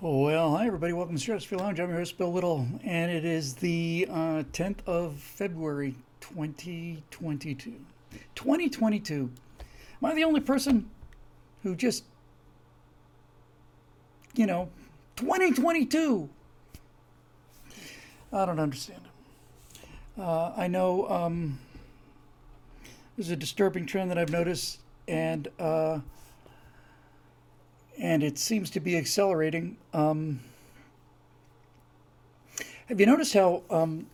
Well, hi everybody. Welcome to Stratosphere Lounge. I'm your host, Bill Whittle, and it is the uh, 10th of February, 2022. 2022. Am I the only person who just, you know, 2022? I don't understand. Uh, I know um, there's a disturbing trend that I've noticed, and uh, and it seems to be accelerating. Um, have you noticed how um,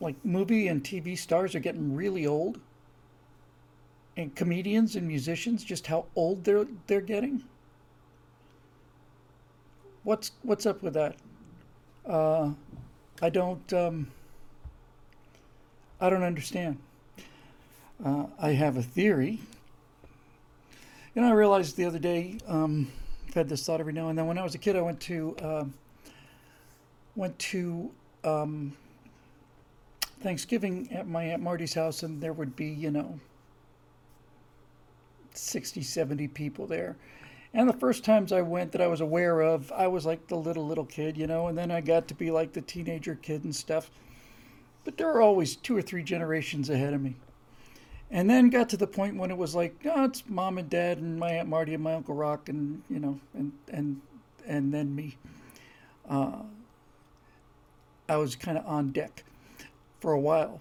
like movie and TV stars are getting really old, and comedians and musicians just how old they're they're getting? What's what's up with that? Uh, I don't um, I don't understand. Uh, I have a theory. You know, I realized the other day. Um, I've had this thought every now and then. When I was a kid, I went to uh, went to um, Thanksgiving at my aunt Marty's house, and there would be you know 60, 70 people there. And the first times I went that I was aware of, I was like the little little kid, you know, and then I got to be like the teenager kid and stuff. But there are always two or three generations ahead of me and then got to the point when it was like, oh, it's mom and dad and my aunt Marty and my uncle Rock and you know and and and then me. Uh, I was kind of on deck for a while,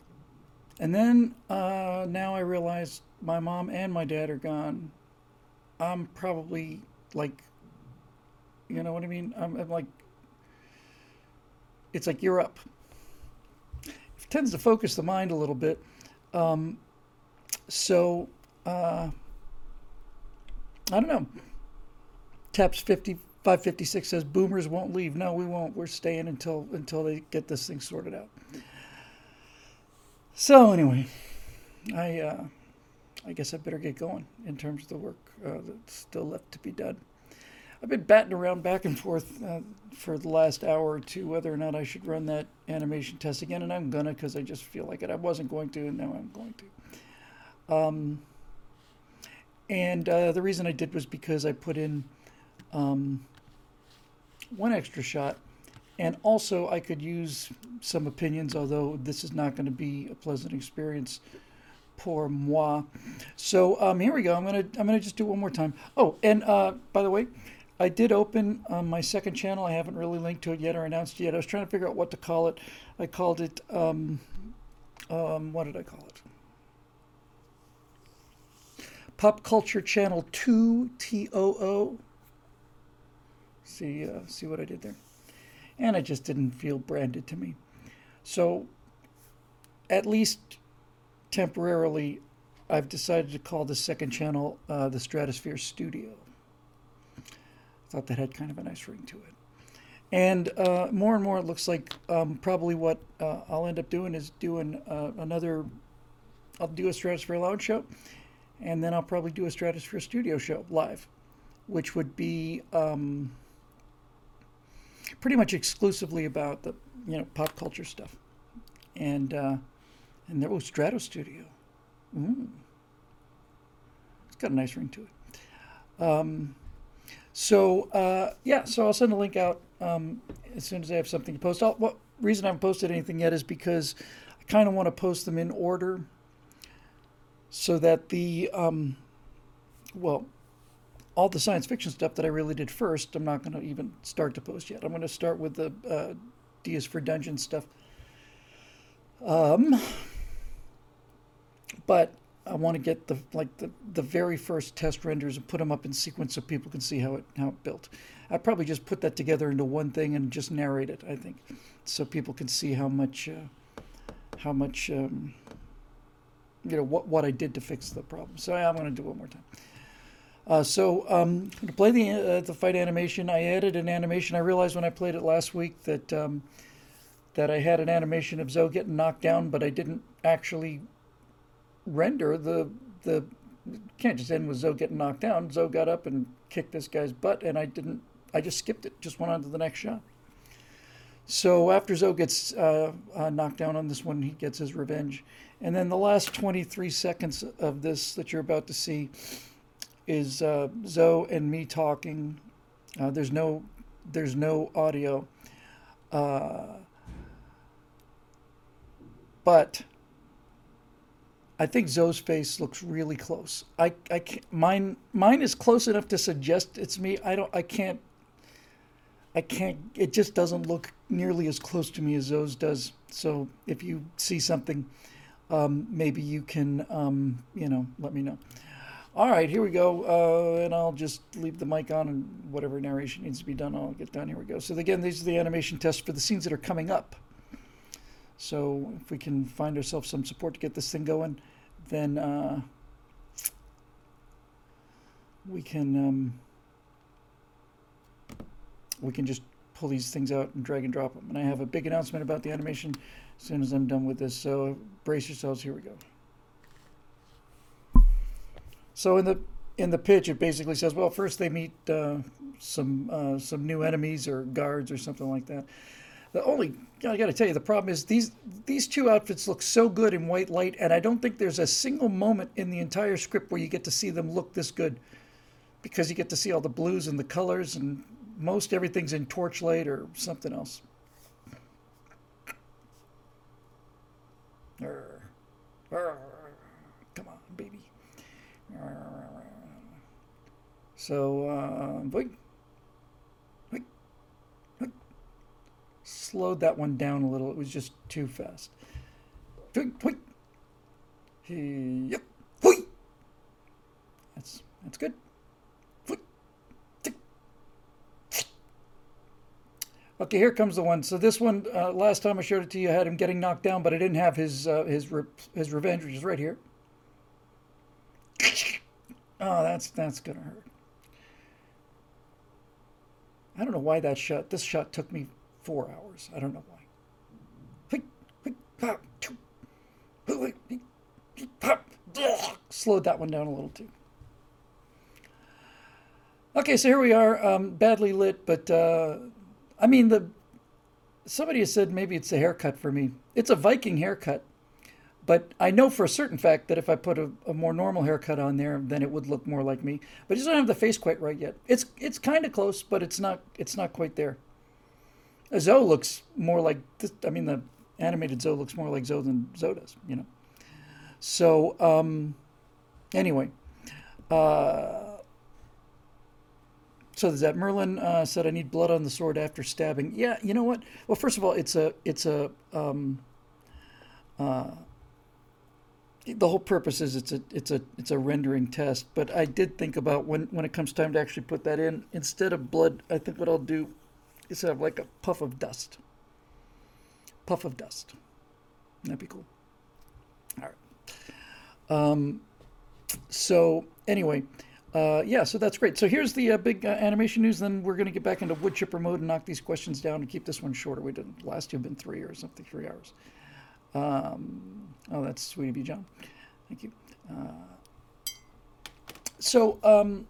and then uh, now I realize my mom and my dad are gone. I'm probably like, you know what I mean? I'm, I'm like, it's like you're up. It tends to focus the mind a little bit. Um, so uh, I don't know. Taps 50, 556 says boomers won't leave. No, we won't. We're staying until until they get this thing sorted out. So anyway, I uh, I guess I better get going in terms of the work uh, that's still left to be done. I've been batting around back and forth uh, for the last hour or two whether or not I should run that animation test again, and I'm gonna because I just feel like it. I wasn't going to, and now I'm going to. Um, and uh, the reason I did was because I put in um, one extra shot, and also I could use some opinions, although this is not going to be a pleasant experience pour moi. So um, here we go. I'm gonna I'm gonna just do one more time. Oh, and uh, by the way, I did open um, my second channel. I haven't really linked to it yet or announced it yet. I was trying to figure out what to call it. I called it um, um, what did I call it? Pop Culture Channel 2 TOO. See, uh, see what I did there? And it just didn't feel branded to me. So, at least temporarily, I've decided to call the second channel uh, the Stratosphere Studio. I thought that had kind of a nice ring to it. And uh, more and more, it looks like um, probably what uh, I'll end up doing is doing uh, another. I'll do a Stratosphere Lounge show, and then I'll probably do a Stratosphere Studio show live, which would be um, pretty much exclusively about the you know pop culture stuff, and uh, and there was Strato Studio. Ooh. It's got a nice ring to it. Um, so uh, yeah, so I'll send a link out um, as soon as I have something to post. I'll, what reason I haven't posted anything yet is because I kind of want to post them in order so that the um, well all the science fiction stuff that I really did first, I'm not going to even start to post yet. I'm going to start with the uh, D is for Dungeon stuff. Um, but I want to get the like the, the very first test renders and put them up in sequence so people can see how it how it built. I probably just put that together into one thing and just narrate it. I think, so people can see how much uh, how much um, you know what what I did to fix the problem. So I'm going to do it one more time. Uh, so um, to play the uh, the fight animation, I added an animation. I realized when I played it last week that um, that I had an animation of Zoe getting knocked down, but I didn't actually render the the. Can't just end with Zoe getting knocked down. Zoe got up and kicked this guy's butt, and I didn't. I just skipped it. Just went on to the next shot. So after Zoe gets uh, uh, knocked down on this one, he gets his revenge. And then the last 23 seconds of this that you're about to see is uh, Zoe and me talking. Uh, there's no there's no audio. Uh, but I think Zoe's face looks really close. I, I can't, mine mine is close enough to suggest it's me. I don't I can't I can't it just doesn't look nearly as close to me as Zoe's does. So if you see something, um, maybe you can um, you know let me know. All right, here we go, uh, and I'll just leave the mic on, and whatever narration needs to be done, I'll get done. Here we go. So again, these are the animation tests for the scenes that are coming up. So if we can find ourselves some support to get this thing going, then uh, we can um, we can just pull these things out and drag and drop them. And I have a big announcement about the animation as soon as I'm done with this. So brace yourselves. Here we go. So in the in the pitch, it basically says, well, first they meet uh, some uh, some new enemies or guards or something like that. The only I got to tell you, the problem is these these two outfits look so good in white light, and I don't think there's a single moment in the entire script where you get to see them look this good, because you get to see all the blues and the colors, and most everything's in torchlight or something else. Come on, baby. So, uh, slowed that one down a little. It was just too fast. Yep. That's that's good. Okay, here comes the one. So this one, uh, last time I showed it to you, I had him getting knocked down, but I didn't have his uh, his re- his revenge, which is right here. Oh, that's that's gonna hurt. I don't know why that shot. This shot took me four hours. I don't know why. Slowed that one down a little too. Okay, so here we are, um, badly lit, but uh, I mean the. Somebody has said maybe it's a haircut for me. It's a Viking haircut, but I know for a certain fact that if I put a, a more normal haircut on there, then it would look more like me. But I just don't have the face quite right yet. It's it's kind of close, but it's not it's not quite there. Zoe looks more like this, I mean, the animated Zoe looks more like Zoe than Zoe does, you know. So, um, anyway, uh, so there's that. Merlin uh, said, "I need blood on the sword after stabbing." Yeah, you know what? Well, first of all, it's a it's a um, uh, the whole purpose is it's a it's a it's a rendering test. But I did think about when when it comes time to actually put that in, instead of blood, I think what I'll do is have like a puff of dust. Puff of dust. That'd be cool. All right. Um, so anyway, uh, yeah, so that's great. So here's the uh, big uh, animation news. Then we're going to get back into wood chipper mode and knock these questions down and keep this one shorter. We didn't last year been three or something, three hours. Um, oh, that's sweet of you, John. Thank you. Uh, so um,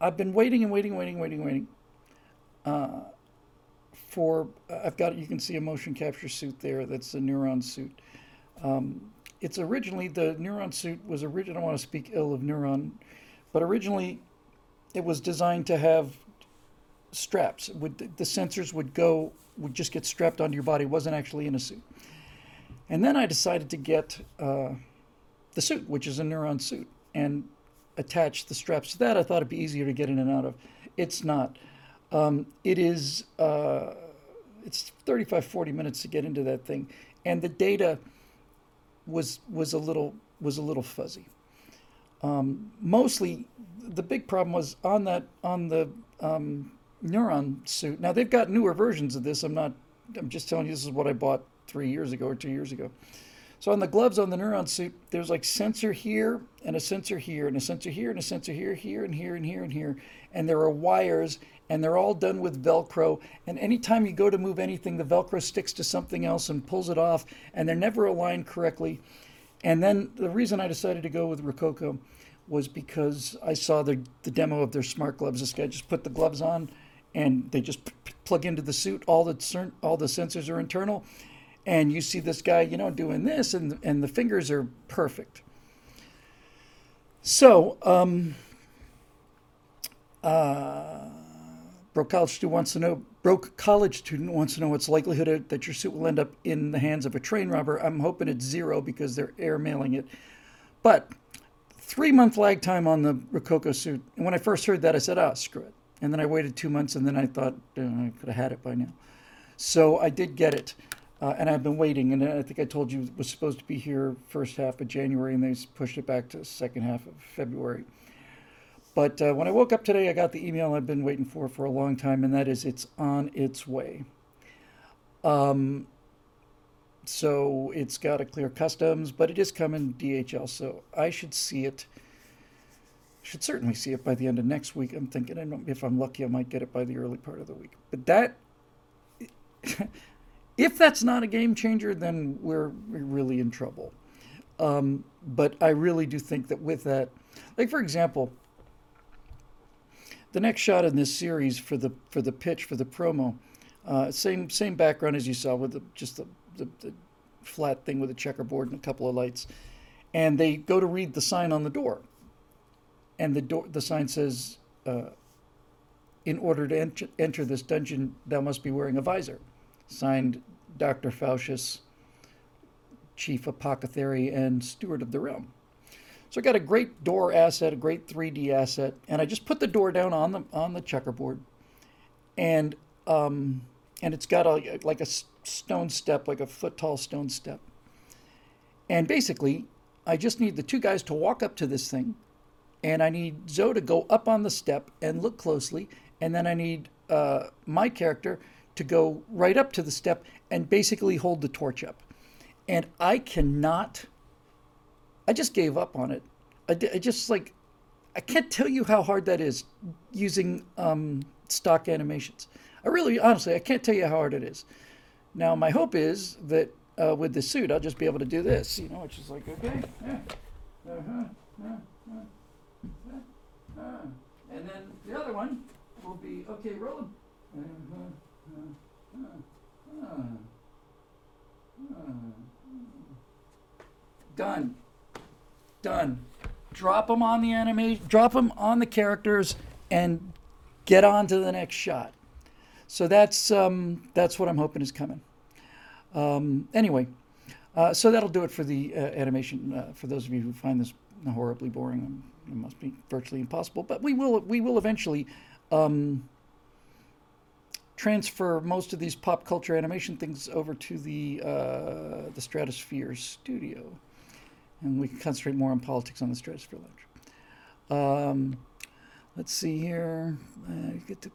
I've been waiting and waiting, waiting, waiting, waiting. Uh, for I've got you can see a motion capture suit there. That's a Neuron suit. Um, it's originally the Neuron suit was original. I don't want to speak ill of Neuron, but originally it was designed to have straps. Would the sensors would go would just get strapped onto your body. It wasn't actually in a suit. And then I decided to get uh, the suit, which is a Neuron suit, and attach the straps to that. I thought it'd be easier to get in and out of. It's not. Um, it is. Uh, it's 35, 40 minutes to get into that thing, and the data was was a little was a little fuzzy. Um, mostly, the big problem was on that on the um, Neuron suit. Now they've got newer versions of this. I'm not. I'm just telling you this is what I bought three years ago or two years ago. So on the gloves on the Neuron suit, there's like sensor here and a sensor here and a sensor here and a sensor here, here and here and here and here. And there are wires and they're all done with Velcro. And anytime you go to move anything, the Velcro sticks to something else and pulls it off and they're never aligned correctly. And then the reason I decided to go with Rokoko was because I saw the, the demo of their smart gloves. This guy just put the gloves on and they just p- plug into the suit. All the, all the sensors are internal and you see this guy, you know, doing this, and and the fingers are perfect. So, um, Uh, broke college student wants to know. Broke college student wants to know what's likelihood that your suit will end up in the hands of a train robber. I'm hoping it's zero because they're air mailing it. But three month lag time on the Rokoko suit. And when I first heard that, I said, "Ah, oh, screw it." And then I waited two months, and then I thought oh, I could have had it by now. So I did get it, uh, and I've been waiting. And I think I told you it was supposed to be here first half of January, and they pushed it back to second half of February. But uh, when I woke up today, I got the email I've been waiting for for a long time, and that is it's on its way. Um, so it's got to clear customs, but it is coming DHL, so I should see it. Should certainly see it by the end of next week. I'm thinking, I don't, if I'm lucky, I might get it by the early part of the week. But that, if that's not a game changer, then we're, really in trouble. Um, but I really do think that with that, like for example, the next shot in this series for the for the pitch for the promo, uh, same same background as you saw with the, just the, the, the flat thing with a checkerboard and a couple of lights, and they go to read the sign on the door, and the door the sign says, uh, "In order to ent- enter this dungeon, thou must be wearing a visor." Signed, Doctor Faustus, Chief Apothecary and Steward of the Realm. So I got a great door asset, a great 3D asset, and I just put the door down on the on the checkerboard, and um, and it's got a like a stone step, like a foot tall stone step, and basically I just need the two guys to walk up to this thing, and I need Zoe to go up on the step and look closely, and then I need uh, my character to go right up to the step and basically hold the torch up, and I cannot I just gave up on it. I, I just like, I can't tell you how hard that is using um, stock animations. I really, honestly, I can't tell you how hard it is. Now, my hope is that uh, with the suit, I'll just be able to do this, you know, which is like, okay, yeah, uh-huh, uh-huh, uh-huh. and then the other one will be, okay, roll them. Uh-huh, uh-huh, uh-huh. Done done. Drop them on the anime, drop them on the characters, and get on to the next shot. So that's um, that's what I'm hoping is coming. Um, anyway, uh, so that'll do it for the uh, animation. Uh, for those of you who find this horribly boring, um, it must be virtually impossible. But we will we will eventually um, transfer most of these pop culture animation things over to the uh, the Stratosphere Studio and we can concentrate more on politics on the Stratosphere Lounge. Um, let's see here. get to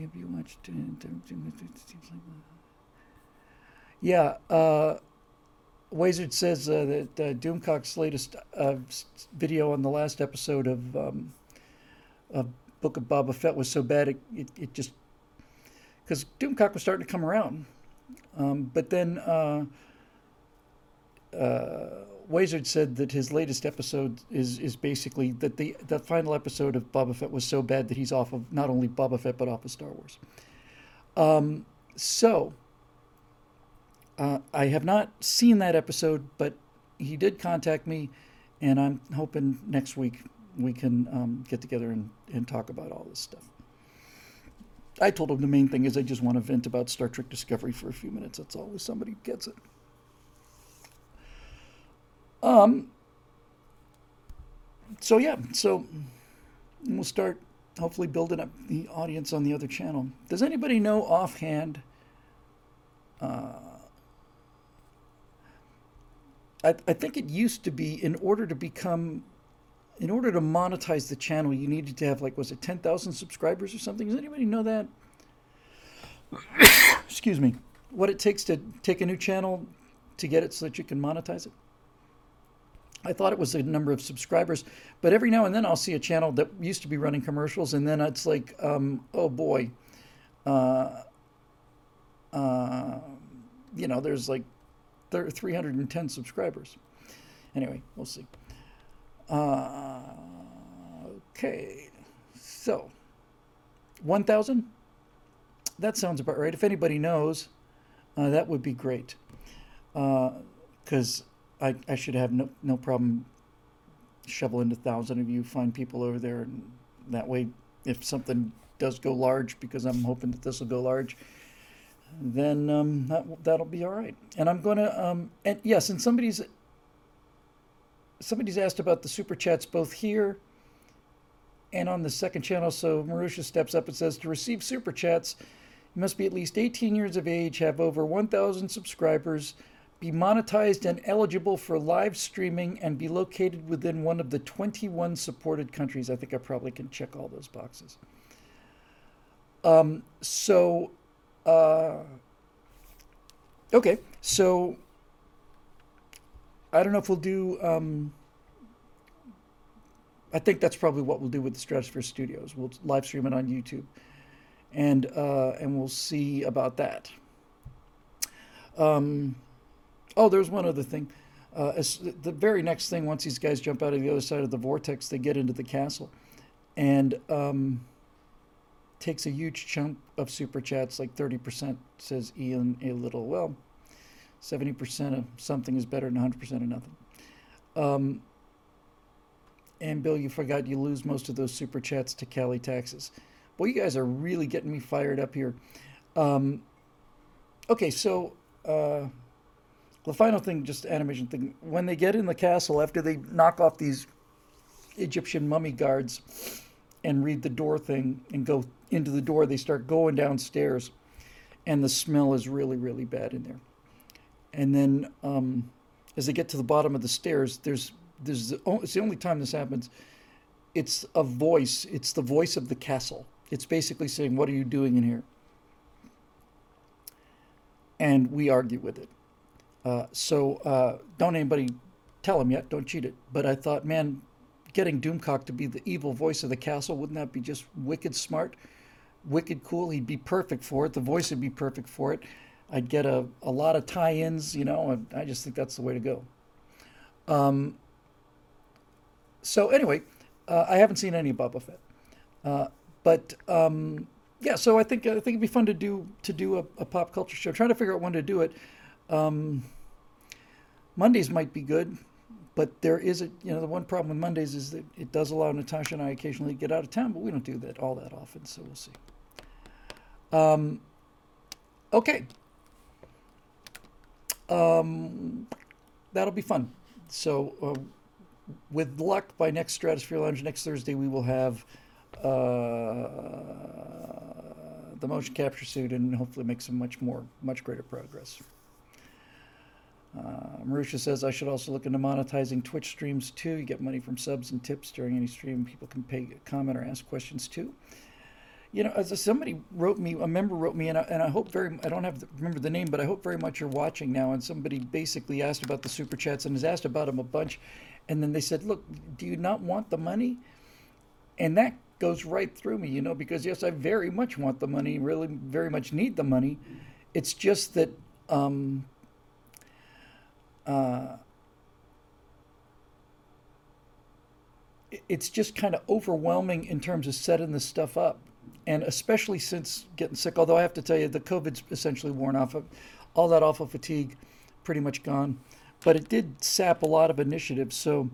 have you watched? Yeah, uh, Wazard says uh, that uh, Doomcock's latest uh, video on the last episode of, um, of Book of Boba Fett was so bad it, it, it just because Doomcock was starting to come around, um, but then uh, Wazard said that his latest episode is is basically that the the final episode of Boba Fett was so bad that he's off of not only Boba Fett but off of Star Wars. Um, so uh, I have not seen that episode, but he did contact me, and I'm hoping next week we can um, get together and, and talk about all this stuff. I told him the main thing is I just want to vent about Star Trek Discovery for a few minutes. That's. If somebody gets it. Um, so yeah, so we'll start hopefully building up the audience on the other channel. Does anybody know offhand? Uh, I, I think it used to be in order to become, in order to monetize the channel, you needed to have like was it ten thousand subscribers or something? Does anybody know that? Excuse me. What it takes to take a new channel to get it so that you can monetize it? I thought it was a number of subscribers, but every now and then I'll see a channel that used to be running commercials, and then it's like, um, oh boy, uh, uh, you know, there's like 310 subscribers. Anyway, we'll see. Uh, okay, so 1,000? That sounds about right. If anybody knows, uh, that would be great. Because uh, I, I should have no, no problem shoveling a thousand of you, find people over there and that way, if something does go large, because I'm hoping that this will go large, then um, that that'll be all right. And I'm gonna um, and yes, and somebody's somebody's asked about the super chats both here and on the second channel. So Marusha steps up and says to receive super chats, you must be at least 18 years of age, have over 1,000 subscribers, be monetized and eligible for live streaming, and be located within one of the 21 supported countries. I think I probably can check all those boxes. Um, so, uh, okay, so I don't know if we'll do. Um, I think that's probably what we'll do with the Stratosphere Studios. We'll live stream it on YouTube, and uh, and we'll see about that. Um, oh, there's one other thing. Uh, the very next thing, once these guys jump out of the other side of the vortex, they get into the castle, and um, takes a huge chunk of super chats, like 30%, says Ian a little. Well, 70% of something is better than 100% of nothing. Um, and Bill, you forgot you lose most of those super chats to Cali taxes. Boy, you guys are really getting me fired up here. Um, okay, so uh, the final thing, just animation thing. When they get in the castle, after they knock off these Egyptian mummy guards and read the door thing and go into the door, they start going downstairs, and the smell is really, really bad in there. And then um, as they get to the bottom of the stairs, there's there's the, it's the only time this happens. It's a voice. It's the voice of the castle. It's basically saying, "What are you doing in here?" And we argue with it. Uh, so uh, don't anybody tell him yet. Don't cheat it. But I thought, man, getting Doomcock to be the evil voice of the castle wouldn't that be just wicked smart, wicked cool? He'd be perfect for it. The voice would be perfect for it. I'd get a, a lot of tie-ins, you know. I just think that's the way to go. Um, so anyway, uh, I haven't seen any Boba Fett, uh, but um, yeah. So I think I think it'd be fun to do to do a, a pop culture show. trying to figure out when to do it. Um, Mondays might be good, but there is a you know the one problem with Mondays is that it does allow Natasha and I occasionally get out of town, but we don't do that all that often. So we'll see. Um, okay. Um, that'll be fun. So. Uh, with luck, by next Stratosphere Lounge next Thursday, we will have uh, the motion capture suit and hopefully make some much more, much greater progress. Uh, Marusha says I should also look into monetizing Twitch streams too. You get money from subs and tips during any stream. People can pay, comment, or ask questions too. You know, as somebody wrote me, a member wrote me, and I, and I hope very, I don't have to remember the name, but I hope very much you're watching now. And somebody basically asked about the super chats and has asked about them a bunch. And then they said, Look, do you not want the money? And that goes right through me, you know, because yes, I very much want the money, really very much need the money. It's just that um, uh, it's just kind of overwhelming in terms of setting this stuff up. And especially since getting sick, although I have to tell you, the COVID's essentially worn off. Of, all that awful fatigue, pretty much gone but it did sap a lot of initiative. So,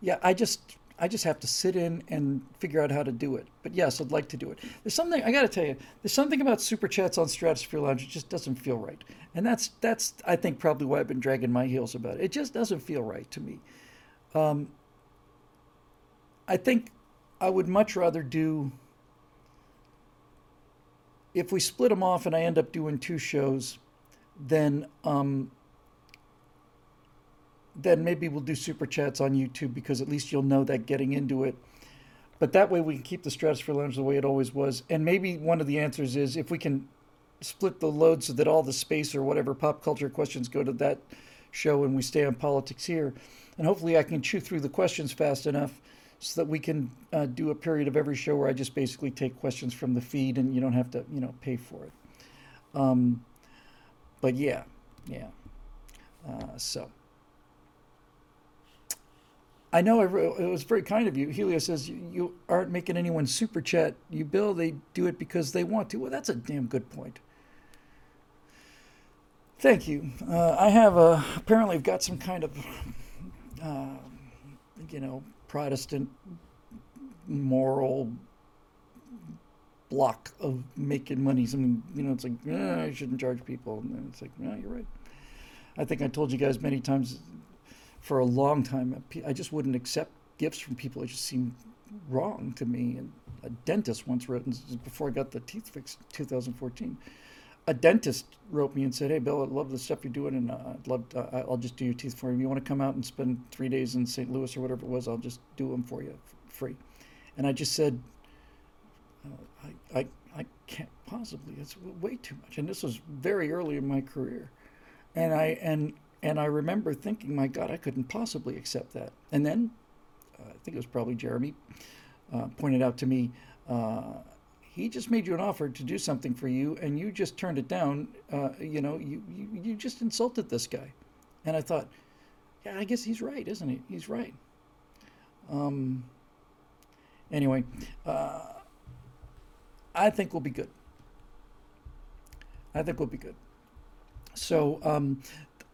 yeah, I just I just have to sit in and figure out how to do it. But yes, I'd like to do it. There's something I got to tell you. There's something about super chats on Stratosphere Lounge. It just doesn't feel right, and that's that's I think probably why I've been dragging my heels about it. It just doesn't feel right to me. Um, I think I would much rather do. If we split them off and I end up doing two shows, then um, then maybe we'll do super chats on YouTube because at least you'll know that getting into it. But that way we can keep the Stratosphere Lounge the way it always was. And maybe one of the answers is if we can split the load so that all the space or whatever pop culture questions go to that show and we stay on politics here. And hopefully I can chew through the questions fast enough so that we can uh, do a period of every show where I just basically take questions from the feed and you don't have to, you know, pay for it. Um, but yeah, yeah. Uh, so. I know it was very kind of you. Helio says you, aren't making anyone super chat you, Bill. They do it because they want to. Well, that's a damn good point. Thank you. Uh, I have a, apparently I've got some kind of, uh, you know, Protestant moral block of making money. Something, you know, it's like eh, I shouldn't charge people, and it's like, yeah, you're right. I think I told you guys many times for a long time. I just wouldn't accept gifts from people. It just seemed wrong to me. And a dentist once wrote, before I got the teeth fixed, in 2014. A dentist wrote me and said, "Hey, Bill, I love the stuff you're doing, and uh, I'd love. To, uh, I'll just do your teeth for you. If you want to come out and spend three days in St. Louis or whatever it was, I'll just do them for you free." And I just said, uh, I, I, I can't possibly. It's way too much. And this was very early in my career, and I and and I remember thinking, my God, I couldn't possibly accept that. And then, uh, I think it was probably Jeremy, uh, pointed out to me, uh, he just made you an offer to do something for you, and you just turned it down. Uh, you know, you, you you just insulted this guy. And I thought, yeah, I guess he's right, isn't he? He's right. Um. Anyway, uh, I think we'll be good. I think we'll be good. So um,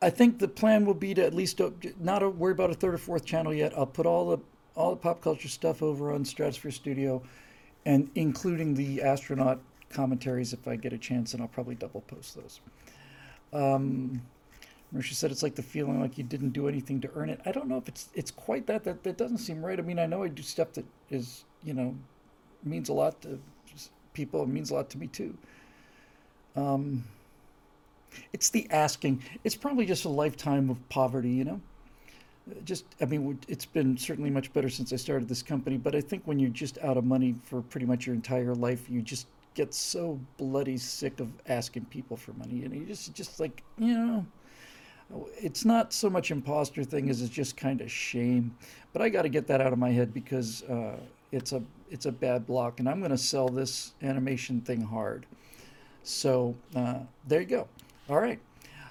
I think the plan will be to at least uh, not worry about a third or fourth channel yet. I'll put all the all the pop culture stuff over on Stratosphere Studio, and including the astronaut commentaries if I get a chance, and I'll probably double post those. Um, said it's like the feeling like you didn't do anything to earn it. I don't know if it's it's quite that. That that doesn't seem right. I mean, I know I do stuff that is you know means a lot to people. It means a lot to me too. Um, it's the asking. It's probably just a lifetime of poverty, you know. Just, I mean, it's been certainly much better since I started this company. But I think when you're just out of money for pretty much your entire life, you just get so bloody sick of asking people for money, and you just, just like, you know, it's not so much imposter thing as it's just kind of shame. But I got to get that out of my head because uh, it's a it's a bad block, and I'm going to sell this animation thing hard. So uh, there you go. All right.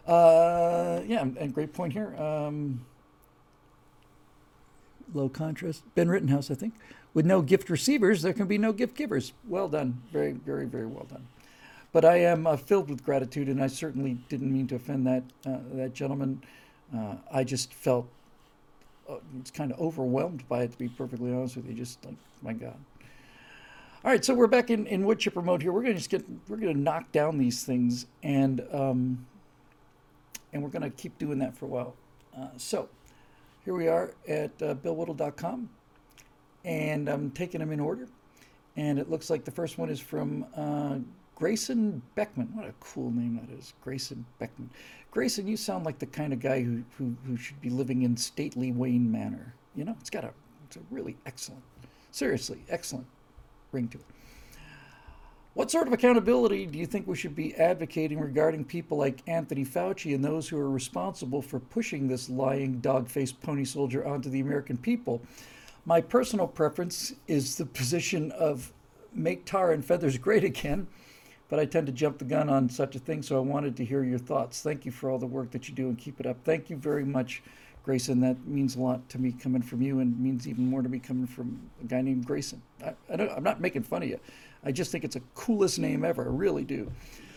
Uh, yeah, and great point here. Um, low contrast. Ben Rittenhouse, I think. With no gift receivers, there can be no gift givers. Well done. Very, very, very well done. But I am uh, filled with gratitude, and I certainly didn't mean to offend that uh, that gentleman. Uh, I just felt uh, it's kind of overwhelmed by it, to be perfectly honest with you. Just like, my God. All right, so we're back in, in wood chipper mode here. We're gonna just get we're gonna knock down these things and um, and we're gonna keep doing that for a while. Uh, so here we are at uh, billwhittle.com and I'm taking them in order. And it looks like the first one is from uh, Grayson Beckman. What a cool name that is, Grayson Beckman. Grayson, you sound like the kind of guy who, who, who should be living in stately Wayne Manor. You know, it's got a, it's a really excellent, seriously excellent ring to it. What sort of accountability do you think we should be advocating regarding people like Anthony Fauci and those who are responsible for pushing this lying dog faced pony soldier onto the American people? My personal preference is the position of make tar and feathers great again, but I tend to jump the gun on such a thing, so I wanted to hear your thoughts. Thank you for all the work that you do and keep it up. Thank you very much, Grayson. That means a lot to me coming from you and means even more to me coming from a guy named Grayson. I, I am not making fun of you. I just think it's the coolest name ever. I really do.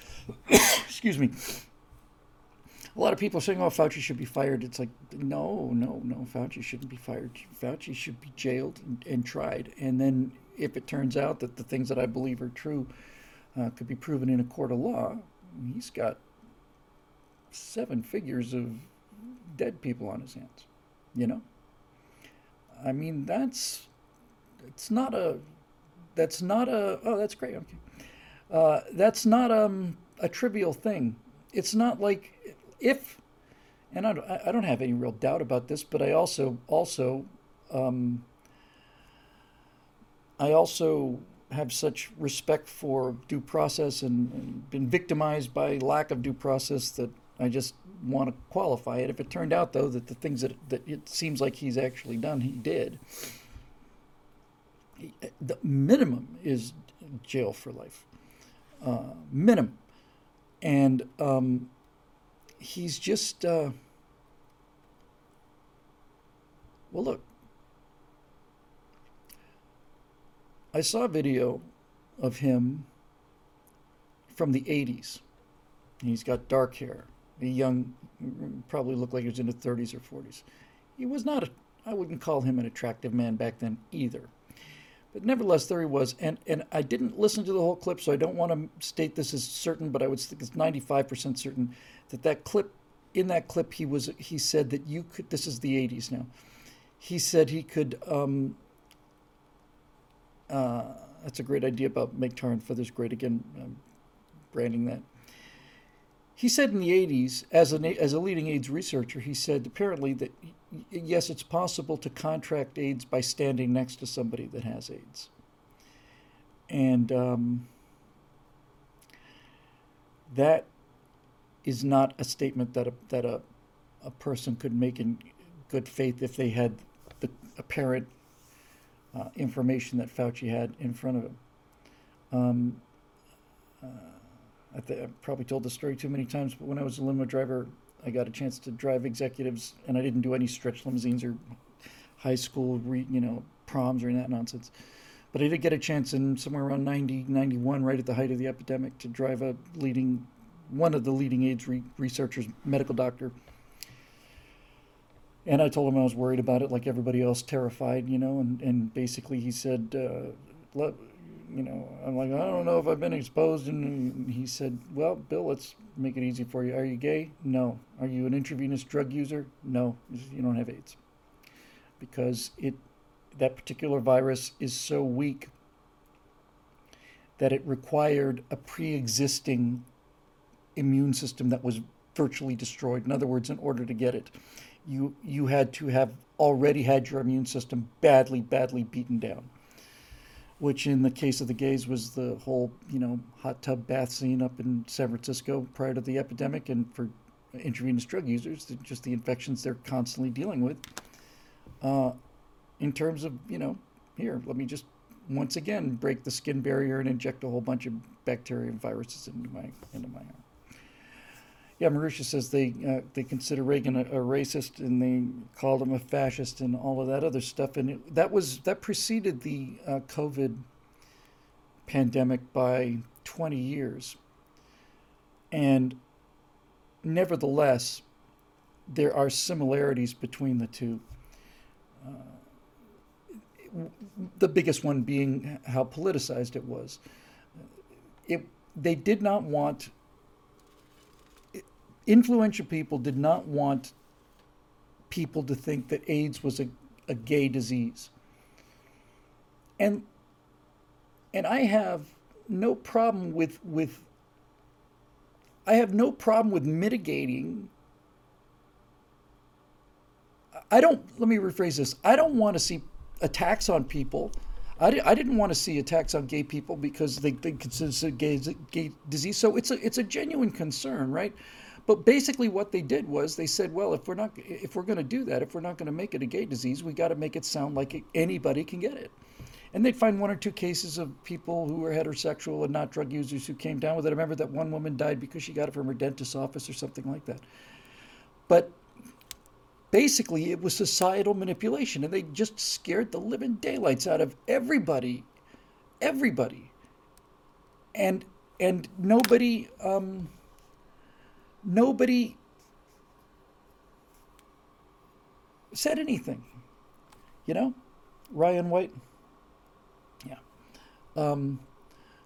Excuse me. A lot of people saying, oh, Fauci should be fired. It's like, no, no, no, Fauci shouldn't be fired. Fauci should be jailed and, and tried. And then if it turns out that the things that I believe are true uh, could be proven in a court of law, he's got seven figures of dead people on his hands. You know? I mean, that's it's not a that's not a oh that's great okay uh, that's not um, a trivial thing. It's not like if and I don't, I don't have any real doubt about this, but I also also um, I also have such respect for due process and, and been victimized by lack of due process that I just want to qualify it. If it turned out, though, that the things that, that it seems like he's actually done, he did, the minimum is jail for life. Uh, minimum. And um, he's just, uh, well, look, I saw a video of him from the 80s. He's got dark hair a young, probably looked like he was in his 30s or 40s. He was not, I wouldn't call him an attractive man back then either. But nevertheless, there he was, and and I didn't listen to the whole clip, so I don't want to state this as certain, but I would think it's ninety five percent certain that that clip, in that clip, he was he said that you could. This is the eighties now. He said he could. Um, uh, that's a great idea about make tar and feathers great again, branding that. He said in the 80s, as a, as a leading AIDS researcher, he said apparently that yes, it's possible to contract AIDS by standing next to somebody that has AIDS. And um, that is not a statement that a, that a, a person could make in good faith if they had the apparent uh, information that Fauci had in front of him. Um, uh, I th- I've probably told the story too many times, but when I was a limo driver, I got a chance to drive executives, and I didn't do any stretch limousines or high school, re, you know, proms or any that nonsense. But I did get a chance in somewhere around 90, 91, right at the height of the epidemic, to drive a leading, one of the leading AIDS re- researchers, medical doctor. And I told him I was worried about it, like everybody else, terrified, you know. And, and basically, he said, uh, you know, I'm like, I don't know if I've been exposed. And he said, Well, Bill, let's make it easy for you. Are you gay? No. Are you an intravenous drug user? No. You don't have AIDS. Because it, that particular virus is so weak that it required a pre existing immune system that was virtually destroyed. In other words, in order to get it, you, you had to have already had your immune system badly, badly beaten down which in the case of the gays was the whole, you know, hot tub bath scene up in San Francisco prior to the epidemic, and for intravenous drug users, just the infections they're constantly dealing with. Uh, in terms of, you know, here, let me just once again break the skin barrier and inject a whole bunch of bacteria and viruses into my into my arm. Yeah, Marusha says they uh, they consider Reagan a, a, racist and they called him a fascist and all of that other stuff. And it, that was that preceded the uh, COVID pandemic by 20 years. And nevertheless, there are similarities between the two. Uh, the biggest one being how politicized it was. It, they did not want influential people did not want people to think that AIDS was a, a gay disease. And and I have no problem with with I have no problem with mitigating I don't let me rephrase this. I don't want to see attacks on people. I, di- I didn't want to see attacks on gay people because they, they consider it a gay, gay disease. So it's a it's a genuine concern, right? But basically, what they did was they said, well, if we're not, if we're going to do that, if we're not going to make it a gay disease, we got to make it sound like anybody can get it. And they'd find one or two cases of people who were heterosexual and not drug users who came down with it. I remember that one woman died because she got it from her dentist's office or something like that. But basically, it was societal manipulation, and they just scared the living daylights out of everybody, everybody, and and nobody. Um, nobody said anything. You know, Ryan White. Yeah. Um,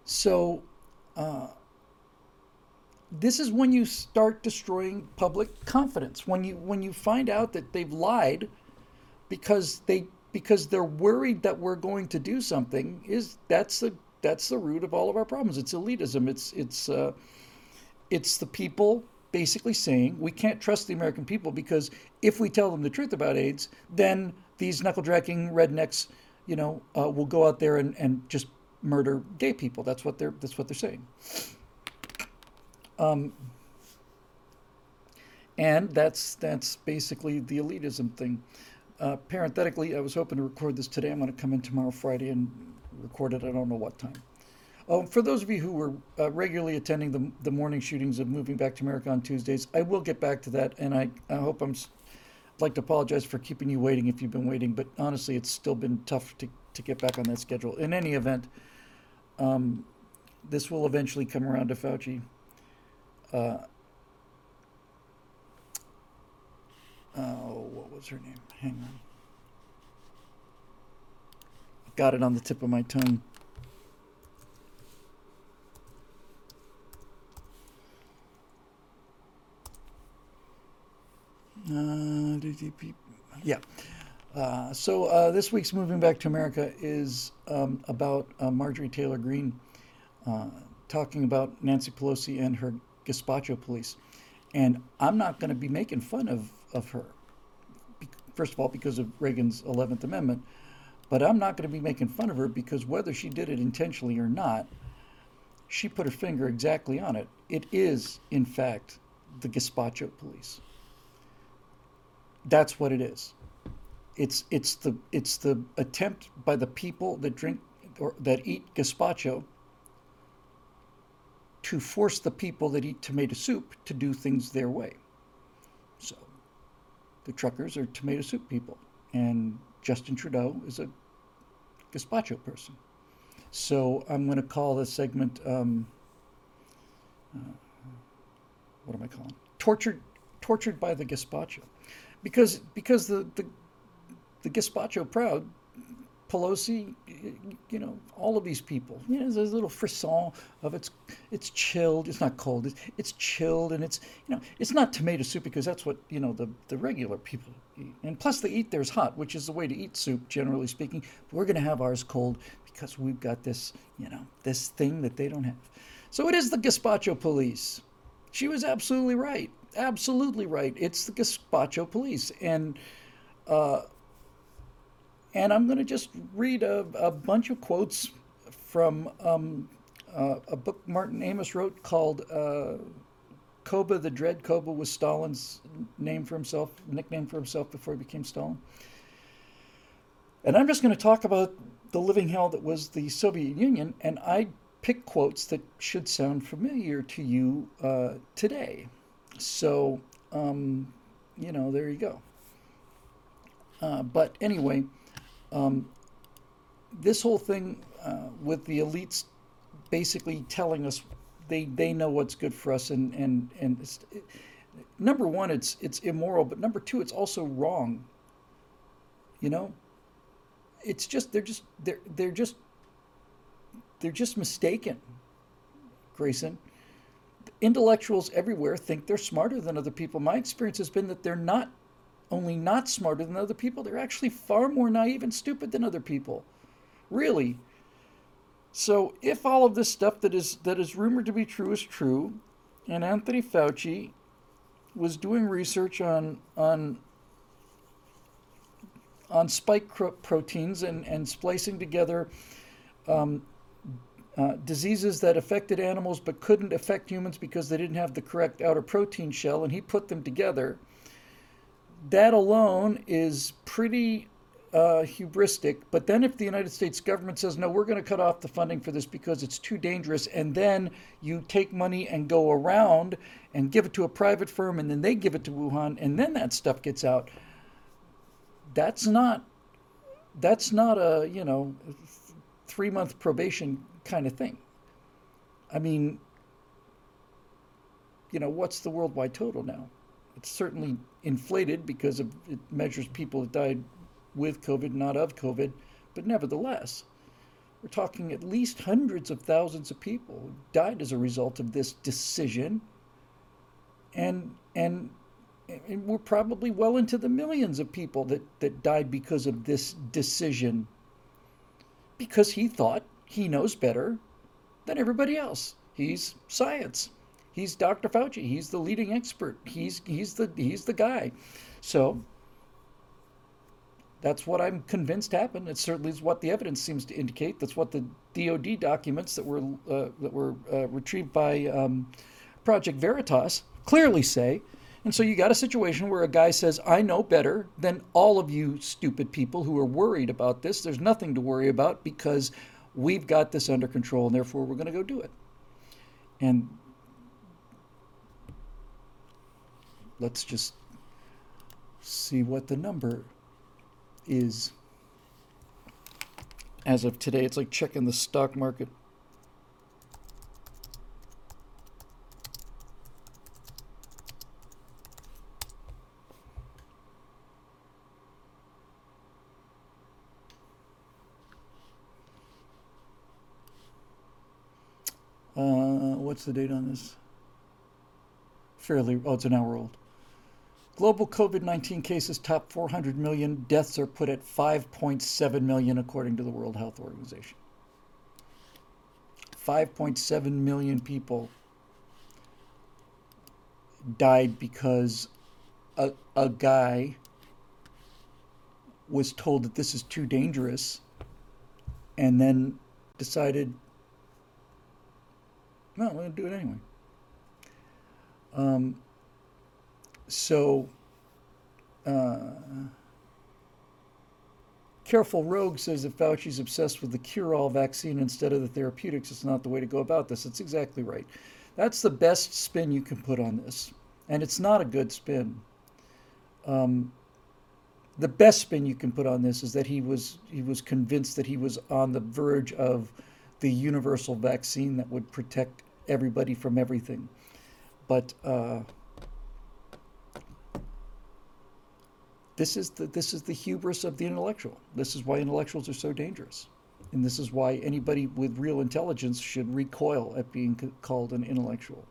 so uh, this is when you start destroying public confidence. When you when you find out that they've lied because they because they're worried that we're going to do something is that's the that's the root of all of our problems. It's elitism. It's it's uh, it's the people basically saying we can't trust the American people because if we tell them the truth about AIDS, then these knuckle dragging rednecks, you know, uh, will go out there and, and just murder gay people. That's what they're that's what they're saying. Um, and that's that's basically the elitism thing. Uh, parenthetically, I was hoping to record this today. I'm going to come in tomorrow, Friday, and record it. I don't know what time. Oh, for those of you who were uh, regularly attending the, the morning shootings of Moving Back to America on Tuesdays, I will get back to that, and I, I hope I'm. I'd like to apologize for keeping you waiting if you've been waiting, but honestly, it's still been tough to, to get back on that schedule. In any event, um, this will eventually come around to Fauci. Uh, oh, what was her name? Hang on. got it on the tip of my tongue. Yeah. Uh, so uh, this week's Moving Back to America is um, about uh, Marjorie Taylor Greene uh, talking about Nancy Pelosi and her gazpacho police. And I'm not going to be making fun of, of her, first of all, because of Reagan's 11th Amendment, but I'm not going to be making fun of her because whether she did it intentionally or not, she put her finger exactly on it. It is, in fact, the gazpacho police. That's what it is. It's it's the it's the attempt by the people that drink or that eat gazpacho to force the people that eat tomato soup to do things their way. So the truckers are tomato soup people, and Justin Trudeau is a gazpacho person. So I'm going to call this segment, um, uh, what am I calling? Tortured, tortured by the gazpacho, because because the the, the gazpacho proud Pelosi, you know, all of these people. You know, there's a little frisson of it's it's chilled. It's not cold. It's, it's chilled, and it's you know, it's not tomato soup because that's what you know the the regular people eat. And plus, they eat theirs hot, which is the way to eat soup, generally speaking. But we're going to have ours cold because we've got this, you know, this thing that they don't have. So it is the gazpacho police. She was absolutely right. Absolutely right. It's the gazpacho police, and. Uh, and I'm going to just read a, a, bunch of quotes from um, uh, a book Martin Amis wrote called uh, Koba the Dread. Koba was Stalin's name for himself, nickname for himself before he became Stalin. And I'm just going to talk about the living hell that was the Soviet Union, and I pick quotes that should sound familiar to you uh, today. So, um, you know, there you go. Uh, but anyway, um, this whole thing uh, with the elites basically telling us they, they know what's good for us and and and it, number one it's it's immoral but number two it's also wrong. You know? It's just they're just they're they're just they're just mistaken grayson intellectuals everywhere think they're smarter than other people my experience has been that they're not only not smarter than other people, they're actually far more naive and stupid than other people. Really. So if all of this stuff that is that is rumored to be true is true, and Anthony Fauci was doing research on on on spike proteins and, and splicing together um, uh, diseases that affected animals but couldn't affect humans because they didn't have the correct outer protein shell, and he put them together that alone is pretty uh, hubristic. But then, if the United States government says, no, we're going to cut off the funding for this because it's too dangerous, and then you take money and go around and give it to a private firm, and then they give it to Wuhan, and then that stuff gets out, that's not. That's not a you know three month probation kind of thing. I mean, you know, what's the worldwide total now? It's certainly inflated because of it measures people that died with COVID, not of COVID, but nevertheless, we're talking at least hundreds of thousands of people died as a result of this decision, and and, and we're probably well into the millions of people that, that died because of this decision. Because he thought he knows better than everybody else. He's science. He's Dr. Fauci. He's the leading expert. He's he's the he's the guy. So that's what I'm convinced happened. It certainly is what the evidence seems to indicate. That's what the DoD documents that were uh, that were uh, retrieved by um, Project Veritas clearly say. And so you got a situation where a guy says, "I know better than all of you stupid people who are worried about this. There's nothing to worry about because we've got this under control, and therefore we're going to go do it." And let's just see what the number is. As of today, it's like checking the stock market. Uh, what's the date on this? Fairly, oh, it's an hour old. Global COVID 19 cases top 400 million. Deaths are put at 5.7 million, according to the World Health Organization. 5.7 million people died because a, a guy was told that this is too dangerous and then decided, no, I'm going to do it anyway. Um, so, uh, Careful Rogue says that Fauci's obsessed with the cure all vaccine instead of the therapeutics. It's not the way to go about this. It's exactly right. That's the best spin you can put on this. And it's not a good spin. Um, the best spin you can put on this is that he was he was convinced that he was on the verge of the universal vaccine that would protect everybody from everything. But uh, this is the this is the hubris of the intellectual. This is why intellectuals are so dangerous, and this is why anybody with real intelligence should recoil at being called an intellectual.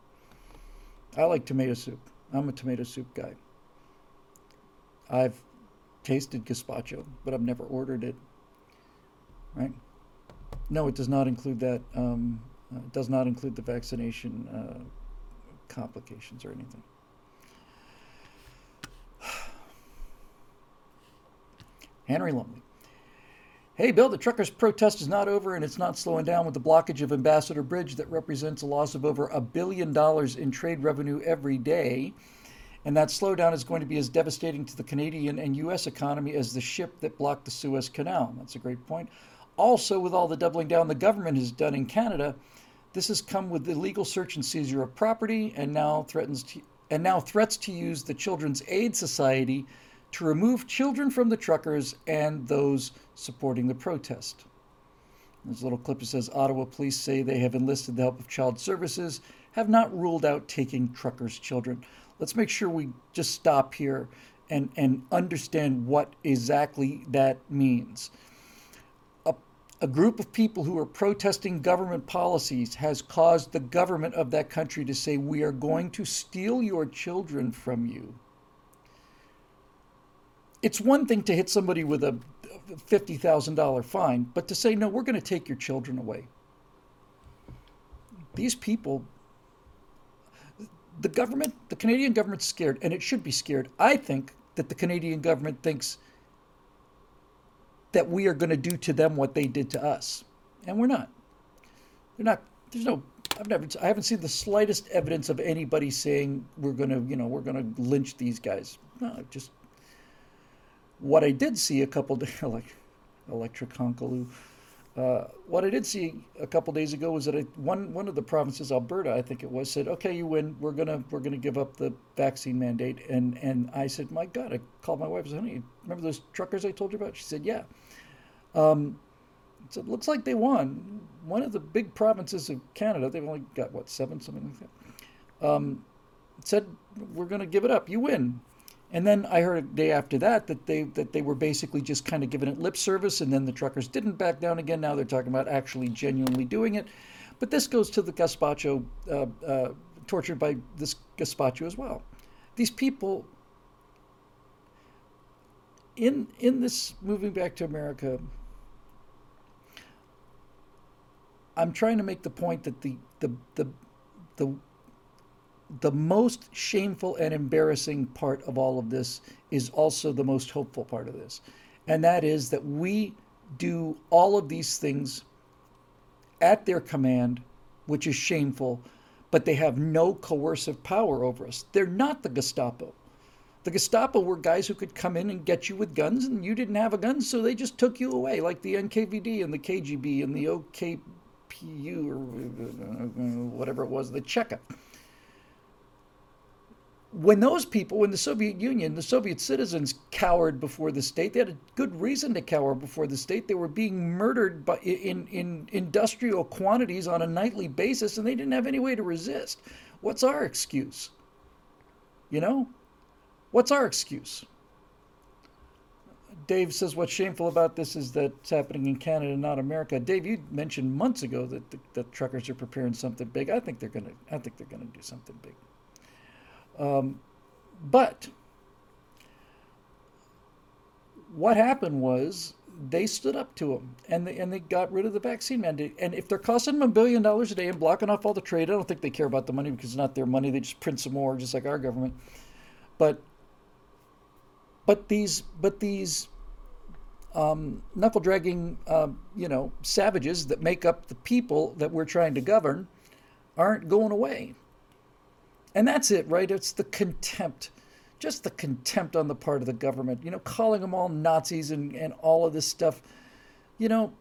I like tomato soup. I'm a tomato soup guy. I've tasted gazpacho, but I've never ordered it. Right? No, it does not include that. Um, uh, it does not include the vaccination uh, complications or anything. Henry Lumley. Hey, Bill, the truckers' protest is not over and it's not slowing down with the blockage of Ambassador Bridge that represents a loss of over a billion dollars in trade revenue every day. And that slowdown is going to be as devastating to the Canadian and U.S. economy as the ship that blocked the Suez Canal. That's a great point. Also, with all the doubling down the government has done in Canada, this has come with illegal search and seizure of property and now threatens to, and now threats to use the Children's Aid Society to remove children from the truckers and those supporting the protest. There's a little clip that says Ottawa police say they have enlisted the help of child services, have not ruled out taking truckers' children. Let's make sure we just stop here and, and understand what exactly that means. A, group of people who are protesting government policies has caused the government of that country to say, We are going to steal your children from you it's one thing to hit somebody with a $50,000 fine, but to say, no, we're going to take your children away. These people, the government, the Canadian government's scared, and it should be scared. I think that the Canadian government thinks that we are going to do to them what they did to us, and we're not. They're not. There's no. I've never. I haven't seen the slightest evidence of anybody saying we're going to, you know, we're going to lynch these guys. No, just what I did see a couple like Electric Honkaloo, uh, what I did see a couple days ago was that I, one one of the provinces, Alberta, I think it was, said, "Okay, you win. We're gonna we're gonna give up the vaccine mandate." And and I said, "My God!" I called my wife. I said, "Honey, remember those truckers I told you about?" She said, "Yeah." Um, so it looks like they won. One of the big provinces of Canada, they've only got what seven, something like that. Um, said, "We're going to give it up. You win." And then I heard a day after that that they that they were basically just kind of giving it lip service, and then the truckers didn't back down again. Now they're talking about actually genuinely doing it. But this goes to the gazpacho, uh, uh, tortured by this gazpacho as well. These people in in this moving back to America. I'm trying to make the point that the the the the the most shameful and embarrassing part of all of this is also the most hopeful part of this. And that is that we do all of these things at their command, which is shameful, but they have no coercive power over us. They're not the Gestapo. The Gestapo were guys who could come in and get you with guns, and you didn't have a gun, so they just took you away, like the NKVD and the KGB and the OGPU or whatever it was, the Cheka when those people in the Soviet Union, the Soviet citizens cowered before the state, they had a good reason to cower before the state. They were being murdered by, in, in industrial quantities on a nightly basis, and they didn't have any way to resist. What's our excuse? You know? What's our excuse? Dave says what's shameful about this is that it's happening in Canada, not America. Dave, you mentioned months ago that the, that truckers are preparing something big. I think they're gonna. I think they're gonna do something big. Um, but what happened was they stood up to them and they, and they got rid of the vaccine mandate. And if they're costing them a billion dollars a day and blocking off all the trade, I don't think they care about the money because it's not their money. They just print some more, just like our government. But but these but these um, knuckle dragging, uh, you know, savages that make up the people that we're trying to govern aren't going away. And that's it, right? It's the contempt just the contempt on the part of the government, you know, calling them all Nazis and, and all of this stuff. You know,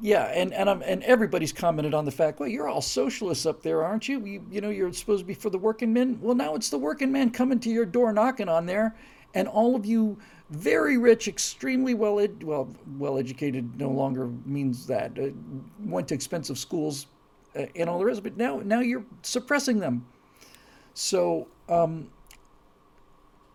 yeah, and and I'm, and everybody's commented on the fact, well, you're all socialists up there, aren't you? you? You know, you're supposed to be for the working men. Well, now it's the working men coming to your door, knocking on there, and all of you very rich, extremely well ed- well well educated no longer means that uh, went to expensive schools and all the rest. But now now you're suppressing them. So, um,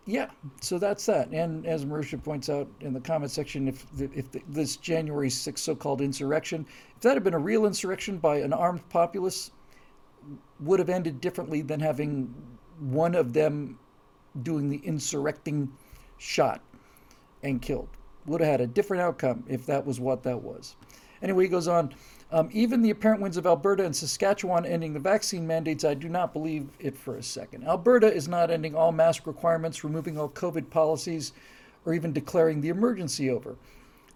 yeah, so that's that. And as Marisha points out in the comment section, if if this January 6th so-called insurrection, if that had been a real insurrection by an armed populace, would have ended differently than having one of them doing the insurrecting shot and killed. Would have had a different outcome if that was what that was. Anyway, he goes on. Um, even the apparent wins of Alberta and Saskatchewan ending the vaccine mandates, I do not believe it for a second. Alberta is not ending all mask requirements, removing all COVID policies, or even declaring the emergency over.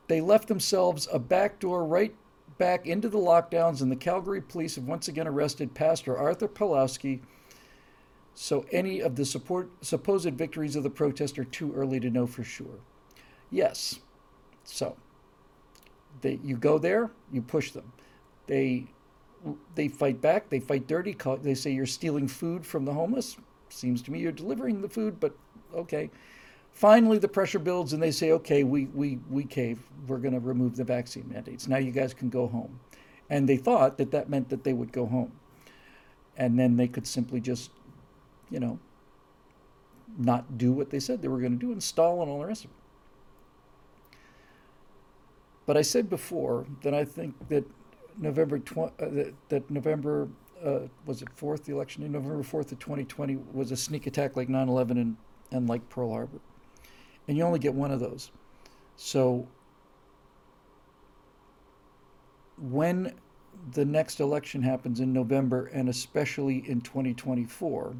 They left themselves a backdoor right back into the lockdowns, and the Calgary police have once again arrested Pastor Arthur Pawlowski. So, any of the support, supposed victories of the protest are too early to know for sure. Yes. So, they, you go there, you push them. They they fight back. They fight dirty. They say you're stealing food from the homeless. Seems to me you're delivering the food, but okay. Finally, the pressure builds, and they say, "Okay, we we we cave. We're going to remove the vaccine mandates. Now you guys can go home." And they thought that that meant that they would go home, and then they could simply just, you know, not do what they said they were going to do, install and all the rest of it. But I said before that I think that November tw- uh, that, that, November uh, was it fourth the election in November fourth of 2020 was a sneak attack like 9/11 and and like Pearl Harbor, and you only get one of those. So when the next election happens in November and especially in 2024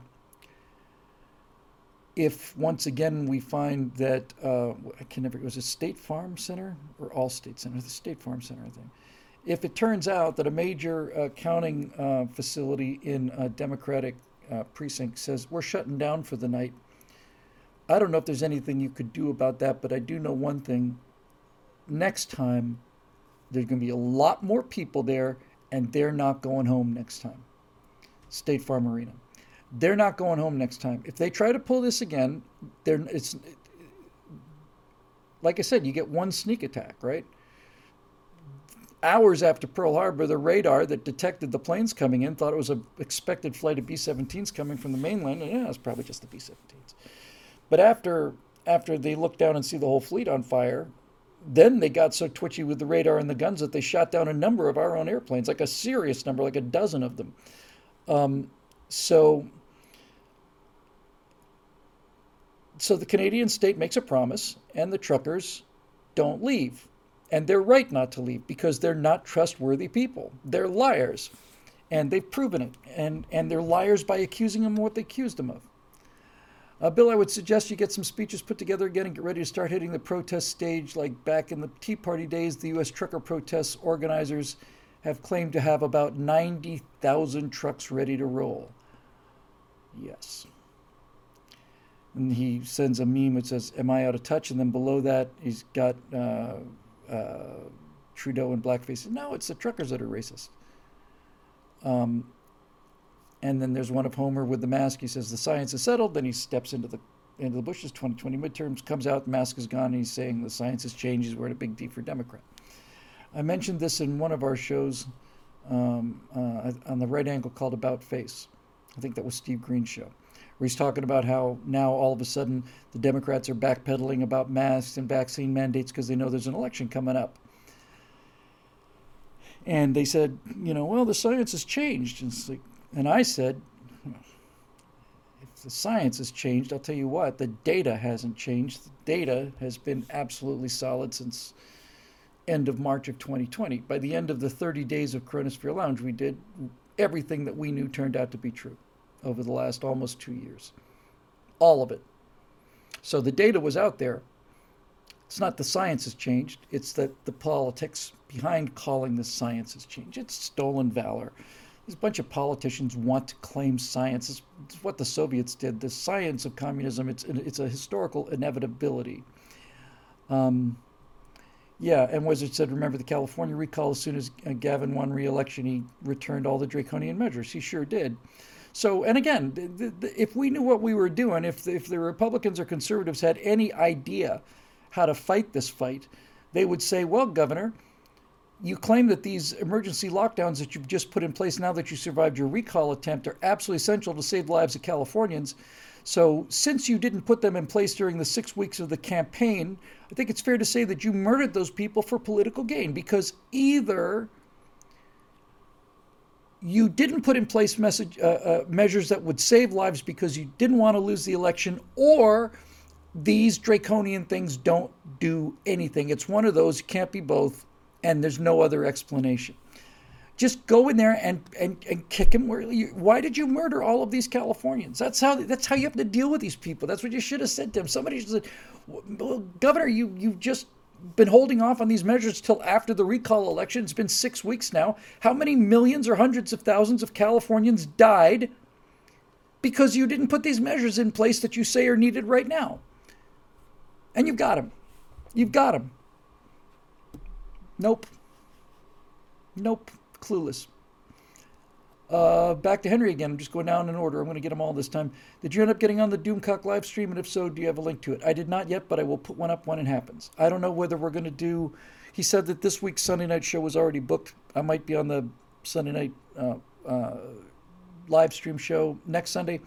if once again we find that uh, I can never was a State Farm Center or All State Center, the State Farm Center, I think. If it turns out that a major uh, counting uh, facility in a Democratic uh, precinct says we're shutting down for the night, I don't know if there's anything you could do about that, but I do know one thing. Next time, there's going to be a lot more people there, and they're not going home next time. State Farm Arena they're not going home next time. If they try to pull this again, they're it's like I said, you get one sneak attack, right? Hours after Pearl Harbor, the radar that detected the planes coming in thought it was an expected flight of B-17s coming from the mainland, and yeah, it's probably just the B-17s. But after after they looked down and see the whole fleet on fire, then they got so twitchy with the radar and the guns that they shot down a number of our own airplanes, like a serious number, like a dozen of them. Um, so so the Canadian state makes a promise, and the truckers don't leave. And they're right not to leave because they're not trustworthy people. They're liars. And they've proven it. And, and they're liars by accusing them of what they accused them of. Uh, Bill, I would suggest you get some speeches put together again and get ready to start hitting the protest stage like back in the Tea Party days. The U.S. trucker protests organizers have claimed to have about 90,000 trucks ready to roll. Yes and he sends a meme that says, "Am I out of touch?" And then below that, he's got uh, uh, Trudeau and blackface. No, it's the truckers that are racist. Um, and then there's one of Homer with the mask. He says, "The science is settled." Then he steps into the into the bushes. 2020 midterms comes out. The mask is gone. And he's saying the science has changed. He's wearing a big D for Democrat. I mentioned this in one of our shows um, uh, on the right angle called About Face. I think that was Steve Green's show. Where he's talking about how now all of a sudden the Democrats are backpedaling about masks and vaccine mandates because they know there's an election coming up. And they said, you know, well, the science has changed. And, like, and I said, if the science has changed, I'll tell you what, the data hasn't changed. The data has been absolutely solid since end of March of 2020. By the end of the 30 days of Chronosphere Lounge, we did everything that we knew turned out to be true over the last almost two years. All of it. So the data was out there. It's not the science has changed, it's that the politics behind calling the science has changed. It's stolen valor. There's a bunch of politicians want to claim science. It's, what the Soviets did. The science of communism, it's, it's a historical inevitability. Um, yeah, and Wizard said, remember the California recall? As soon as Gavin won re-election, he returned all the draconian measures. He sure did. So, and again, the, the, if we knew what we were doing, if if the Republicans or conservatives had any idea how to fight this fight, they would say, well, Governor, you claim that these emergency lockdowns that you've just put in place now that you survived your recall attempt are absolutely essential to save lives of Californians. So, since you didn't put them in place during the six weeks of the campaign, I think it's fair to say that you murdered those people for political gain because either you didn't put in place message, uh, uh, measures that would save lives because you didn't want to lose the election, or these draconian things don't do anything. It's one of those, can't be both, and there's no other explanation. Just go in there and, and, and kick him. Where you, why did you murder all of these Californians? That's how that's how you have to deal with these people. That's what you should have said to him. Somebody should have said, well, Governor, you you've just been holding off on these measures till after the recall election. It's been six weeks now. How many millions or hundreds of thousands of Californians died because you didn't put these measures in place that you say are needed right now? And you've got them. You've got them. Nope. Nope clueless. Uh, back to Henry again. I'm just going down in order. I'm going to get them all this time. Did you end up getting on the Doomcock live stream? And if so, do you have a link to it? I did not yet, but I will put one up when it happens. I don't know whether we're going to do. He said that this week's Sunday night show was already booked. I might be on the Sunday night uh, uh, live stream show next Sunday.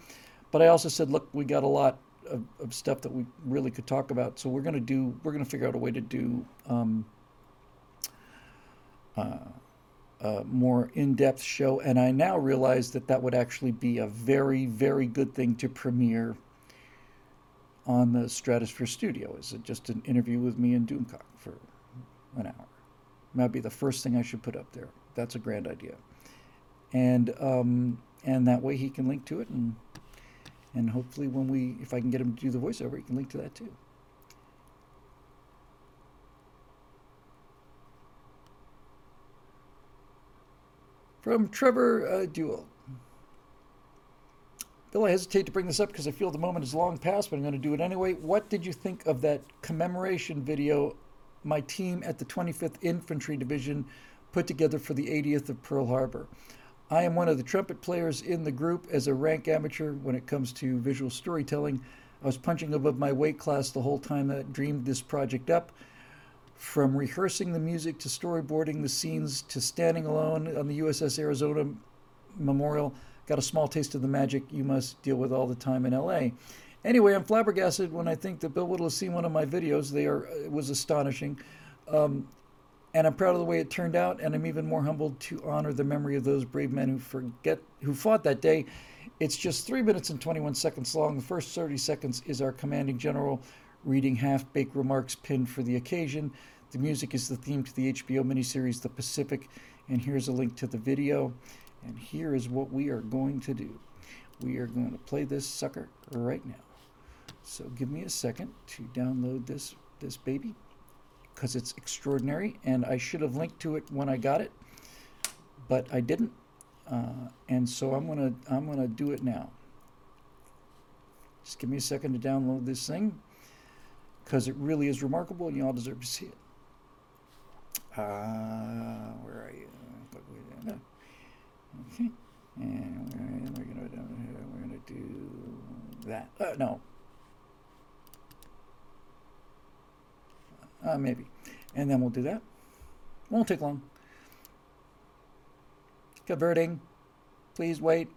But I also said, look, we got a lot of, of stuff that we really could talk about. So we're going to do. We're going to figure out a way to do. Um, uh, more in-depth show, and I now realize that that would actually be a very, very good thing to premiere on the Stratosphere Studio. Is it just an interview with me and Doomcock for an hour? That'd be the first thing I should put up there. That's a grand idea, and um, and that way he can link to it, and and hopefully when we, if I can get him to do the voiceover, he can link to that too. From Trevor uh, Duel. Bill, I hesitate to bring this up because I feel the moment is long past, but I'm going to do it anyway. What did you think of that commemoration video my team at the 25th Infantry Division put together for the 80th of Pearl Harbor? I am one of the trumpet players in the group as a rank amateur when it comes to visual storytelling. I was punching above my weight class the whole time that I dreamed this project up. From rehearsing the music to storyboarding the scenes to standing alone on the USS Arizona Memorial, got a small taste of the magic you must deal with all the time in LA. Anyway, I'm flabbergasted when I think that Bill Whittle has seen one of my videos. They are it was astonishing. Um, and I'm proud of the way it turned out, and I'm even more humbled to honor the memory of those brave men who forget who fought that day. It's just three minutes and 21 seconds long. The first 30 seconds is our commanding general reading half baked remarks pinned for the occasion. The music is the theme to the HBO miniseries The Pacific, and here's a link to the video. And here is what we are going to do we are going to play this sucker right now. So give me a second to download this this baby because it's extraordinary and I should have linked to it when I got it but I didn't uh, and so I'm gonna I'm gonna do it now just give me a second to download this thing because it really is remarkable and you all deserve to see it. Uh, where are you? Okay, and we're, gonna we're gonna do that. Uh, no. Uh, maybe, and then we'll do that. Won't take long. Converting. Please wait.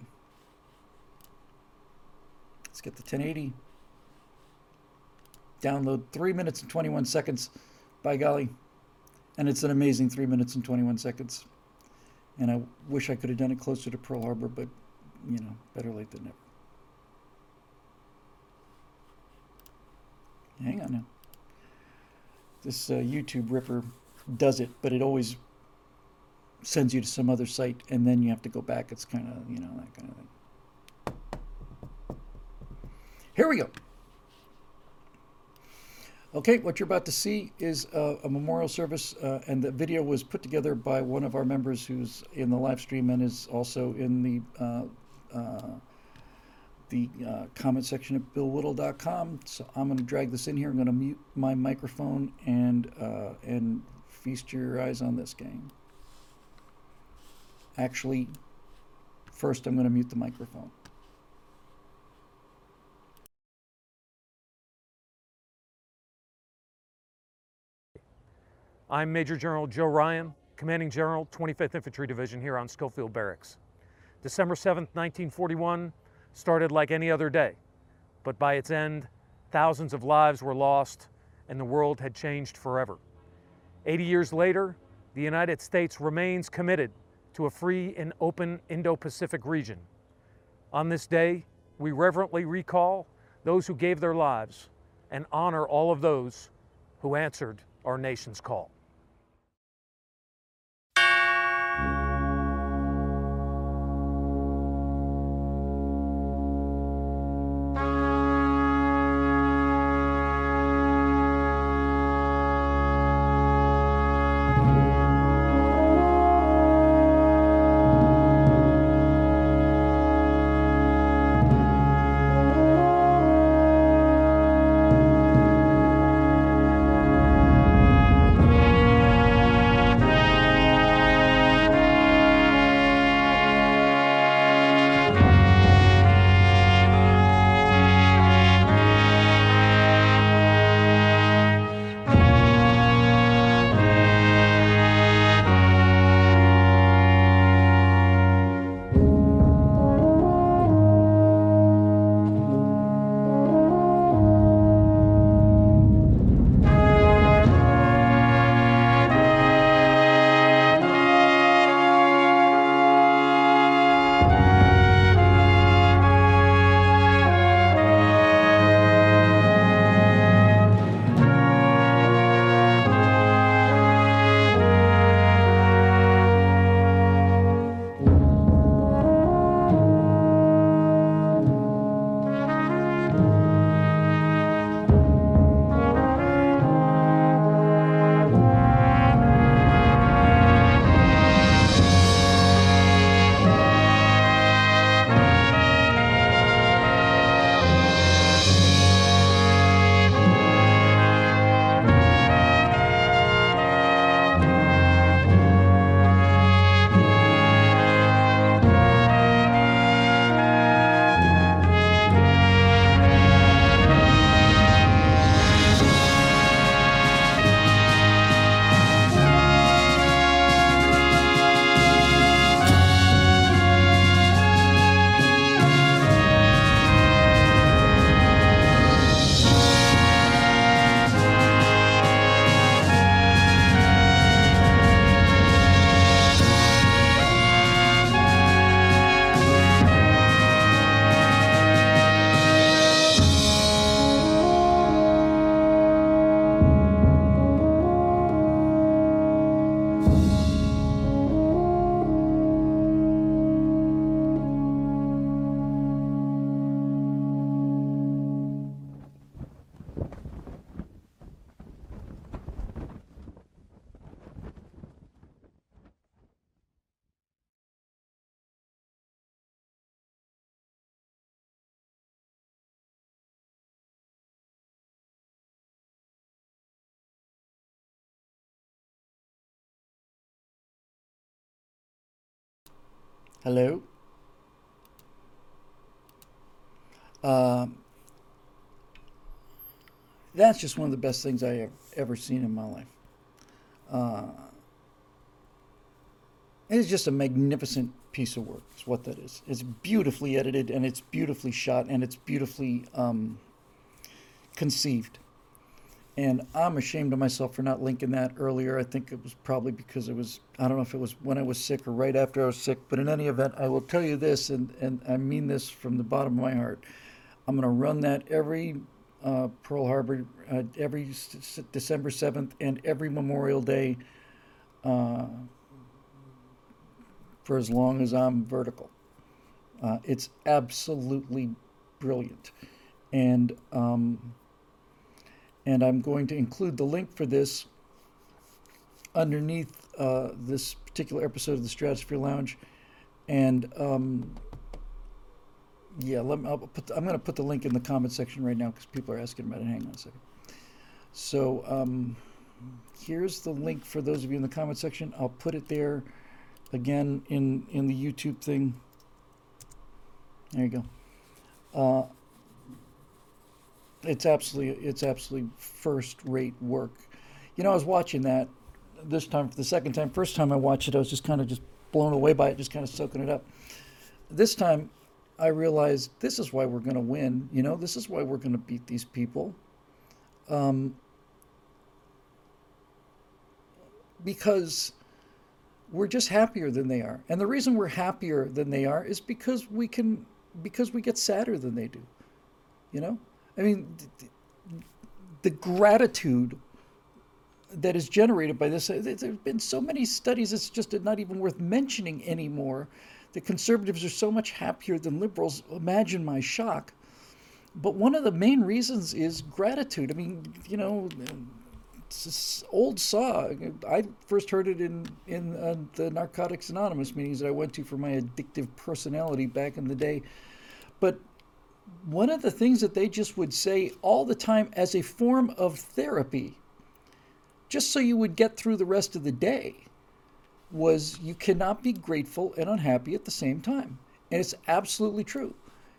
Let's get the 1080. Download three minutes and 21 seconds. By golly. And it's an amazing three minutes and 21 seconds. And I wish I could have done it closer to Pearl Harbor, but, you know, better late than never. Hang on now. This uh, YouTube Ripper does it, but it always sends you to some other site, and then you have to go back. It's kind of, you know, that kind of thing. Here we go. Okay, what you're about to see is a memorial service, uh, and the video was put together by one of our members who's in the live stream and is also in the uh, uh the uh, comment section at billwhittle.com. So I'm going to drag this in here. I'm going to mute my microphone and uh, and feast your eyes on this game. Actually, first I'm going to mute the microphone. I'm Major General Joe Ryan, Commanding General, 25th Infantry Division here on Schofield Barracks. December 7, 1941 started like any other day, but by its end, thousands of lives were lost and the world had changed forever. 80 years later, the United States remains committed to a free and open Indo-Pacific region. On this day, we reverently recall those who gave their lives and honor all of those who answered our nation's call. Hello? Um, that's just one of the best things I have ever seen in my life. Uh, it's just a magnificent piece of work. It's what that is. It's beautifully edited and it's beautifully shot and it's beautifully um, conceived. And I'm ashamed of myself for not linking that earlier. I think it was probably because it was, I don't know if it was when I was sick or right after I was sick, but in any event, I will tell you this, and, and I mean this from the bottom of my heart. I'm going to run that every uh, Pearl Harbor, uh, every s- December 7th, and every Memorial Day uh, for as long as I'm vertical. Uh, it's absolutely brilliant. And, um, and I'm going to include the link for this underneath uh, this particular episode of the Stratosphere Lounge. And um, yeah, let me, put, I'm going to put the link in the comment section right now because people are asking about it. Hang on a second. So um, here's the link for those of you in the comment section. I'll put it there again in in the YouTube thing. There you go. Uh, it's absolutely it's absolutely first rate work. You know, I was watching that this time for the second time. First time I watched it, I was just kind of just blown away by it, just kind of soaking it up. This time, I realized this is why we're going to win. You know, this is why we're going to beat these people. Um, because we're just happier than they are. And the reason we're happier than they are is because we can because we get sadder than they do. You know? I mean th- th- the gratitude that is generated by this There have been so many studies it's just not even worth mentioning anymore. The conservatives are so much happier than liberals. Imagine my shock. But one of the main reasons is gratitude. I mean, you know, it's old saw. I first heard it in in uh, the Narcotics Anonymous meetings that I went to for my addictive personality back in the day. But one of the things that they just would say all the time as a form of therapy, just so you would get through the rest of the day, was you cannot be grateful and unhappy at the same time. And it's absolutely true.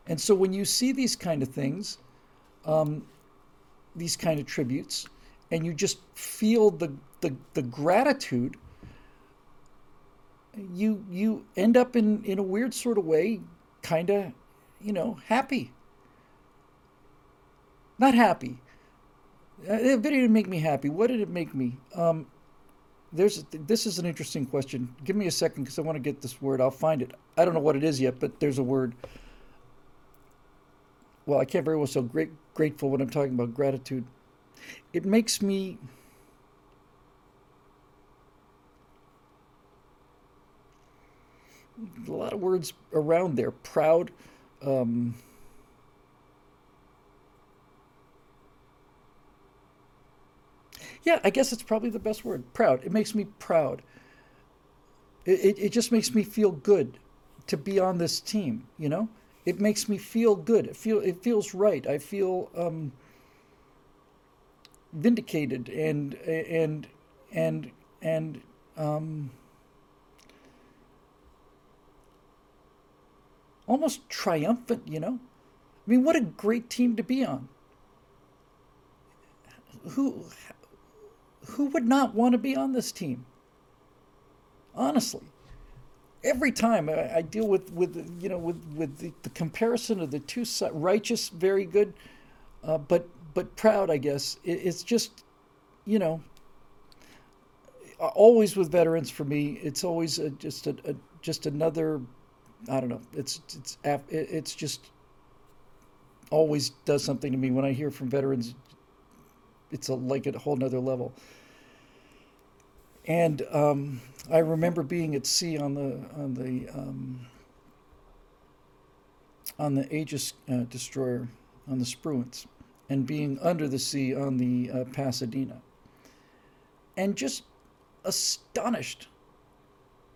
And so when you see these kind of things, um, these kind of tributes, and you just feel the, the, the gratitude, you you end up in, in a weird sort of way, kind of, you know, happy. Not happy. Uh, It video didn't make me happy. What did it make me? Um, there's this is an interesting question. Give me a second because I want to get this word. I'll find it. I don't know what it is yet, but there's a word. Well, I can't very well so great grateful when I'm talking about gratitude. It makes me a lot of words around there. Proud. Um, yeah, I guess it's probably the best word. Proud. It makes me proud. It, it, it just makes me feel good to be on this team, you know? It makes me feel good. It feel it feels right. I feel um, vindicated and and and and um, almost triumphant, you know? I mean, what a great team to be on. Who who would not want to be on this team? Honestly, every time I, I deal with with you know with with the, the comparison of the two righteous, very good, uh, but but proud, I guess it, it's just you know always with veterans for me. It's always a, just a, a just another I don't know. It's it's it's just always does something to me when I hear from veterans. It's a like a whole nother level. And um, I remember being at sea on the on the um, on the Aegis uh, destroyer on the Spruance, and being under the sea on the uh, Pasadena, and just astonished,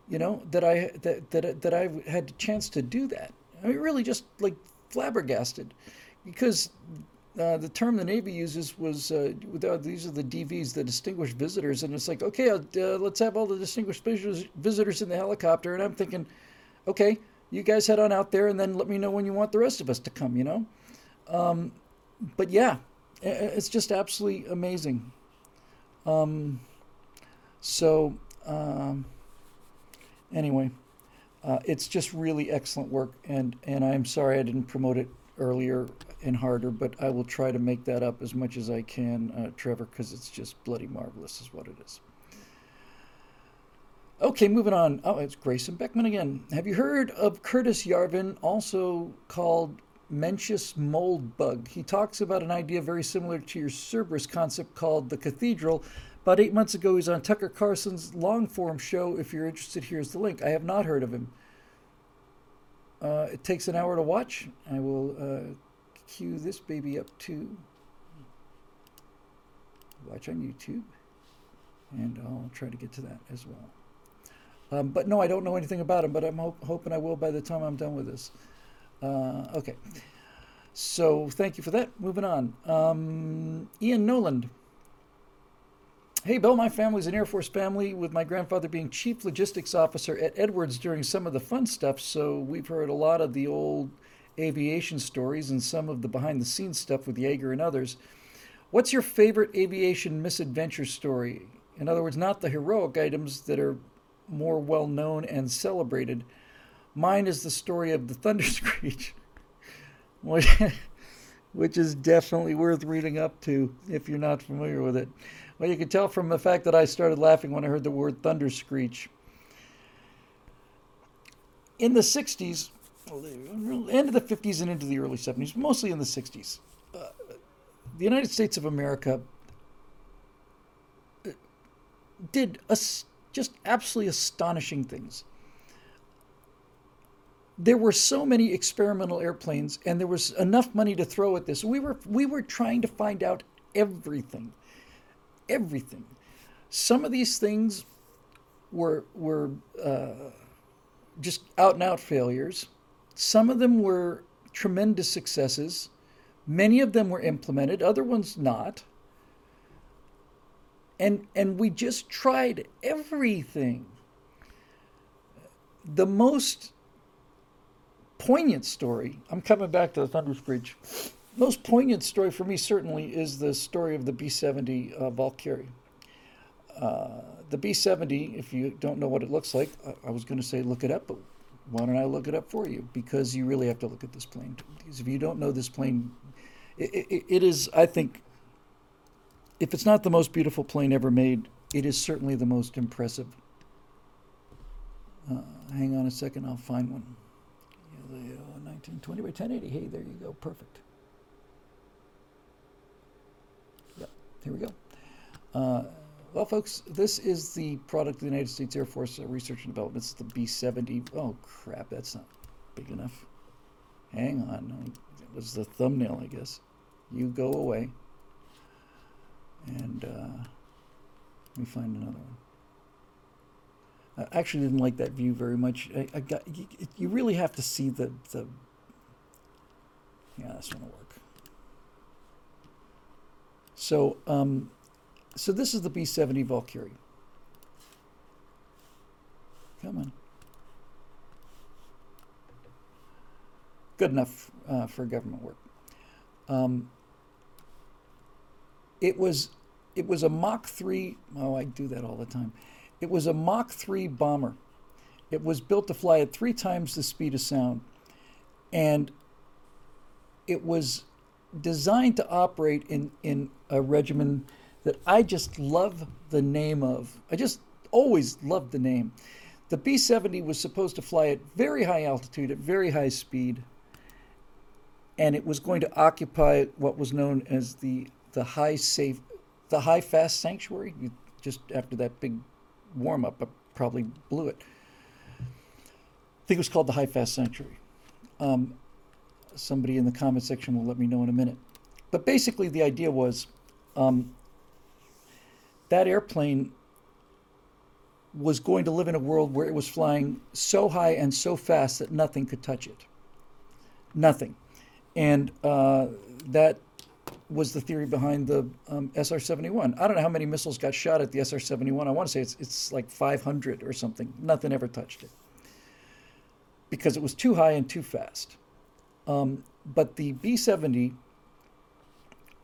you know, that I that that that I had a chance to do that. I mean, really, just like flabbergasted, because uh, the term the Navy uses was uh, these are the DVs, the distinguished visitors, and it's like okay, uh, let's have all the distinguished visitors, in the helicopter, and I'm thinking, okay, you guys head on out there, and then let me know when you want the rest of us to come, you know. Um, but yeah, it's just absolutely amazing. Um, so um, anyway, uh, it's just really excellent work, and and I'm sorry I didn't promote it earlier and harder, but I will try to make that up as much as I can, uh, Trevor, because it's just bloody marvelous, is what it is. Okay, moving on. Oh, it's Grayson Beckman again. Have you heard of Curtis Yarvin, also called Mencius Moldbug? He talks about an idea very similar to your Cerberus concept called the cathedral. About eight months ago, he's on Tucker Carlson's long form show. If you're interested, here's the link. I have not heard of him. Uh, it takes an hour to watch. I will uh, cue this baby up to watch on YouTube, and I'll try to get to that as well. Um, but no, I don't know anything about him, but I'm ho- hoping I will by the time I'm done with this. Uh, okay. So thank you for that. Moving on. Um, Ian Noland. Hey, Bill, my family's an Air Force family, with my grandfather being chief logistics officer at Edwards during some of the fun stuff. So we've heard a lot of the old aviation stories and some of the behind the scenes stuff with Yeager and others. What's your favorite aviation misadventure story? In other words, not the heroic items that are more well known and celebrated. Mine is the story of the Thunder Screech, which is definitely worth reading up to if you're not familiar with it. Well, you can tell from the fact that I started laughing when I heard the word thunder screech. In the 60s, end of the 50s and into the early 70s, mostly in the 60s, uh, the United States of America uh, did as- just absolutely astonishing things. There were so many experimental airplanes, and there was enough money to throw at this. We were we were trying to find out everything everything. Some of these things were were uh, just out and out failures. Some of them were tremendous successes. Many of them were implemented. Other ones not. And and we just tried everything. The most poignant story. I'm coming back to the Thunder Screech most poignant story for me certainly is the story of the B-70 uh, Valkyrie. Uh, the B-70, if you don't know what it looks like, I, I was going to say look it up, but why don't I look it up for you? Because you really have to look at this plane. Because if you don't know this plane, it, it, it is, I think, if it's not the most beautiful plane ever made, it is certainly the most impressive. Uh, hang on a second, I'll find one. 1920 by 1080. Hey, there you go. Perfect. Here we go. Uh, well, folks, this is the product of the United States Air Force Research and Development. It's the B 70. Oh, crap, that's not big enough. Hang on. It was the thumbnail, I guess. You go away. And uh, let me find another one. I actually didn't like that view very much. I, I got you, you really have to see the the. Yeah, this one will work. So, um, so this is the B-70 Valkyrie. Come on. Good enough uh, for government work. Um, it was, it was a Mach 3. Oh, I do that all the time. It was a Mach 3 bomber. It was built to fly at three times the speed of sound, and it was designed to operate in, in a regimen that I just love the name of. I just always loved the name. The B 70 was supposed to fly at very high altitude, at very high speed, and it was going to occupy what was known as the, the high safe, the high fast sanctuary. You, just after that big warm up, I probably blew it. I think it was called the high fast sanctuary. Um, somebody in the comment section will let me know in a minute. But basically, the idea was um, that airplane was going to live in a world where it was flying so high and so fast that nothing could touch it. Nothing. And uh, that was the theory behind the um, SR 71. I don't know how many missiles got shot at the SR 71. I want to say it's, it's like 500 or something. Nothing ever touched it because it was too high and too fast. Um, but the B 70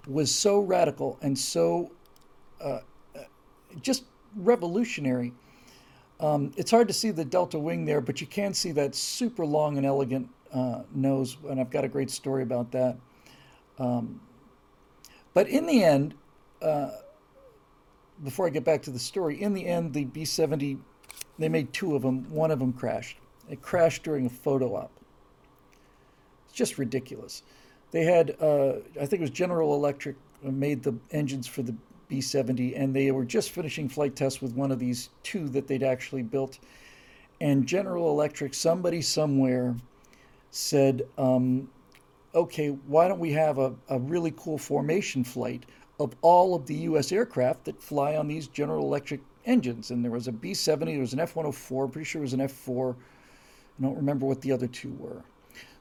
was so radical and so uh, just revolutionary Um, it's hard to see the delta wing there, but you can see that super long and elegant uh, nose, and I've got a great story about that. Um, but in the end, uh, before I get back to the story, in the end, the B 70, they made two of them. One of them crashed. It crashed during a photo op. Just ridiculous. They had, uh, I think it was General Electric made the engines for the B 70, and they were just finishing flight tests with one of these two that they'd actually built. And General Electric, somebody somewhere, said, um, okay, why don't we have a, a really cool formation flight of all of the U.S. aircraft that fly on these General Electric engines? And there was a B 70, there was an F 104, pretty sure it was an F 4. I don't remember what the other two were.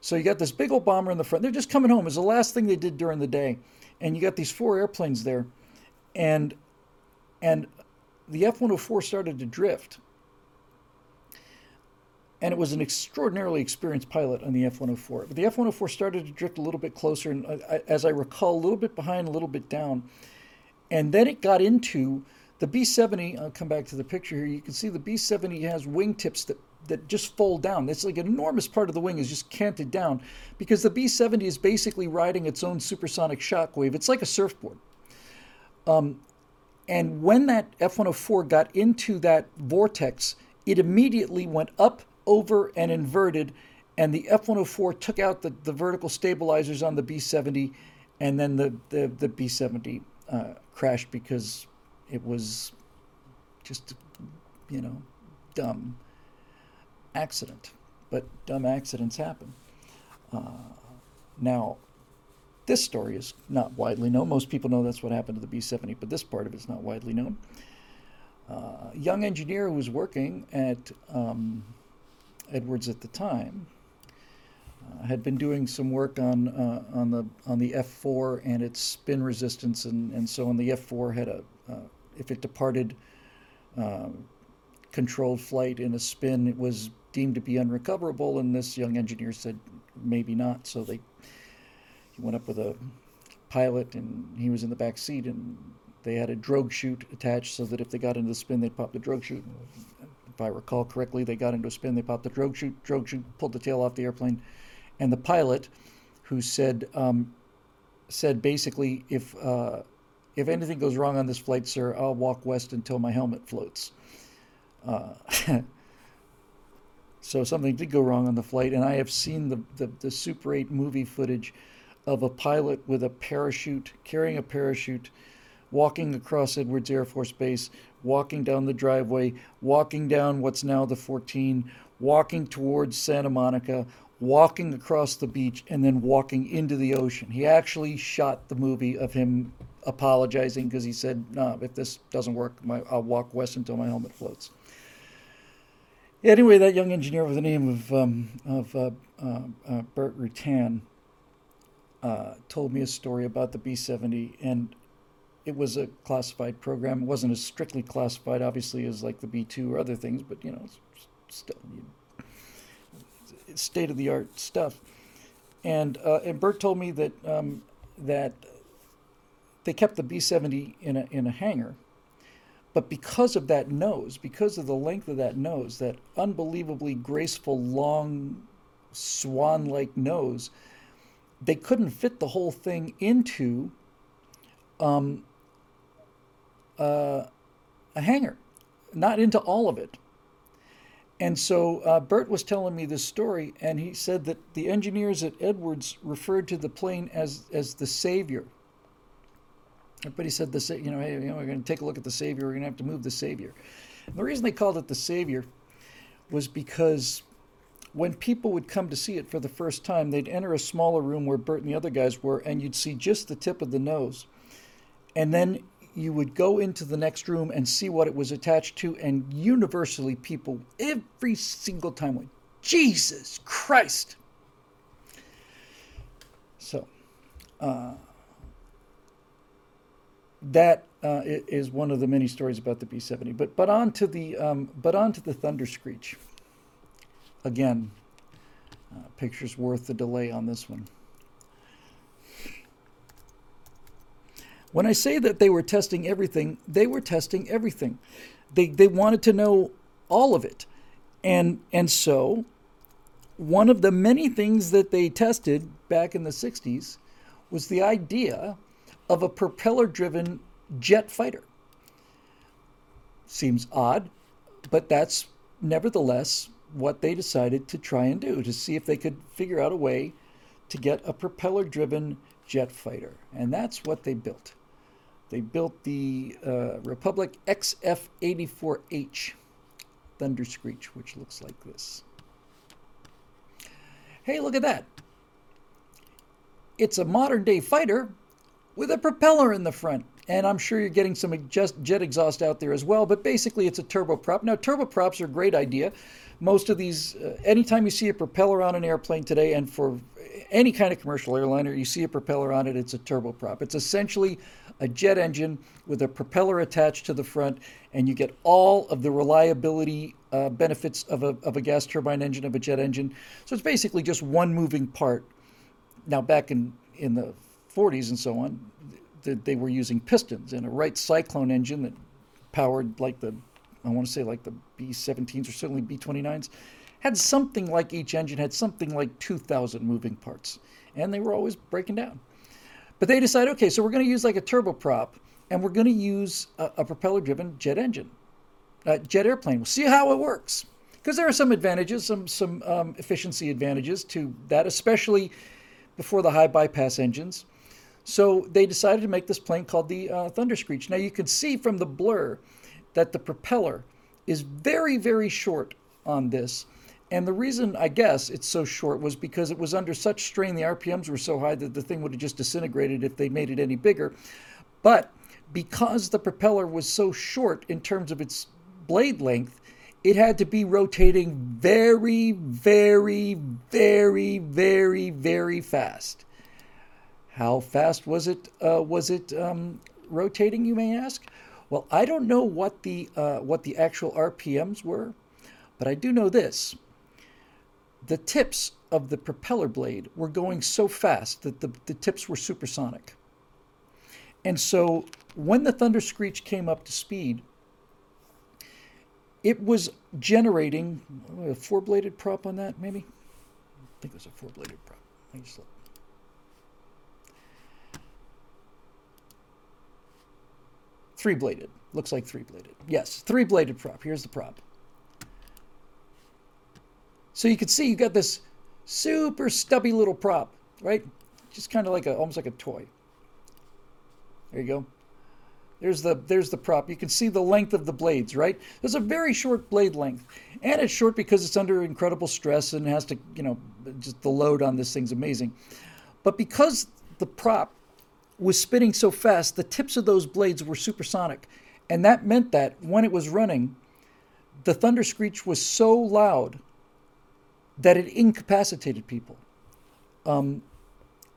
So you got this big old bomber in the front. They're just coming home. It was the last thing they did during the day. And you got these four airplanes there. And and the F 104 started to drift. And it was an extraordinarily experienced pilot on the F 104. But the F 104 started to drift a little bit closer, and uh, as I recall, a little bit behind, a little bit down. And then it got into the B 70. I'll come back to the picture here. You can see the B 70 has wingtips that that just fold down. It's like an enormous part of the wing is just canted down because the B 70 is basically riding its own supersonic shockwave. It's like a surfboard. Um, and when that F 104 got into that vortex, it immediately went up, over, and inverted. And the F 104 took out the, the vertical stabilizers on the B 70, and then the, the, the B 70 uh, crashed because it was just, you know, dumb accident. But dumb accidents happen. Uh, now, this story is not widely known. Most people know that's what happened to the B 70, but this part of it's not widely known. Uh, a young engineer who was working at um, Edwards at the time uh, had been doing some work on uh, on the on the F4 and its spin resistance, and, and so on. The F4 had a uh, if it departed um, controlled flight in a spin, it was deemed to be unrecoverable. And this young engineer said maybe not. So they he went up with a pilot, and he was in the back seat, and they had a drogue chute attached so that if they got into the spin, they'd pop the drogue chute. If I recall correctly, they got into a spin, they popped the drogue chute, drogue chute pulled the tail off the airplane, and the pilot, who said um, said basically if uh, if anything goes wrong on this flight, sir, I'll walk west until my helmet floats. Uh, so something did go wrong on the flight, and I have seen the, the, the Super 8 movie footage of a pilot with a parachute, carrying a parachute, walking across Edwards Air Force Base, walking down the driveway, walking down what's now the 14, walking towards Santa Monica, walking across the beach, and then walking into the ocean. He actually shot the movie of him apologizing because he said, "No, if this doesn't work, my, I'll walk west until my helmet floats." Anyway, that young engineer with the name of um, of uh, uh, uh, Bert Rutan uh, told me a story about the B seventy, and it was a classified program. It wasn't as strictly classified, obviously, as like the B two or other things, but you know, it's still state of the art stuff. And uh, and Bert told me that um, that they kept the B seventy in a in a hangar but because of that nose, because of the length of that nose, that unbelievably graceful, long, swan like nose, they couldn't fit the whole thing into um, uh, a hangar, not into all of it. And so uh, Bert was telling me this story, and he said that the engineers at Edwards referred to the plane as, as the savior Everybody said the you know, hey, you know, we're going to take a look at the Savior. We're going to have to move the Savior. And the reason they called it the Savior was because when people would come to see it for the first time, they'd enter a smaller room where Bert and the other guys were, and you'd see just the tip of the nose. And then you would go into the next room and see what it was attached to, and universally, people every single time went, Jesus Christ! So, uh, that uh, is one of the many stories about the B-70. But but on to the um, but on to the Thunder Screech. Again, uh, pictures worth the delay on this one. When I say that they were testing everything, they were testing everything. They they wanted to know all of it. And and so one of the many things that they tested back in the 60s was the idea of a propeller driven jet fighter. Seems odd, but that's nevertheless what they decided to try and do to see if they could figure out a way to get a propeller driven jet fighter. And that's what they built. They built the uh, Republic XF 84H Thunder Screech, which looks like this. Hey, look at that. It's a modern day fighter with a propeller in the front. And I'm sure you're getting some jet exhaust out there as well, but basically it's a turboprop. Now, turboprops are a great idea. Most of these, uh, anytime you see a propeller on an airplane today, and for any kind of commercial airliner, you see a propeller on it, it's a turboprop. It's essentially a jet engine with a propeller attached to the front, and you get all of the reliability uh, benefits of a, of a gas turbine engine, of a jet engine. So it's basically just one moving part. Now, back in, in the 40s and so on, that they were using pistons and a Wright Cyclone engine that powered like the, I want to say like the B-17s or certainly B-29s, had something like each engine had something like 2,000 moving parts, and they were always breaking down. But they decided, okay, so we're going to use like a turboprop, and we're going to use a, a propeller-driven jet engine, jet airplane. We'll see how it works, because there are some advantages, some some um, efficiency advantages to that, especially before the high bypass engines. So they decided to make this plane called the uh, Thunder Screech. Now you can see from the blur that the propeller is very, very short on this. And the reason, I guess, it's so short was because it was under such strain, the RPMs were so high that the thing would have just disintegrated if they made it any bigger. But because the propeller was so short in terms of its blade length, it had to be rotating very, very, very, very, very fast. How fast was it? Uh, was it um, rotating? You may ask. Well, I don't know what the uh, what the actual RPMs were, but I do know this: the tips of the propeller blade were going so fast that the, the tips were supersonic. And so when the Thunder Screech came up to speed, it was generating a four-bladed prop on that, maybe. I think it was a four-bladed prop. Let me just look. Three bladed. Looks like three bladed. Yes, three bladed prop. Here's the prop. So you can see you got this super stubby little prop, right? Just kind of like a almost like a toy. There you go. There's the there's the prop. You can see the length of the blades, right? There's a very short blade length, and it's short because it's under incredible stress and has to, you know, just the load on this thing's amazing. But because the prop was spinning so fast, the tips of those blades were supersonic. And that meant that when it was running, the thunder screech was so loud that it incapacitated people. Um,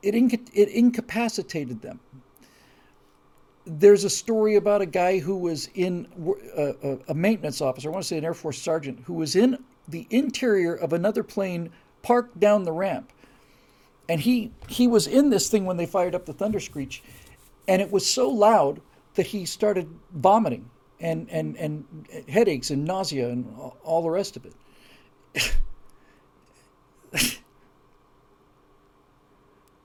it, inca- it incapacitated them. There's a story about a guy who was in a maintenance officer, I want to say an Air Force sergeant, who was in the interior of another plane parked down the ramp and he he was in this thing when they fired up the thunder screech and it was so loud that he started vomiting and and and headaches and nausea and all the rest of it.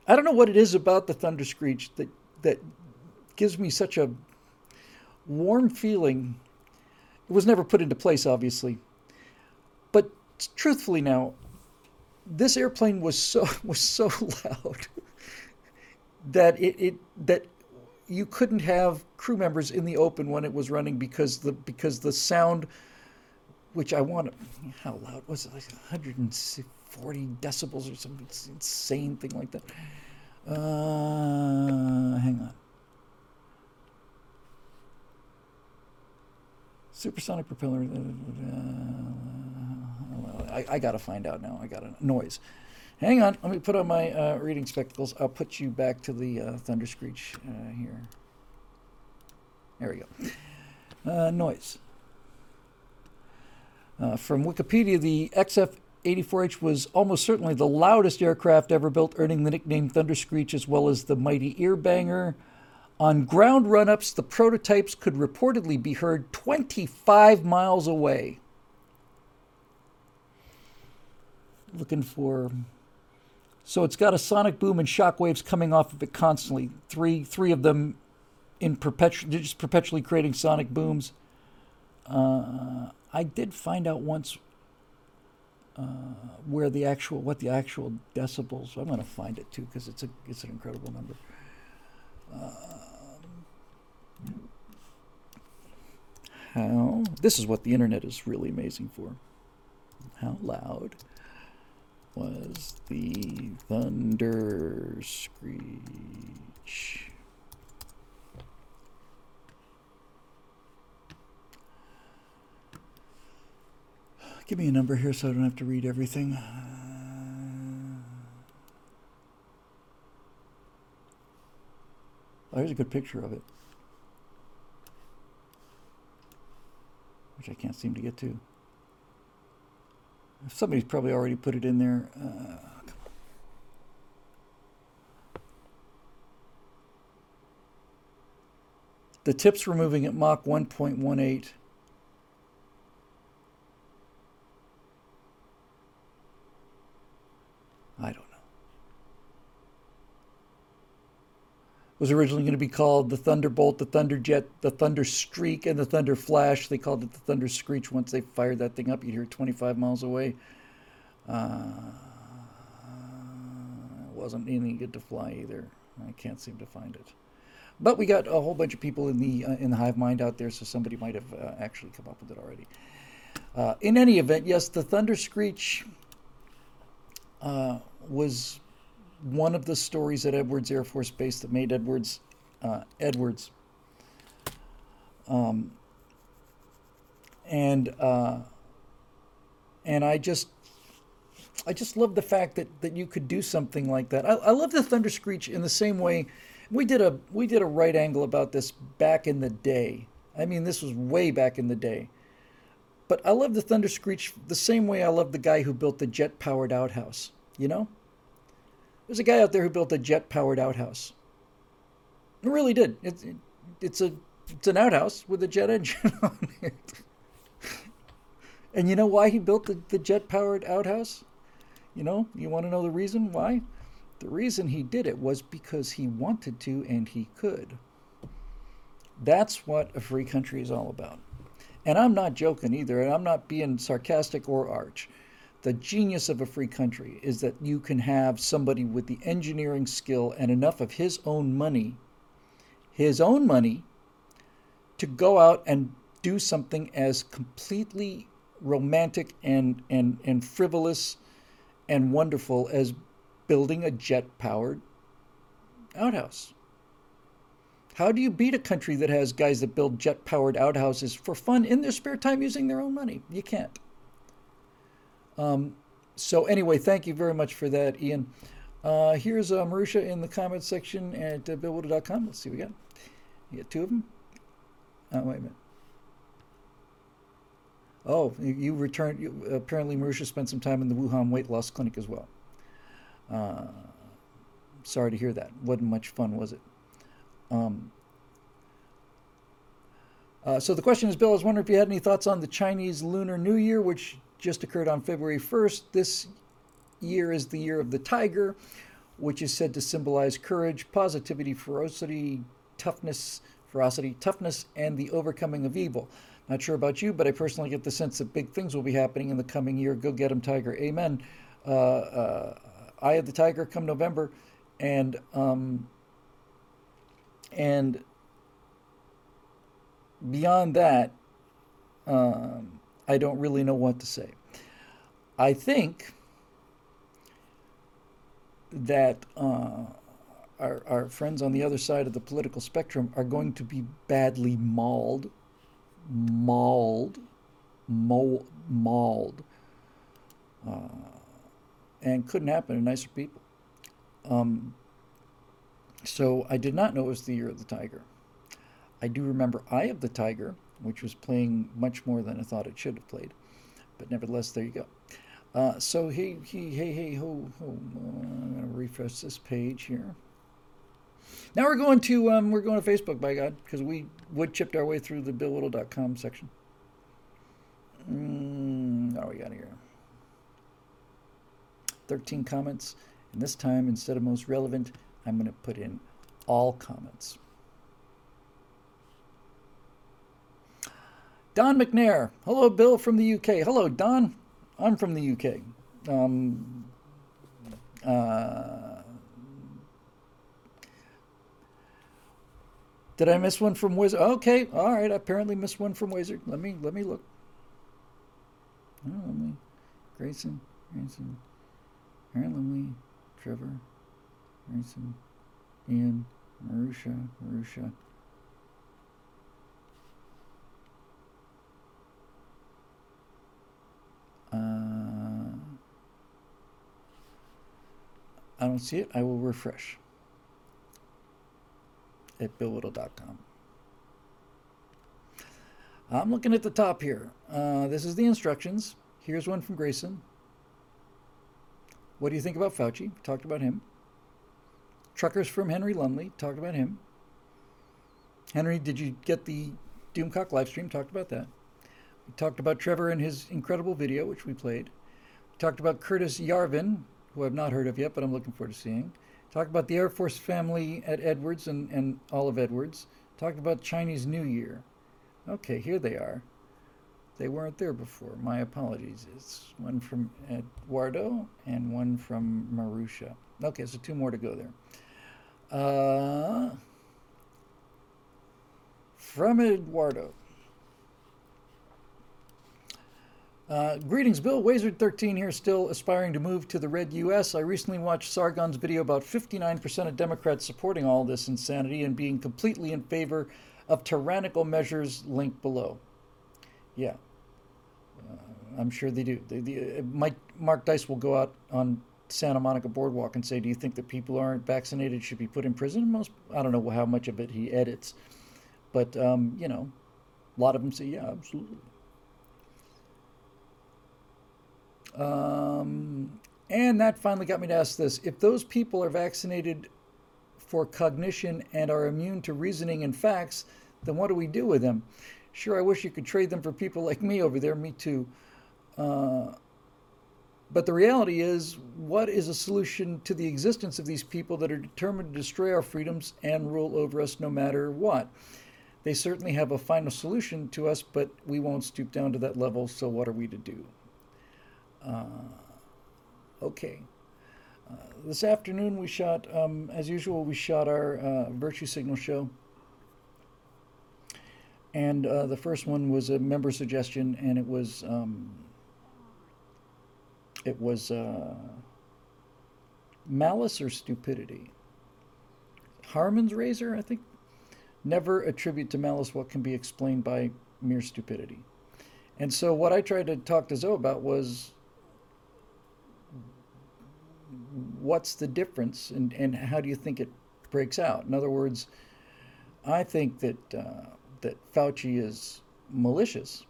I don't know what it is about the thunder screech that that gives me such a warm feeling. It was never put into place obviously. But truthfully now this airplane was so was so loud that it, it that you couldn't have crew members in the open when it was running because the because the sound which I want how loud was it? Like 140 decibels or some insane thing like that. Uh, hang on supersonic propeller uh, I, I got to find out now. I got a noise. Hang on. Let me put on my uh, reading spectacles. I'll put you back to the uh, thunder screech uh, here. There we go. Uh, noise. Uh, from Wikipedia, the XF 84H was almost certainly the loudest aircraft ever built, earning the nickname Thunder Screech as well as the mighty ear banger. On ground run ups, the prototypes could reportedly be heard 25 miles away. looking for. So it's got a sonic boom and shockwaves coming off of it constantly. Three, three of them in perpetual, just perpetually creating sonic booms. Uh, I did find out once uh, where the actual, what the actual decibels. I'm going to find it too because it's a, it's an incredible number. Um, how? This is what the internet is really amazing for. How loud was the thunder screech? Give me a number here so I don't have to read everything. Uh, oh, here's a good picture of it, which I can't seem to get to. Somebody's probably already put it in there. Uh, the tips were moving at Mach 1.18. I don't. It was originally going to be called the Thunderbolt, the Thunderjet, the Thunderstreak, and the Thunder Flash. They called it the Thunder Screech once they fired that thing up. You'd hear it 25 miles away. Uh, it wasn't any good to fly either. I can't seem to find it. But we got a whole bunch of people in the uh, in the hive mind out there, so somebody might have uh, actually come up with it already. Uh, in any event, yes, the Thunder Screech uh, was one of the stories at Edwards Air Force Base that made Edwards uh, Edwards. Um, and uh, and I just I just love the fact that that you could do something like that. I, I love the Thunder Screech in the same way. We did a we did a right angle about this back in the day. I mean, this was way back in the day. But I love the Thunder Screech the same way I love the guy who built the jet powered outhouse. You know? There's a guy out there who built a jet powered outhouse. It really did. It's it, it's a it's an outhouse with a jet engine on it. and you know why he built the, the jet powered outhouse? You know, you want to know the reason why? The reason he did it was because he wanted to and he could. That's what a free country is all about. And I'm not joking either, and I'm not being sarcastic or arch. The genius of a free country is that you can have somebody with the engineering skill and enough of his own money, his own money, to go out and do something as completely romantic and, and, and frivolous and wonderful as building a jet powered outhouse. How do you beat a country that has guys that build jet powered outhouses for fun in their spare time using their own money? You can't. Um, so, anyway, thank you very much for that, Ian. Uh, here's uh, Marusha in the comments section at uh, billwhittle.com. Let's see what we got. You got two of them? Oh, wait a minute. Oh, you, you returned. You, apparently, Marusha spent some time in the Wuhan weight loss clinic as well. Uh, sorry to hear that. Wasn't much fun, was it? Um, uh, so the question is, Bill, I was wondering if you had any thoughts on the Chinese Lunar New Year, which just occurred on February 1st. This year is the year of the tiger, which is said to symbolize courage, positivity, ferocity, toughness, ferocity, toughness, and the overcoming of evil. Not sure about you, but I personally get the sense that big things will be happening in the coming year. Go get get 'em, Tiger. Amen. Uh, uh, Eye of the Tiger come November, and um, and beyond that, um, I don't really know what to say. I think that uh, our, our friends on the other side of the political spectrum are going to be badly mauled, mauled, mauled, uh, and couldn't happen to nicer people. Um, so I did not know it was the year of the tiger. I do remember Eye of the Tiger, which was playing much more than I thought it should have played. But nevertheless, there you go. Uh, so hey, hey, hey, hey, ho, ho. I'm gonna refresh this page here. Now we're going to um, we're going to Facebook, by God, because we wood chipped our way through the BillWhittle.com section. Mm, oh, we got here. 13 comments. And this time, instead of most relevant, I'm going to put in all comments. Don McNair. Hello, Bill from the UK. Hello, Don. I'm from the UK. Um, uh, did I miss one from Wizard? Okay, all right. I apparently missed one from Wizard. Let me let me look. Oh, let me. Grayson, Grayson, Aaron Trevor, Grayson, Ian, Marusha, Marusha. Uh, I don't see it. I will refresh at billwhittle.com. I'm looking at the top here. Uh, this is the instructions. Here's one from Grayson. What do you think about Fauci? Talked about him. Truckers from Henry Lumley. Talked about him. Henry, did you get the Doomcock live stream? Talked about that. We talked about Trevor and his incredible video, which we played. We talked about Curtis Yarvin, who I've not heard of yet, but I'm looking forward to seeing. Talked about the Air Force family at Edwards and, and all of Edwards. Talked about Chinese New Year. Okay, here they are. They weren't there before. My apologies. It's one from Eduardo and one from Marusha. Okay, so two more to go there. Uh, from Eduardo. Uh, greetings, Bill. Wazard13 here, still aspiring to move to the red U.S. I recently watched Sargon's video about 59% of Democrats supporting all this insanity and being completely in favor of tyrannical measures linked below. Yeah, uh, I'm sure they do. The, the, uh, Mike, Mark Dice will go out on Santa Monica Boardwalk and say, "Do you think that people aren't vaccinated should be put in prison?" Most, I don't know how much of it he edits, but um, you know, a lot of them say, "Yeah, absolutely." Um, and that finally got me to ask this: If those people are vaccinated for cognition and are immune to reasoning and facts, then what do we do with them? Sure, I wish you could trade them for people like me over there. Me too. Uh, but the reality is, what is a solution to the existence of these people that are determined to destroy our freedoms and rule over us no matter what? They certainly have a final solution to us, but we won't stoop down to that level, so what are we to do? Uh, okay. Uh, this afternoon we shot, um, as usual, we shot our uh, virtue signal show. And the first one was a member suggestion, and it was um, it was malice or stupidity. Harmon's razor, I think. Never attribute to malice what can be explained by mere stupidity. And so what I tried to talk to Zoe about was what's the difference and, and how do you think it breaks out? In other words, I think that uh, that Fauci is malicious,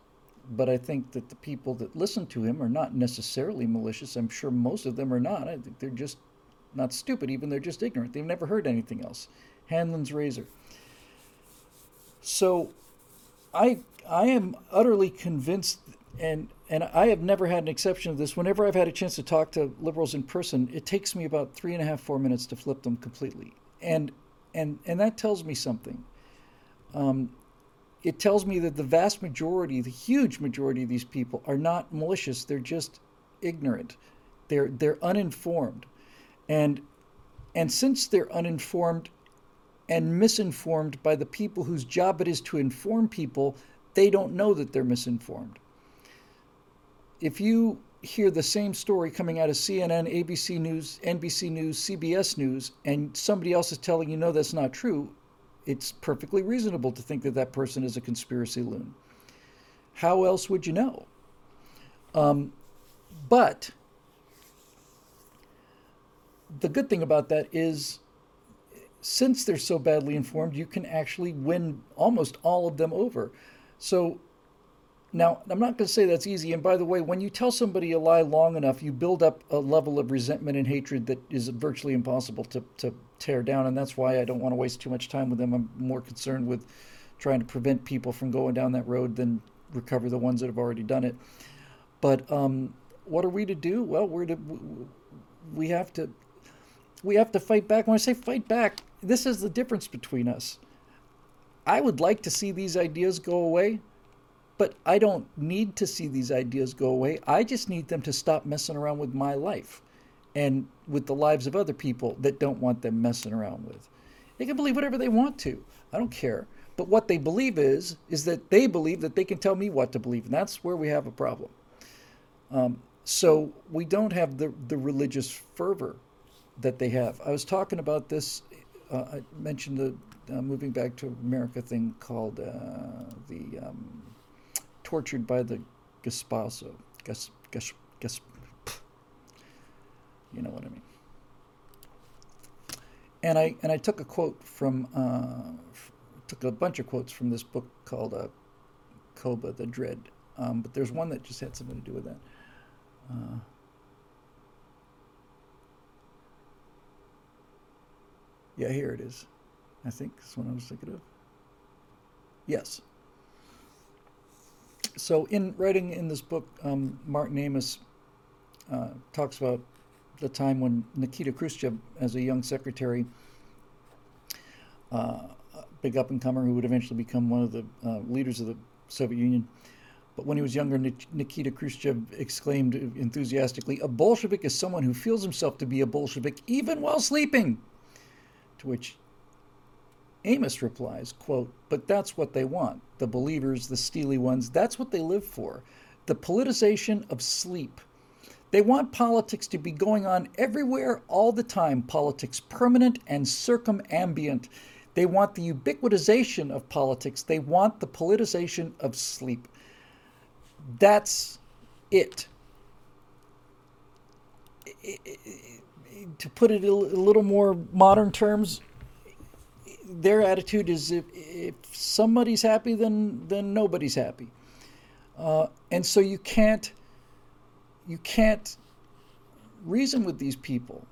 but I think that the people that listen to him are not necessarily malicious. I'm sure most of them are not. I think they're just not stupid, even they're just ignorant. They've never heard anything else. Hanlon's razor. So I I am utterly convinced and and I have never had an exception of this. Whenever I've had a chance to talk to liberals in person, it takes me about three and a half, four minutes to flip them completely, and and and that tells me something. Um, it tells me that the vast majority, the huge majority of these people are not malicious. They're just ignorant. They're they're uninformed, and and since they're uninformed and misinformed by the people whose job it is to inform people, they don't know that they're misinformed if you hear the same story coming out of CNN, ABC News, NBC News, CBS News, and somebody else is telling you, no, that's not true, it's perfectly reasonable to think that that person is a conspiracy loon. How else would you know? Um, but the good thing about that is, since they're so badly informed, you can actually win almost all of them over. So now, I'm not going to say that's easy. And by the way, when you tell somebody a lie long enough, you build up a level of resentment and hatred that is virtually impossible to, to tear down. And that's why I don't want to waste too much time with them. I'm more concerned with trying to prevent people from going down that road than recover the ones that have already done it. But um, what are we to do? Well, we're to we have to we have to fight back. When I say fight back, this is the difference between us. I would like to see these ideas go away, but I don't need to see these ideas go away. I just need them to stop messing around with my life and with the lives of other people that don't want them messing around with. They can believe whatever they want to. I don't care. But what they believe is is that they believe that they can tell me what to believe, and that's where we have a problem. Um, so we don't have the the religious fervor that they have. I was talking about this. Uh, I mentioned the uh, moving back to America thing called uh, the um, tortured by the Gestapo. Gas, gas, gas, you know what I mean. And I and I took a quote from uh, took a bunch of quotes from this book called uh, Koba the Dread, um, but there's one that just had something to do with that. Uh, yeah, here it is. I think that's what I was thinking of. Yes. So, in writing in this book, um, Martin Amis uh, talks about the time when Nikita Khrushchev, as a young secretary, uh, big up and comer who would eventually become one of the uh, leaders of the Soviet Union. But when he was younger, Nikita Khrushchev exclaimed enthusiastically, A Bolshevik is someone who feels himself to be a Bolshevik even while sleeping. To which Amis replies, quote, But that's what they want. The believers, the steely ones, that's what they live for. The politicization of sleep. They want politics to be going on everywhere all the time, politics permanent and circumambient. They want the ubiquitization of politics. They want the politicization of sleep. That's it. To put it in a little more modern terms, their attitude is if, if somebody's happy, then then nobody's happy, uh, and so you can't you can't reason with these people.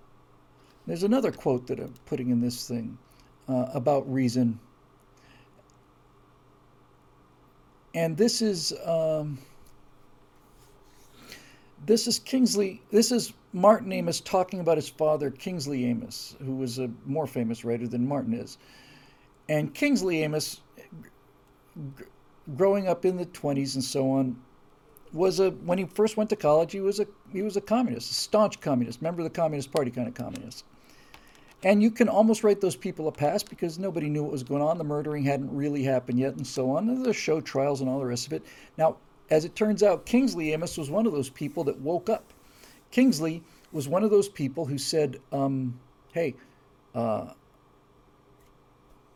There's another quote that I'm putting in this thing uh, about reason. And this is um, this is Kingsley. This is Martin Amis talking about his father, Kingsley Amis, who was a more famous writer than Martin is. And Kingsley Amis, g- growing up in the 20s and so on, was a when he first went to college, he was a he was a communist, a staunch communist, member of the Communist Party kind of communist. And you can almost write those people a pass because nobody knew what was going on. The murdering hadn't really happened yet, and so on. And the show trials and all the rest of it. Now, as it turns out, Kingsley Amis was one of those people that woke up. Kingsley was one of those people who said, um, "Hey, uh,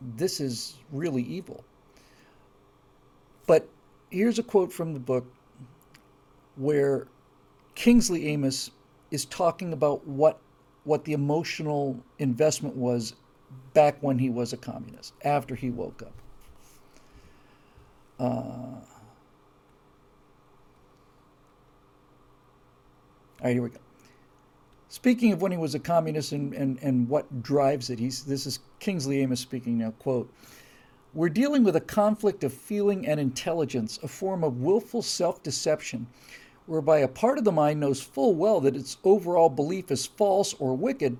this is really evil." But here's a quote from the book where Kingsley Amis is talking about what what the emotional investment was back when he was a communist, after he woke up. Uh, all right, here we go. Speaking of when he was a communist and, and, and what drives it, he's, this is Kingsley Amis speaking now, quote, We're dealing with a conflict of feeling and intelligence, a form of willful self deception whereby a part of the mind knows full well that its overall belief is false or wicked,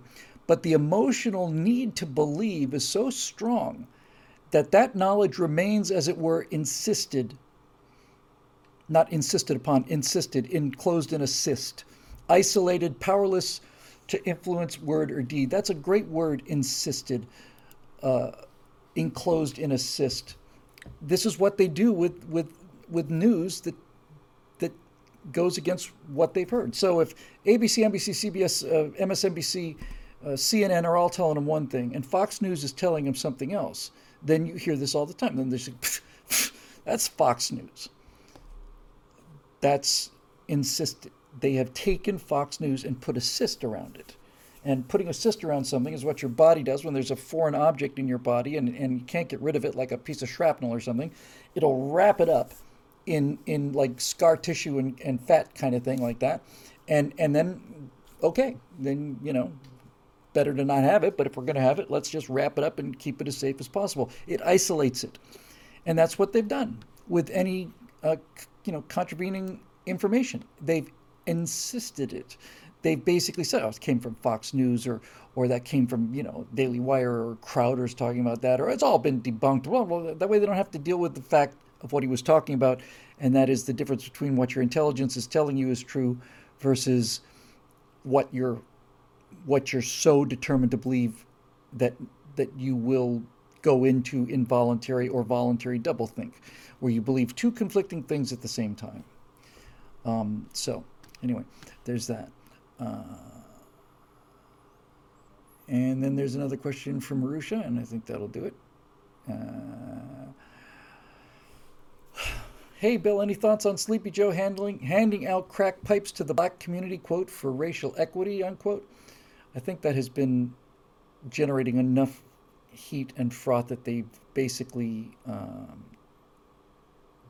but the emotional need to believe is so strong that that knowledge remains, as it were, insisted, not insisted upon, insisted, enclosed in a cyst, isolated, powerless to influence word or deed. That's a great word, insisted, uh, enclosed in a cyst. This is what they do with, with, with news that goes against what they've heard. So if ABC, NBC, CBS, uh, MSNBC, uh, CNN are all telling them one thing, and Fox News is telling them something else, then you hear this all the time. Then say, "That's Fox News." That's insisted. They have taken Fox News and put a cyst around it. And putting a cyst around something is what your body does when there's a foreign object in your body and, and you can't get rid of it like a piece of shrapnel or something. It'll wrap it up in in like scar tissue and, and fat kind of thing like that and and then okay then you know better to not have it but if we're going to have it let's just wrap it up and keep it as safe as possible it isolates it and that's what they've done with any uh, you know contravening information they've insisted it they basically said, "Oh, it came from Fox News," or or that came from you know Daily Wire or Crowder's talking about that, or it's all been debunked. Well, well, that way they don't have to deal with the fact of what he was talking about, and that is the difference between what your intelligence is telling you is true versus what you're what you're so determined to believe that that you will go into involuntary or voluntary doublethink, where you believe two conflicting things at the same time. Um, so, anyway, there's that. Uh, and then there's another question from Marusha, and I think that'll do it. Uh, hey, Bill, any thoughts on Sleepy Joe handling handing out crack pipes to the black community, quote, for racial equity, unquote? I think that has been generating enough heat and froth that they've basically um,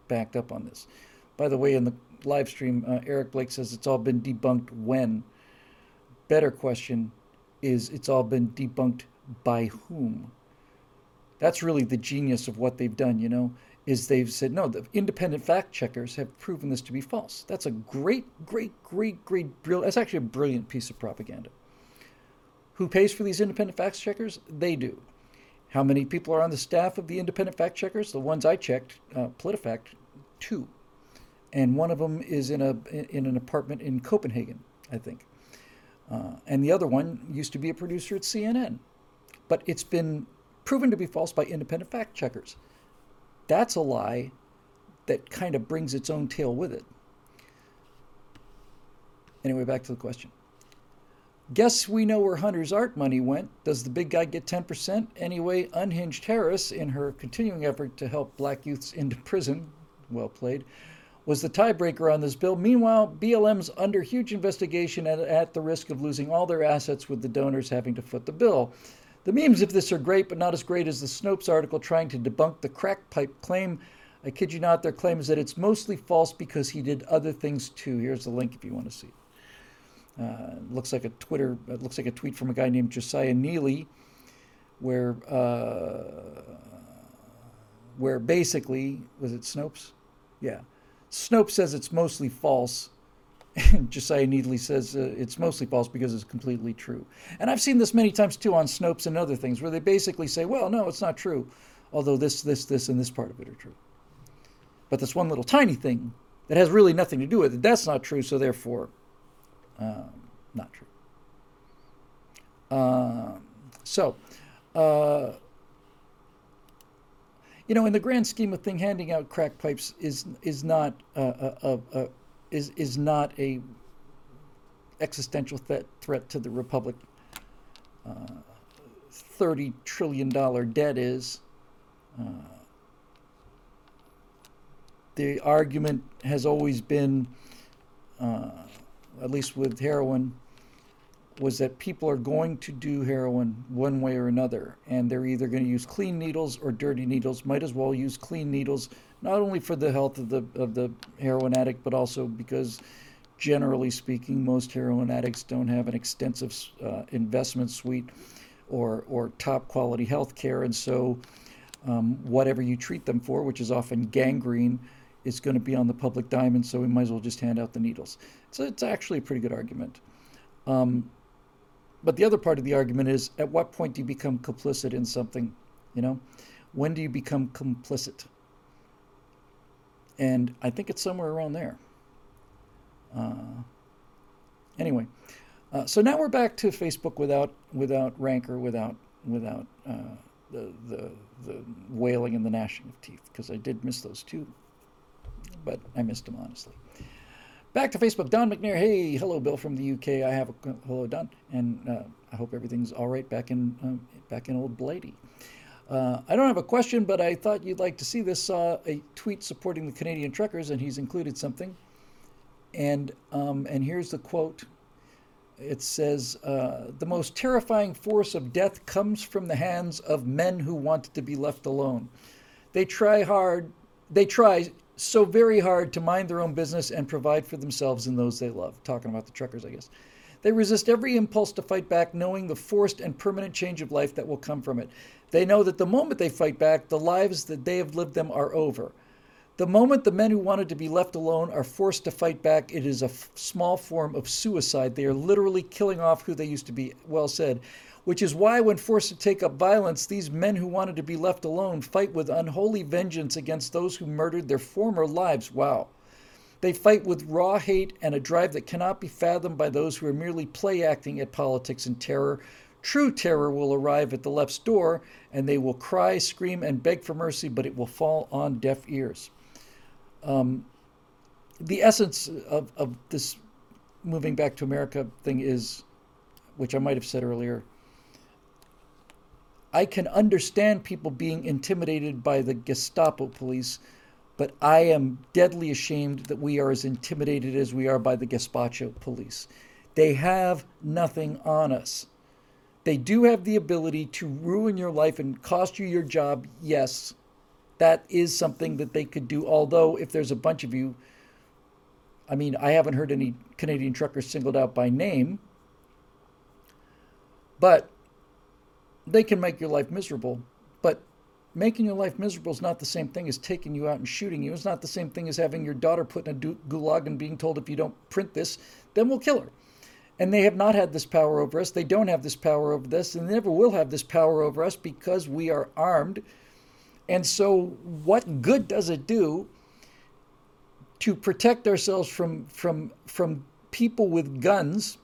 backed up on this. By the way, in the live stream, uh, Eric Blake says it's all been debunked when. Better question is it's all been debunked by whom? That's really the genius of what they've done, you know, is they've said, no, the independent fact checkers have proven this to be false. That's a great, great, great, great, brilliant, that's actually a brilliant piece of propaganda. Who pays for these independent fact checkers? They do. How many people are on the staff of the independent fact checkers? The ones I checked, uh, PolitiFact, two, and one of them is in a in an apartment in Copenhagen, I think, uh, and the other one used to be a producer at CNN, but it's been proven to be false by independent fact checkers. That's a lie that kind of brings its own tail with it. Anyway, back to the question. Guess we know where Hunter's art money went. Does the big guy get 10%? Anyway, Unhinged Harris, in her continuing effort to help black youths into prison, well played, was the tiebreaker on this bill. Meanwhile, BLM's under huge investigation and at the risk of losing all their assets with the donors having to foot the bill. The memes of this are great, but not as great as the Snopes article trying to debunk the crack pipe claim. I kid you not, their claim is that it's mostly false because he did other things too. Here's the link if you want to see it. Uh, looks like a Twitter. It looks like a tweet from a guy named Josiah Neely, where uh, where basically was it Snopes? Yeah, Snopes says it's mostly false. And Josiah Neely says uh, it's mostly false because it's completely true. And I've seen this many times too on Snopes and other things where they basically say, well, no, it's not true, although this, this, this, and this part of it are true. But this one little tiny thing that has really nothing to do with it, that's not true, so therefore um, not true. Uh, so, uh, you know, in the grand scheme of thing, handing out crack pipes is is not a, a, a, is is not a existential threat threat to the republic. Uh, Thirty trillion dollar debt is. Uh, the argument has always been uh, at least with heroin, was that people are going to do heroin one way or another, and they're either going to use clean needles or dirty needles. Might as well use clean needles, not only for the health of the of the heroin addict, but also because, generally speaking, most heroin addicts don't have an extensive uh, investment suite or or top quality health care, and so um, whatever you treat them for, which is often gangrene is going to be on the public diamond, so we might as well just hand out the needles. So it's actually a pretty good argument. Um, but the other part of the argument is at what point do you become complicit in something? You know, when do you become complicit? And I think it's somewhere around there. Uh, anyway, uh, so now we're back to Facebook without without rancor, without without uh, the, the the wailing and the gnashing of teeth, because I did miss those too but I missed them honestly. Back to Facebook, Don McNair. Hey, hello, Bill from the UK. I have a hello, Don, and uh, I hope everything's all right back in um, back in old Blighty. Uh, I don't have a question, but I thought you'd like to see this. Saw a tweet supporting the Canadian truckers, and he's included something. And um, and here's the quote. It says, uh, "The most terrifying force of death comes from the hands of men who want to be left alone. They try hard. They try so very hard to mind their own business and provide for themselves and those they love. Talking about the truckers, I guess. They resist every impulse to fight back, knowing the forced and permanent change of life that will come from it. They know that the moment they fight back, the lives that they have lived them are over. The moment the men who wanted to be left alone are forced to fight back, it is a f- small form of suicide. They are literally killing off who they used to be. Well said. Which is why, when forced to take up violence, these men who wanted to be left alone fight with unholy vengeance against those who murdered their former lives. Wow. They fight with raw hate and a drive that cannot be fathomed by those who are merely play acting at politics and terror. True terror will arrive at the left's door, and they will cry, scream, and beg for mercy, but it will fall on deaf ears. Um, the essence of, of this moving back to America thing is, which I might have said earlier, I can understand people being intimidated by the Gestapo police, but I am deadly ashamed that we are as intimidated as we are by the Gestapo police. They have nothing on us. They do have the ability to ruin your life and cost you your job, yes. That is something that they could do. Although, if there's a bunch of you, I mean, I haven't heard any Canadian truckers singled out by name, but they can make your life miserable. But making your life miserable is not the same thing as taking you out and shooting you. It's not the same thing as having your daughter put in a gulag and being told if you don't print this, then we'll kill her. And they have not had this power over us. They don't have this power over us, and they never will have this power over us because we are armed. And so, what good does it do to protect ourselves from from from people with guns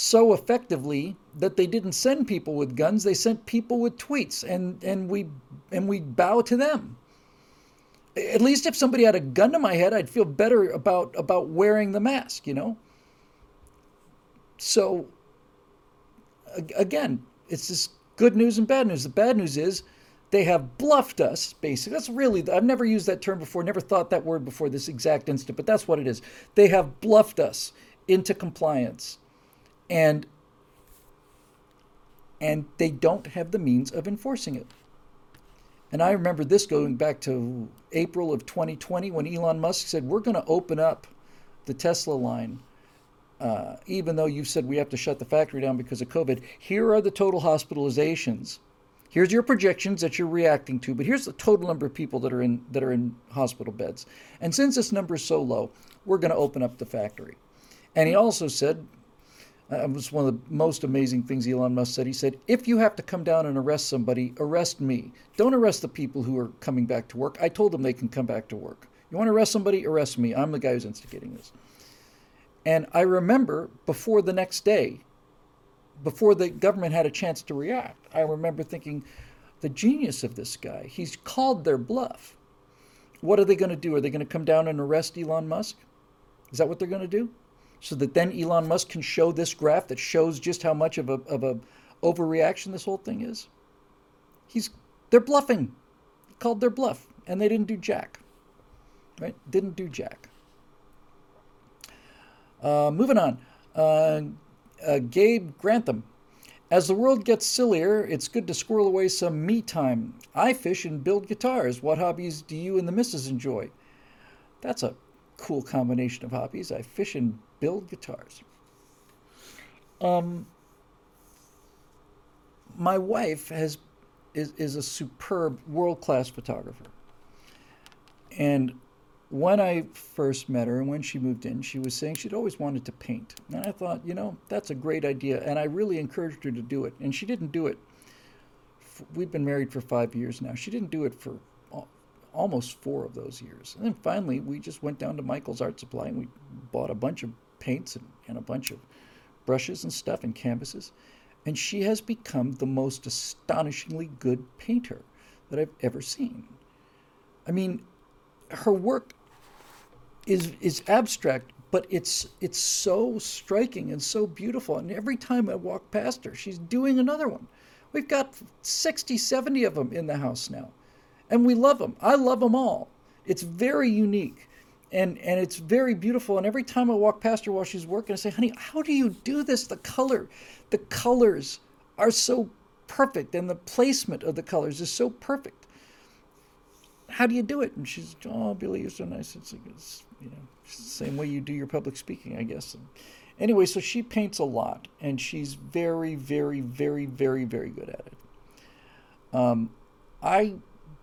so effectively that they didn't send people with guns they sent people with tweets and and we and we bow to them. At least if somebody had a gun to my head i'd feel better about about wearing the mask you know? So again it's just good news and bad news. The bad news is they have bluffed us basically that's really i've never used that term before never thought that word before this exact instant but that's what it is. They have bluffed us into compliance and and they don't have the means of enforcing it. And i remember this going back to april of 2020 when elon musk said we're going to open up the tesla line uh, even though you've said we have to shut the factory down because of covid. Here are the total hospitalizations. Here's your projections that you're reacting to but here's the total number of people that are in that are in hospital beds. And since this number is so low we're going to open up the factory. And he also said it was one of the most amazing things Elon Musk said. He said, If you have to come down and arrest somebody, arrest me. Don't arrest the people who are coming back to work. I told them they can come back to work. You want to arrest somebody? Arrest me. I'm the guy who's instigating this. And I remember before the next day, before the government had a chance to react, I remember thinking, the genius of this guy, he's called their bluff. What are they going to do? Are they going to come down and arrest Elon Musk? Is that what they're going to do? So that then Elon Musk can show this graph that shows just how much of a of a overreaction this whole thing is. He's they're bluffing, called their bluff, and they didn't do jack. Right? Didn't do jack. Uh, moving on, uh, uh, Gabe Grantham. As the world gets sillier, it's good to squirrel away some me time. I fish and build guitars. What hobbies do you and the missus enjoy? That's a cool combination of hobbies. I fish and build guitars. Um, my wife has is, is a superb world class photographer. And when I first met her and when she moved in, she was saying she'd always wanted to paint. And I thought, you know, that's a great idea. And I really encouraged her to do it. And she didn't do it. We've been married for five years now. She didn't do it for almost four of those years. And then finally, we just went down to Michael's Art Supply and we bought a bunch of paints and, and a bunch of brushes and stuff and canvases. And she has become the most astonishingly good painter that I've ever seen. I mean, her work is is abstract, but it's it's so striking and so beautiful. And every time I walk past her, she's doing another one. We've got 60, 70 of them in the house now. And we love them. I love them all. It's very unique and and it's very beautiful. And every time i walk past her while she's working i say honey how do you do this? The color the colors are so perfect and the placement of the colors is so perfect. How do you do it? And she's oh billy you're so nice. It's, like, it's you know it's the same way you do your public speaking i guess. And anyway so she paints a lot and she's very very very very very good at it. Um, i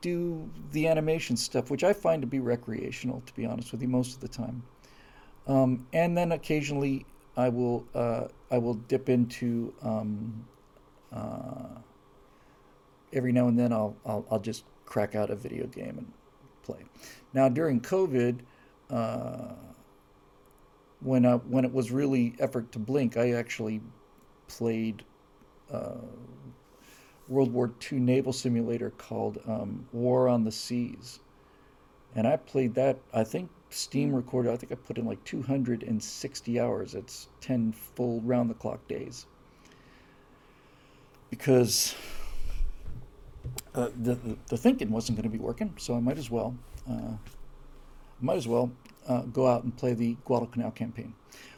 do the animation stuff, which I find to be recreational, to be honest with you, most of the time. Um, and then occasionally I will uh, I will dip into um, uh, every now and then I'll, I'll I'll just crack out a video game and play. Now during COVID, uh, when I, when it was really effort to blink, I actually played uh, World War II naval simulator called um, War on the Seas, and I played that. I think Steam recorded. I think I put in like 260 hours. It's 10 full round the clock days because uh, the, the, the thinking wasn't going to be working, so I might as well uh, might as well uh, go out and play the Guadalcanal campaign,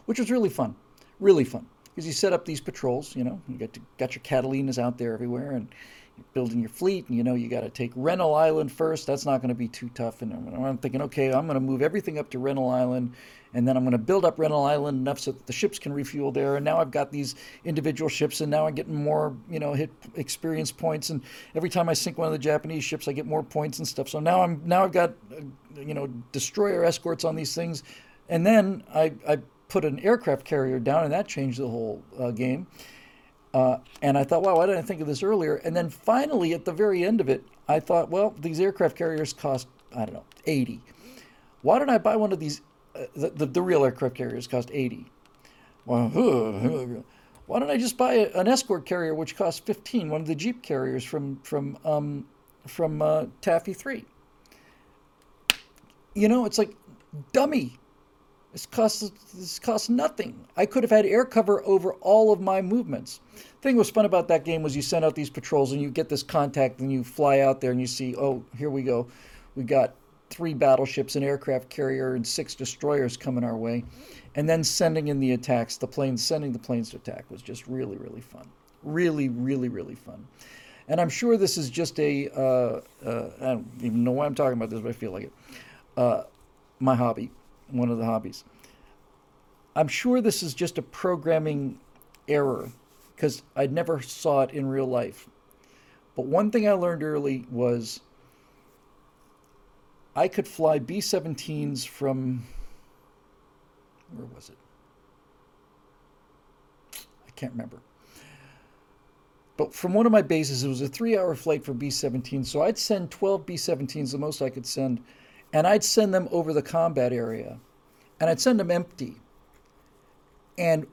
which was really fun, really fun because you set up these patrols. You know, you got to, got your Catalinas out there everywhere, and you're building your fleet. And you know, you got to take Rennell Island first. That's not going to be too tough. And I'm, I'm thinking, okay, I'm going to move everything up to Rennell Island, and then I'm going to build up Rennell Island enough so that the ships can refuel there. And now I've got these individual ships, and now I'm getting more, you know, hit experience points. And every time I sink one of the Japanese ships, I get more points and stuff. So now I'm now I've got, uh, you know, destroyer escorts on these things, and then I I put an aircraft carrier down, and that changed the whole uh, game. Uh, and I thought, wow, why didn't I think of this earlier? And then finally, at the very end of it, I thought, well, these aircraft carriers cost, I don't know, 80. Why don't I buy one of these? Uh, the, the, the, real aircraft carriers cost 80. Well, why don't I just buy a, an escort carrier which costs 15, one of the Jeep carriers from, from, um, from uh, Taffy 3? You know, it's like, dummy. This costs this costs nothing. I could have had air cover over all of my movements. The thing was fun about that game was you send out these patrols and you get this contact and you fly out there and you see, oh, here we go. We got three battleships, an aircraft carrier, and six destroyers coming our way. And then sending in the attacks, the planes, sending the planes to attack was just really, really fun. Really, really, really fun. And I'm sure this is just a uh, uh, I don't even know why I'm talking about this, but I feel like it. Uh, my hobby one of the hobbies. I'm sure this is just a programming error because I never saw it in real life. But one thing I learned early was I could fly B 17s from, where was it? I can't remember. But from one of my bases, it was a three hour flight for B 17. So I'd send 12 B 17s, the most I could send and I'd send them over the combat area, and I'd send them empty. And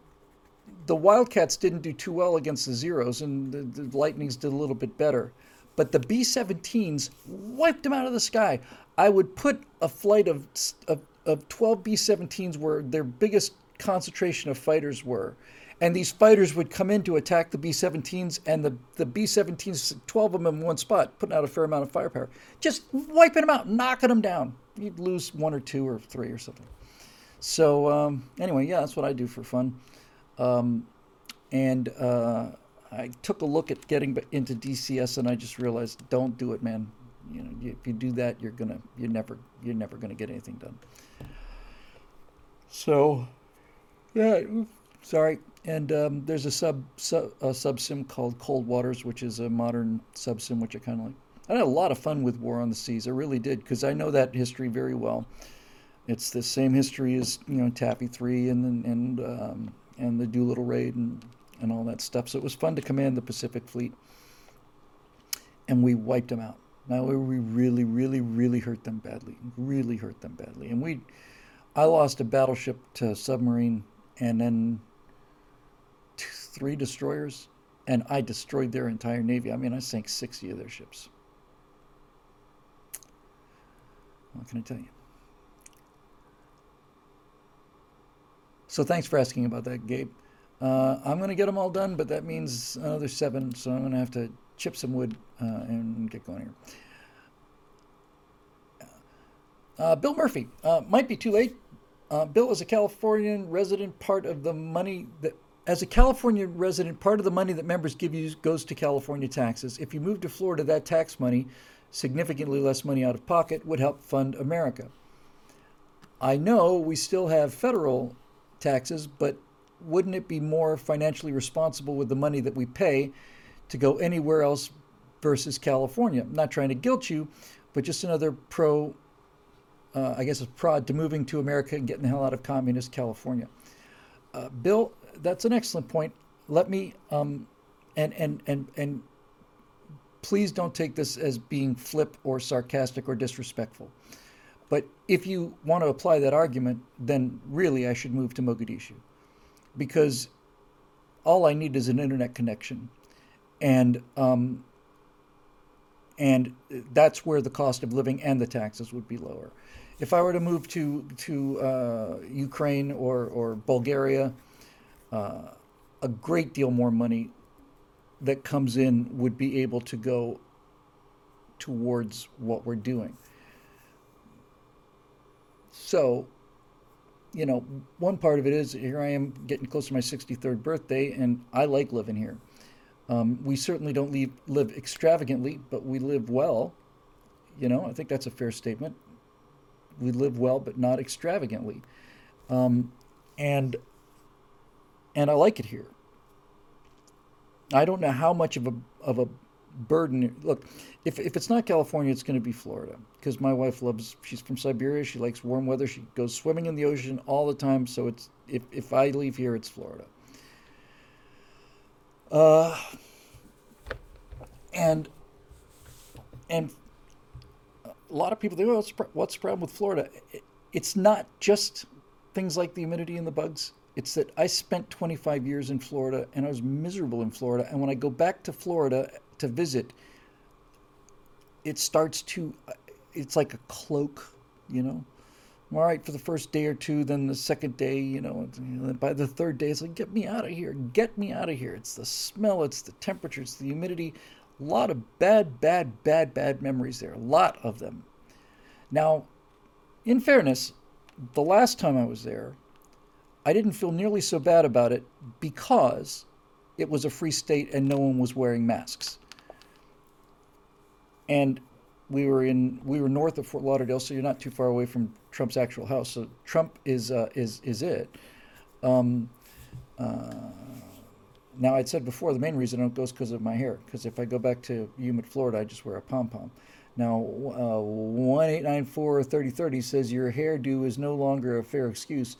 the Wildcats didn't do too well against the Zeros, and the, the Lightnings did a little bit better. But the B 17s wiped them out of the sky. I would put a flight of, of, of 12 B 17s where their biggest concentration of fighters were. And these fighters would come in to attack the B 17s, and the, the B 17s, 12 of them in one spot, putting out a fair amount of firepower, just wiping them out, knocking them down. You'd lose one or two or three or something. So, um, anyway, yeah, that's what I do for fun. Um, and uh, I took a look at getting into DCS, and I just realized, don't do it, man. You know, if you do that, you're gonna, you're never, you're never gonna get anything done. So, yeah, sorry. And um, there's a sub, sub a sub sim called Cold Waters, which is a modern sub sim, which I kind of like. I had a lot of fun with War on the Seas. I really did because I know that history very well. It's the same history as you know Taffy Three and and um, and the Doolittle Raid and and all that stuff. So it was fun to command the Pacific Fleet, and we wiped them out. Now we really, really, really hurt them badly. Really hurt them badly, and we. I lost a battleship to submarine, and then three destroyers, and I destroyed their entire navy. I mean, I sank 60 of their ships. What can I tell you? So thanks for asking about that, Gabe. Uh, I'm going to get them all done, but that means another seven, so I'm going to have to chip some wood uh, and get going here. Uh, Bill Murphy uh, might be too late. Uh, Bill is a Californian resident. Part of the money that as a California resident, part of the money that members give you goes to California taxes. If you move to Florida, that tax money, significantly less money out of pocket, would help fund America. I know we still have federal taxes, but wouldn't it be more financially responsible with the money that we pay to go anywhere else versus California. I'm not trying to guilt you, but just another pro, uh, I guess, a prod to moving to America and getting the hell out of communist California. Uh, Bill, that's an excellent point. Let me, um, and and and and please don't take this as being flip or sarcastic or disrespectful. But if you want to apply that argument, then really I should move to Mogadishu because all I need is an internet connection. And um, and that's where the cost of living and the taxes would be lower. If I were to move to to uh, Ukraine or or Bulgaria, a great deal more money that comes in would be able to go towards what we're doing. So, you know, one part of it is here I am getting close to my 63rd birthday, and I like living here. Um, we certainly don't leave, live extravagantly, but we live well. You know, I think that's a fair statement. We live well, but not extravagantly. Um, and and I like it here. I don't know how much of a of a burden. Look, if if it's not California, it's going to be Florida because my wife loves. She's from Siberia. She likes warm weather. She goes swimming in the ocean all the time. So it's if if I leave here, it's Florida. Uh, and and a lot of people think, "Oh, what's, the pro- what's the problem with Florida?" It's not just things like the humidity and the bugs. It's that I spent 25 years in Florida and I was miserable in Florida. And when I go back to Florida to visit, it starts to, uh, it's like a cloak, you know. All right for the first day or two, then the second day, you know, by the third day, it's like, get me out of here, get me out of here. It's the smell, it's the temperature, it's the humidity. A lot of bad, bad, bad, bad memories there, a lot of them. Now, in fairness, the last time I was there, I didn't feel nearly so bad about it because it was a free state and no one was wearing masks. And we were in we were north of Fort Lauderdale, so you're not too far away from Trump's actual house. So Trump is uh, is is it. Um, uh, now I'd said before the main reason I don't go is because of my hair. Because if I go back to humid Florida, I just wear a pom pom. Now uh, one eight nine four thirty thirty says your hairdo is no longer a fair excuse.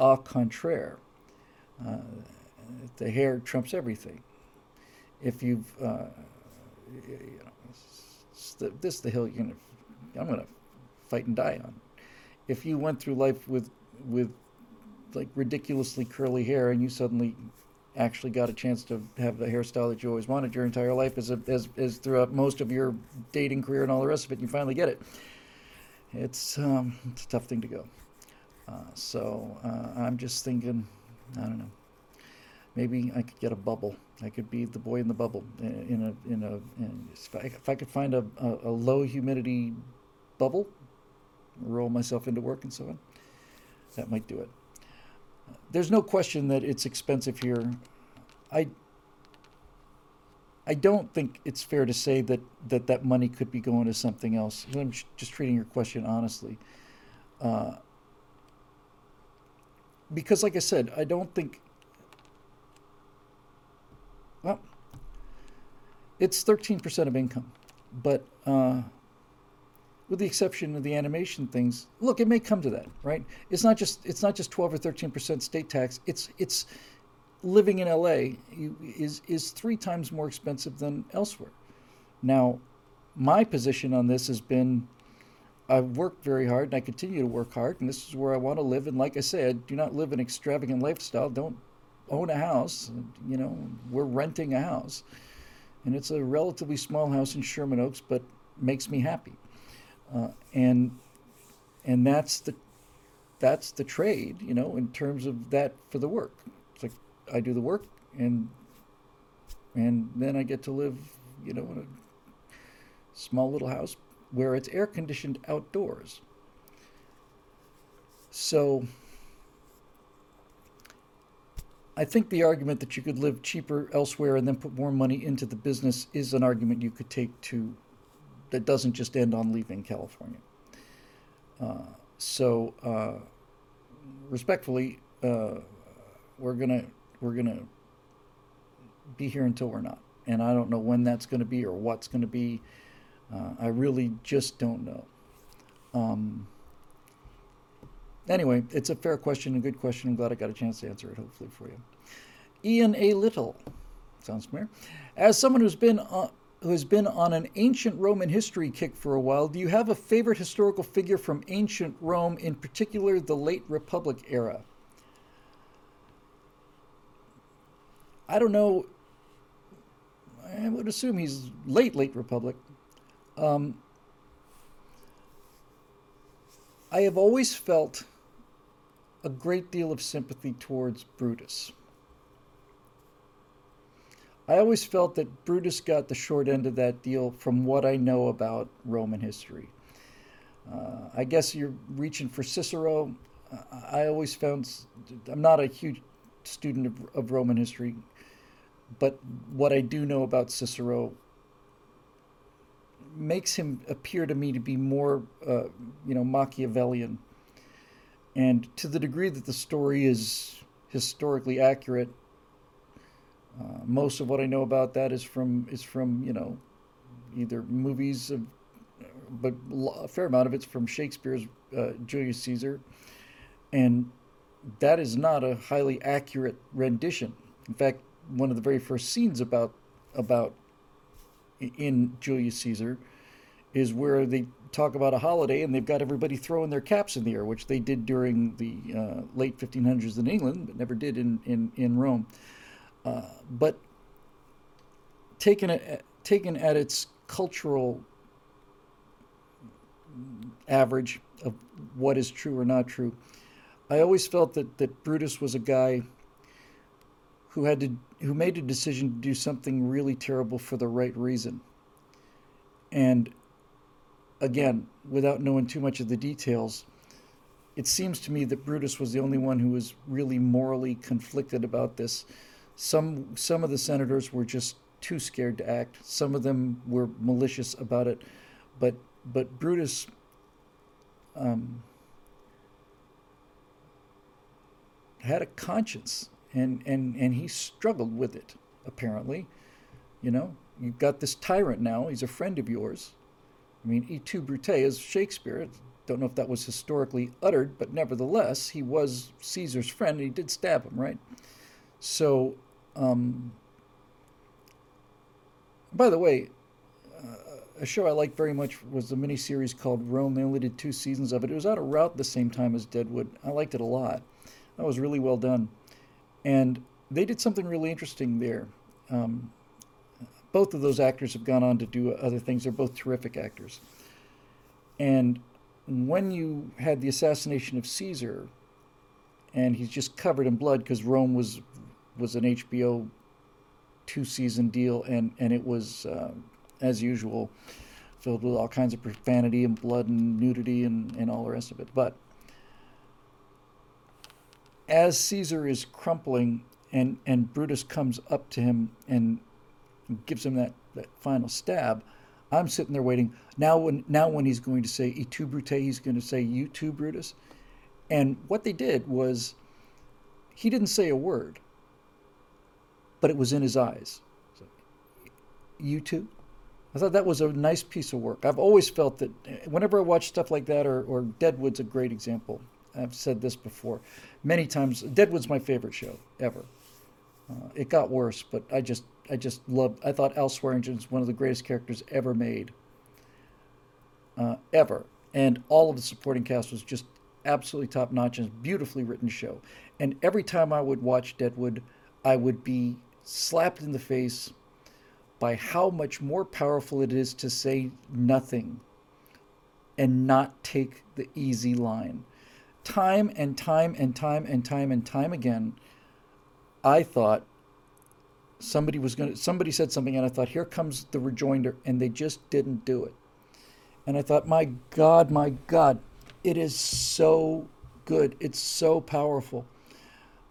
Au contraire, uh, the hair trumps everything. If you've uh, you know, this is the hill you're gonna I'm gonna fight and die on. If you went through life with with like ridiculously curly hair and you suddenly actually got a chance to have the hairstyle that you always wanted your entire life as, a, as, as throughout most of your dating career and all the rest of it, and you finally get it. It's, um, it's a tough thing to go. Uh, so uh, I'm just thinking, I don't know, maybe I could get a bubble. I could be the boy in the bubble in a, in a, in, if, I, if I could find a, a, a low humidity bubble, roll myself into work and so on, that might do it there's no question that it's expensive here. I I don't think it's fair to say that that, that money could be going to something else. I'm just treating your question honestly. Uh, because, like I said, I don't think. Well, it's 13% of income, but uh, with the exception of the animation things look it may come to that right it's not just it's not just 12 or 13 percent state tax it's it's living in la is is three times more expensive than elsewhere now my position on this has been i've worked very hard and i continue to work hard and this is where i want to live. And like i said do not live an extravagant lifestyle. Don't own a house. You know we're renting a house. And it's a relatively small house in sherman oaks but makes me happy. Uh, and and that's the that's the trade, you know, in terms of that for the work. It's like I do the work, and and then I get to live, you know, in a small little house where it's air conditioned outdoors. So I think the argument that you could live cheaper elsewhere and then put more money into the business is an argument you could take to that doesn't just end on leaving California. Uh, so, uh, respectfully, uh, we're gonna we're gonna be here until we're not, and I don't know when that's to be or what's to be. Uh, I really just don't know. Um, anyway, it's a fair question, a good question. I'm glad I got a chance to answer it, hopefully, for you. Ian A. Little, sounds familiar. As someone who's been on, who has been on an ancient Roman history kick for a while, do you have a favorite historical figure from ancient Rome, in particular the late Republic era? I don't know. I would assume he's late, late Republic. Um, I have always felt a great deal of sympathy towards Brutus. I always felt that Brutus got the short end of that deal from what I know about Roman history. Uh, I guess you're reaching for Cicero. I always found, I'm not a huge student of, of Roman history, but what I do know about Cicero makes him appear to me to be more, uh, you know, Machiavellian. And to the degree that the story is historically accurate, uh, most of what I know about that is from is from you know, either movies of, but a fair amount of it's from Shakespeare's uh, Julius Caesar, and that is not a highly accurate rendition. In fact, one of the very first scenes about about in Julius Caesar is where they talk about a holiday and they've got everybody throwing their caps in the air, which they did during the uh, late 1500s in England, but never did in, in, in Rome. Uh, but taken, at, taken at its cultural average of what is true or not true, I always felt that, that Brutus was a guy who had to who made a decision to do something really terrible for the right reason. And again, without knowing too much of the details, it seems to me that Brutus was the only one who was really morally conflicted about this. Some some of the senators were just too scared to act. Some of them were malicious about it, but but Brutus um, had a conscience and and and he struggled with it apparently. You know you've got this tyrant now he's a friend of yours. I mean et tu brute is shakespeare. Don't know if that was historically uttered but nevertheless he was caesar's friend and he did stab him right? So um, by the way uh, a show i liked very much was the miniseries called rome. They only did two seasons of it. It was out of route the same time as deadwood. I liked it a lot. That was really well done and they did something really interesting there. Um, both of those actors have gone on to do other things. They're both terrific actors. And when you had the assassination of Caesar, and he's just covered in blood because Rome was was an HBO two season deal, and and it was uh, as usual filled with all kinds of profanity and blood and nudity and, and all the rest of it. But as Caesar is crumpling and, and Brutus comes up to him and gives him that, that final stab, I'm sitting there waiting. Now when now when he's going to say "Et tu, Brute," he's going to say "You too, Brutus." And what they did was, he didn't say a word, but it was in his eyes. So, you too. I thought that was a nice piece of work. I've always felt that eh, whenever I watch stuff like that, or, or Deadwood's a great example. I've said this before many times. Deadwood's my favorite show ever. Uh, it got worse, but I just I just loved. I thought Al Swearingen was one of the greatest characters ever made. Uh, ever, and all of the supporting cast was just absolutely top notch and beautifully written show. And every time I would watch Deadwood, I would be slapped in the face by how much more powerful it is to say nothing and not take the easy line time and time and time and time and time again, I thought somebody was going to, somebody said something, and I thought, here comes the rejoinder, and they just didn't do it. And I thought, my God, my God, it is so good. It's so powerful.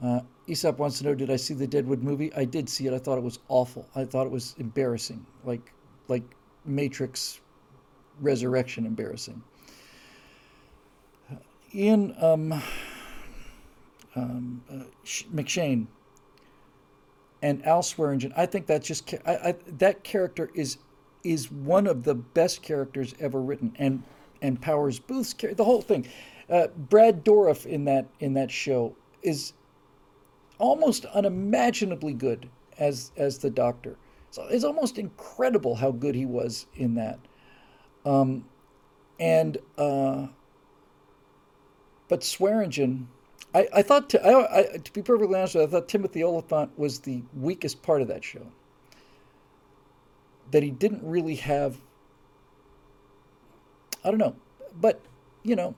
Uh, Aesop wants to know, did I see the Deadwood movie? I did see it. I thought it was awful. I thought it was embarrassing, like like Matrix Resurrection embarrassing. Ian um, um, uh, McShane and Al Swearingen. I think that's just I, I, that character is is one of the best characters ever written, and and Powers Boothe's the whole thing. Uh, Brad Dourif in that in that show is almost unimaginably good as as the Doctor. So it's almost incredible how good he was in that. Um, and uh, but Swearingen, I, I thought to, I, I, to be perfectly honest, you, I thought Timothy Olyphant was the weakest part of that show. That he didn't really have. I don't know, but you know,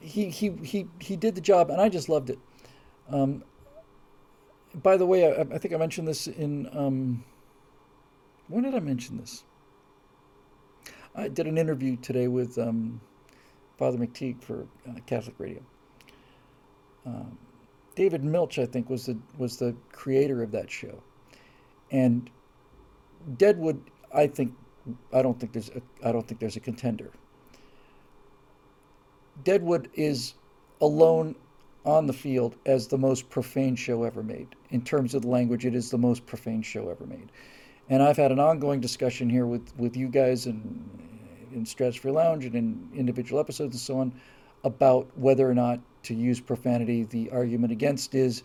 he he he he did the job, and I just loved it. Um, by the way, I, I, think I mentioned this in. Um, when did I mention this? I did an interview today with um, Father McTeague for uh, Catholic Radio. Um, David Milch, I think, was the was the creator of that show, and Deadwood. I think I don't think there's a, I don't think there's a contender. Deadwood is alone on the field as the most profane show ever made. In terms of the language, it is the most profane show ever made. And I've had an ongoing discussion here with, with you guys and in Stratosphere Lounge and in individual episodes and so on about whether or not to use profanity. The argument against is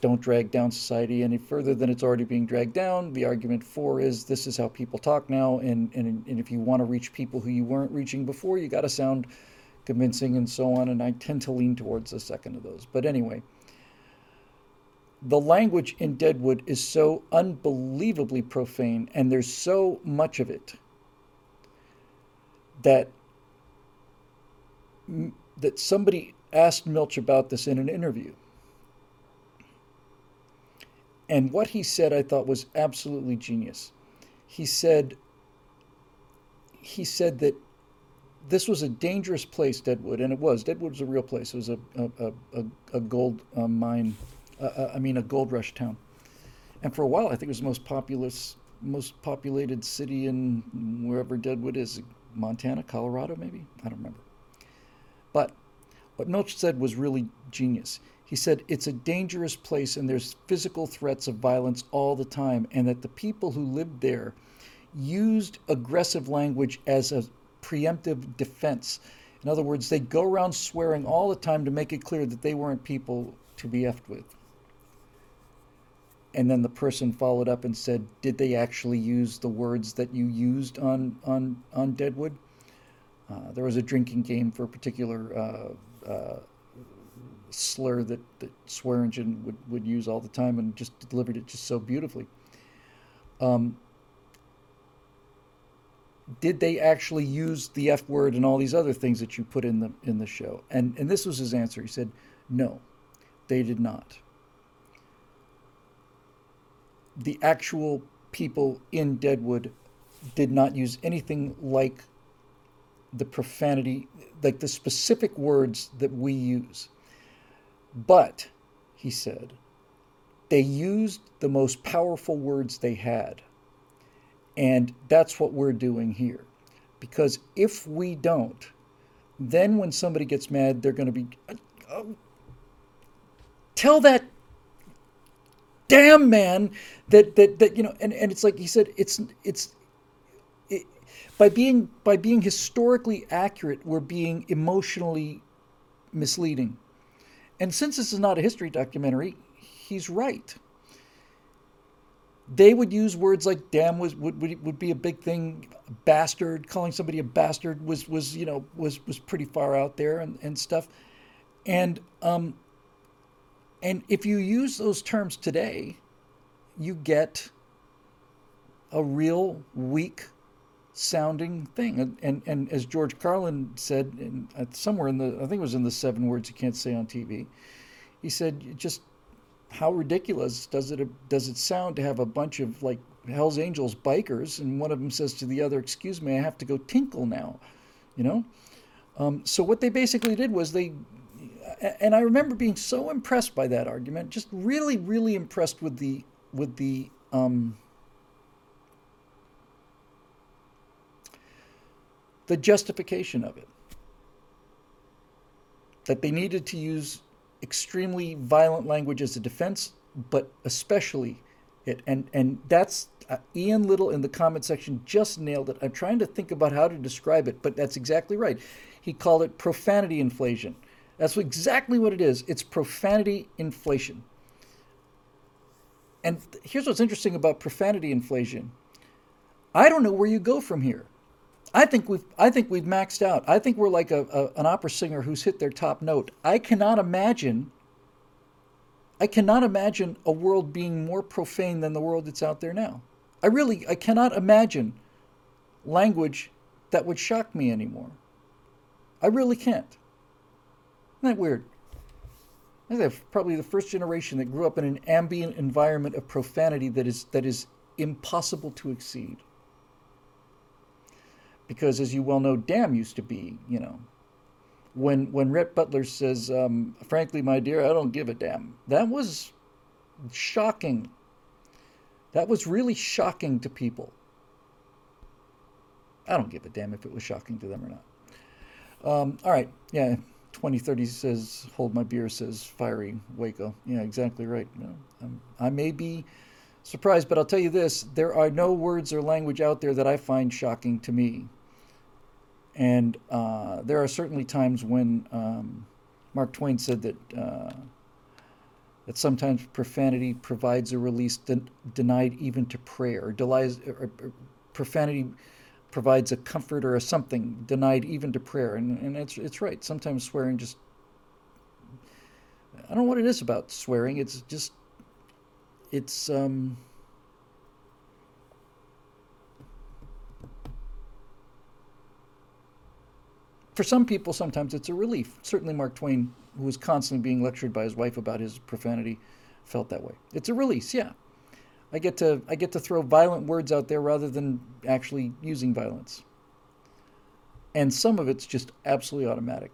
don't drag down society any further than it's already being dragged down. The argument for is this is how people talk now, and, and, and if you want to reach people who you weren't reaching before, you got to sound convincing and so on. And I tend to lean towards the second of those. But anyway, the language in Deadwood is so unbelievably profane, and there's so much of it that that somebody asked Milch about this in an interview. And what he said I thought was absolutely genius. He said he said that this was a dangerous place, Deadwood, and it was. Deadwood was a real place. It was a a, a, a gold uh, mine, uh, uh, I mean, a gold rush town. And for a while, I think it was the most populous, most populated city in wherever Deadwood is, Montana, Colorado, maybe. I don't remember. But what Milch said was really genius. He said it's a dangerous place and there's physical threats of violence all the time, and that the people who lived there used aggressive language as a preemptive defense. In other words, they go around swearing all the time to make it clear that they weren't people to be effed with. And then the person followed up and said, "Did they actually use the words that you used on on on Deadwood?" Uh, there was a drinking game for a particular uh, uh, slur that, that Swearingen would, would use all the time and just delivered it just so beautifully. Um, did they actually use the F word and all these other things that you put in the in the show? And and this was his answer. He said, no, they did not. The actual people in Deadwood did not use anything like the profanity, like the specific words that we use. But, he said, they used the most powerful words they had and that's what we're doing here. Because if we don't, then when somebody gets mad, they're going to be, uh, oh, tell that damn man that, that, that, you know, and, and it's like he said, it's, it's, it, by being, by being historically accurate, we're being emotionally misleading. And since this is not a history documentary, he's right. They would use words like damn was would, would, would be a big thing. Bastard calling somebody a bastard was was you know was was pretty far out there and, and stuff. And um and if you use those terms today you get a real weak sounding thing and and, and as george carlin said in, somewhere in the i think it was in the seven words you can't say on tv he said just how ridiculous does it does it sound to have a bunch of like Hell's Angels bikers and one of them says to the other, "Excuse me, I have to go tinkle now," you know. Um, so what they basically did was they, and I remember being so impressed by that argument, just really, really impressed with the with the um, the justification of it. That they needed to use extremely violent language as a defense but especially it. And and that's uh, Ian Little in the comment section just nailed it. I'm trying to think about how to describe it, but that's exactly right. He called it profanity inflation. That's exactly what it is. It's profanity inflation. And here's what's interesting about profanity inflation. I don't know where you go from here. I think we've I think we've maxed out. I think we're like a, a, an opera singer who's hit their top note. I cannot imagine I cannot imagine a world being more profane than the world that's out there now. I really I cannot imagine language that would shock me anymore. I really can't. Isn't that weird? Think probably the first generation that grew up in an ambient environment of profanity that is that is impossible to exceed. Because as you well know, damn used to be, you know, when when Rhett Butler says, um, "Frankly, my dear, I don't give a damn." That was shocking. That was really shocking to people. I don't give a damn if it was shocking to them or not. Um, all right, yeah. 2030 says, hold my beer, says fiery Waco. Yeah, exactly right. Um, I may be surprised, but I'll tell you this there are no words or language out there that I find shocking to me. And uh, there are certainly times when um, Mark Twain said that. Uh, that sometimes profanity provides a release den- denied even to prayer, or, delies, or, or profanity provides a comfort or a something denied even to prayer. And, and it's, it's right. Sometimes swearing just, I don't know what it is about swearing. It's just, it's, um, for some people, sometimes it's a relief. Certainly, Mark Twain, who was constantly being lectured by his wife about his profanity, felt that way. It's a release, yeah. I get to I get to throw violent words out there rather than actually using violence. And some of it's just absolutely automatic.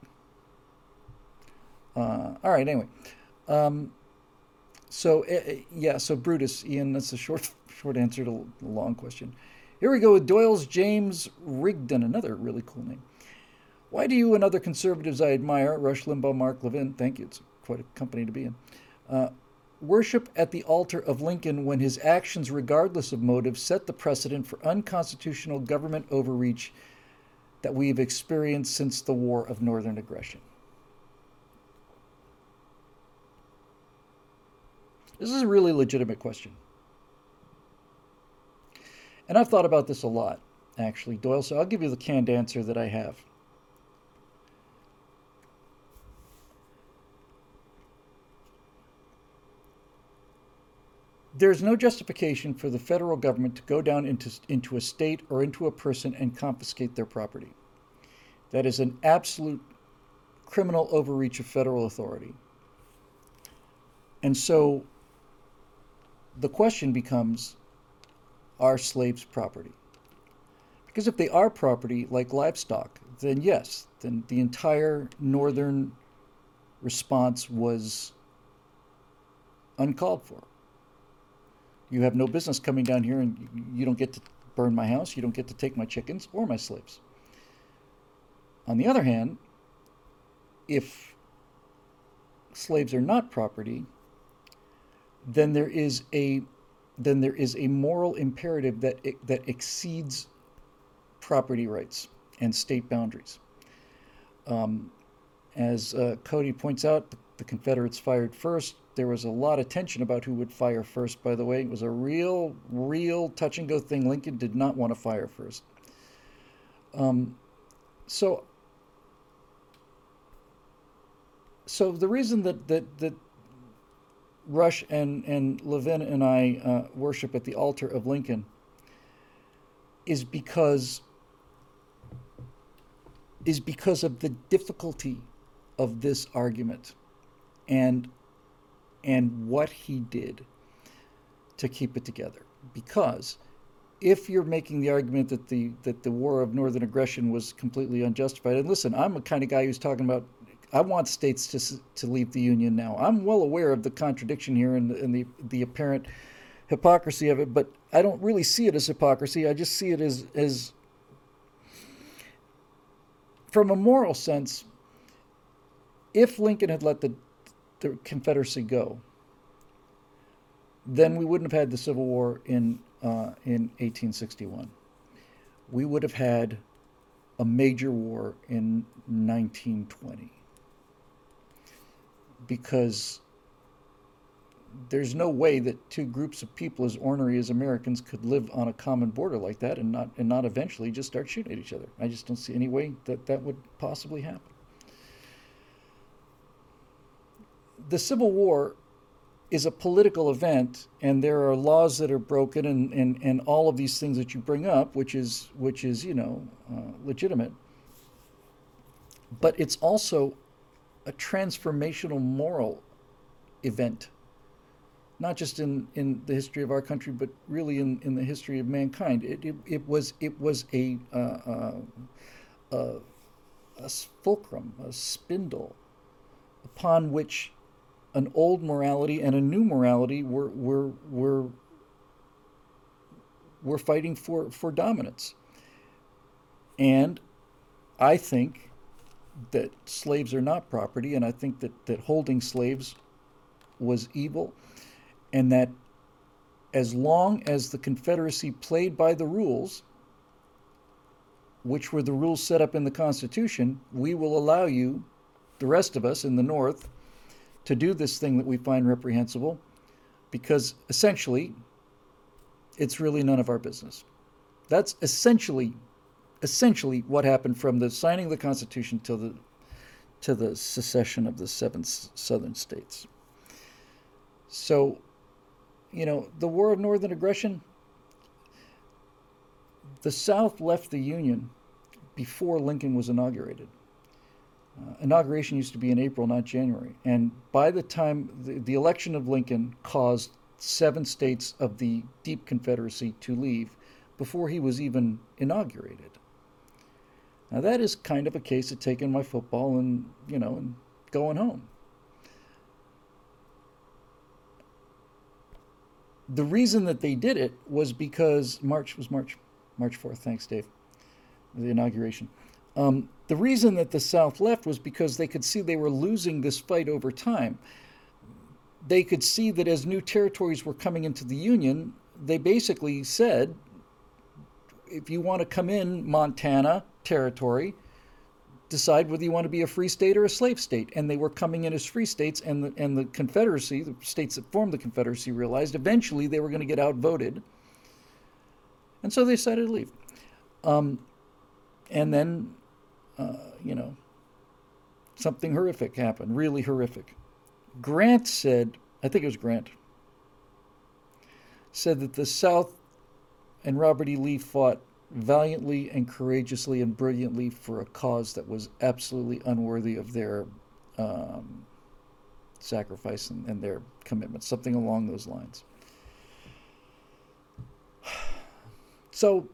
Uh, all right. Anyway, um, so uh, yeah. So Brutus, Ian. That's a short short answer to a long question. Here we go with Doyle's James Rigdon, another really cool name. Why do you and other conservatives I admire, Rush Limbaugh, Mark Levin, thank you, it's quite a company to be in, uh, worship at the altar of Lincoln when his actions, regardless of motive, set the precedent for unconstitutional government overreach that we've experienced since the War of Northern Aggression? This is a really legitimate question. And I've thought about this a lot, actually, Doyle, so I'll give you the canned answer that I have. There's no justification for the federal government to go down into, into a state or into a person and confiscate their property. That is an absolute criminal overreach of federal authority. And so the question becomes are slaves property? Because if they are property, like livestock, then yes, then the entire northern response was uncalled for. You have no business coming down here and you don't get to burn my house, you don't get to take my chickens or my slaves. On the other hand, if slaves are not property, then there is a then there is a moral imperative that that exceeds property rights and state boundaries. Um, as uh, Cody points out, the, the Confederates fired first. There was a lot of tension about who would fire first, by the way. It was a real, real touch and go thing. Lincoln did not want to fire first. Um, so, so the reason that, that, that Rush and, and Levin and I uh, worship at the altar of Lincoln is because is because of the difficulty of this argument and and what he did to keep it together. Because if you're making the argument that the that the war of northern aggression was completely unjustified, and listen, I'm a kind of guy who's talking about I want states to to leave the union now. I'm well aware of the contradiction here and, and the the apparent hypocrisy of it, but I don't really see it as hypocrisy. I just see it as as from a moral sense. If Lincoln had let the the Confederacy go, then we wouldn't have had the Civil War in uh, in 1861. We would have had a major war in 1920 because there's no way that two groups of people as ornery as Americans could live on a common border like that and not and not eventually just start shooting at each other. I just don't see any way that that would possibly happen. The Civil War is a political event and there are laws that are broken and, and, and all of these things that you bring up which is which is you know uh, legitimate. But it's also a transformational moral event not just in, in the history of our country but really in, in the history of mankind. It, it, it was it was a, uh, uh, a a fulcrum a spindle upon which an old morality and a new morality were were were were fighting for for dominance. And I think that slaves are not property, and I think that, that holding slaves was evil, and that as long as the Confederacy played by the rules, which were the rules set up in the Constitution, we will allow you, the rest of us in the North, to do this thing that we find reprehensible because essentially it's really none of our business. That's essentially essentially what happened from the signing of the Constitution to the to the secession of the seven southern states. So, you know, the War of Northern Aggression, the South left the Union before Lincoln was inaugurated. Uh, inauguration used to be in April, not January. And by the time the, the election of Lincoln caused seven states of the deep Confederacy to leave before he was even inaugurated. Now that is kind of a case of taking my football and you know and going home. The reason that they did it was because March was March, March fourth. Thanks, Dave. The inauguration. Um, the reason that the South left was because they could see they were losing this fight over time. They could see that as new territories were coming into the Union, they basically said, if you want to come in Montana territory, decide whether you want to be a free state or a slave state. And they were coming in as free states, and the, and the Confederacy, the states that formed the Confederacy, realized eventually they were going to get outvoted. And so they decided to leave. Um, and then uh, you know, something horrific happened, really horrific. Grant said, I think it was Grant, said that the South and Robert E. Lee fought valiantly and courageously and brilliantly for a cause that was absolutely unworthy of their um, sacrifice and, and their commitment, something along those lines. So,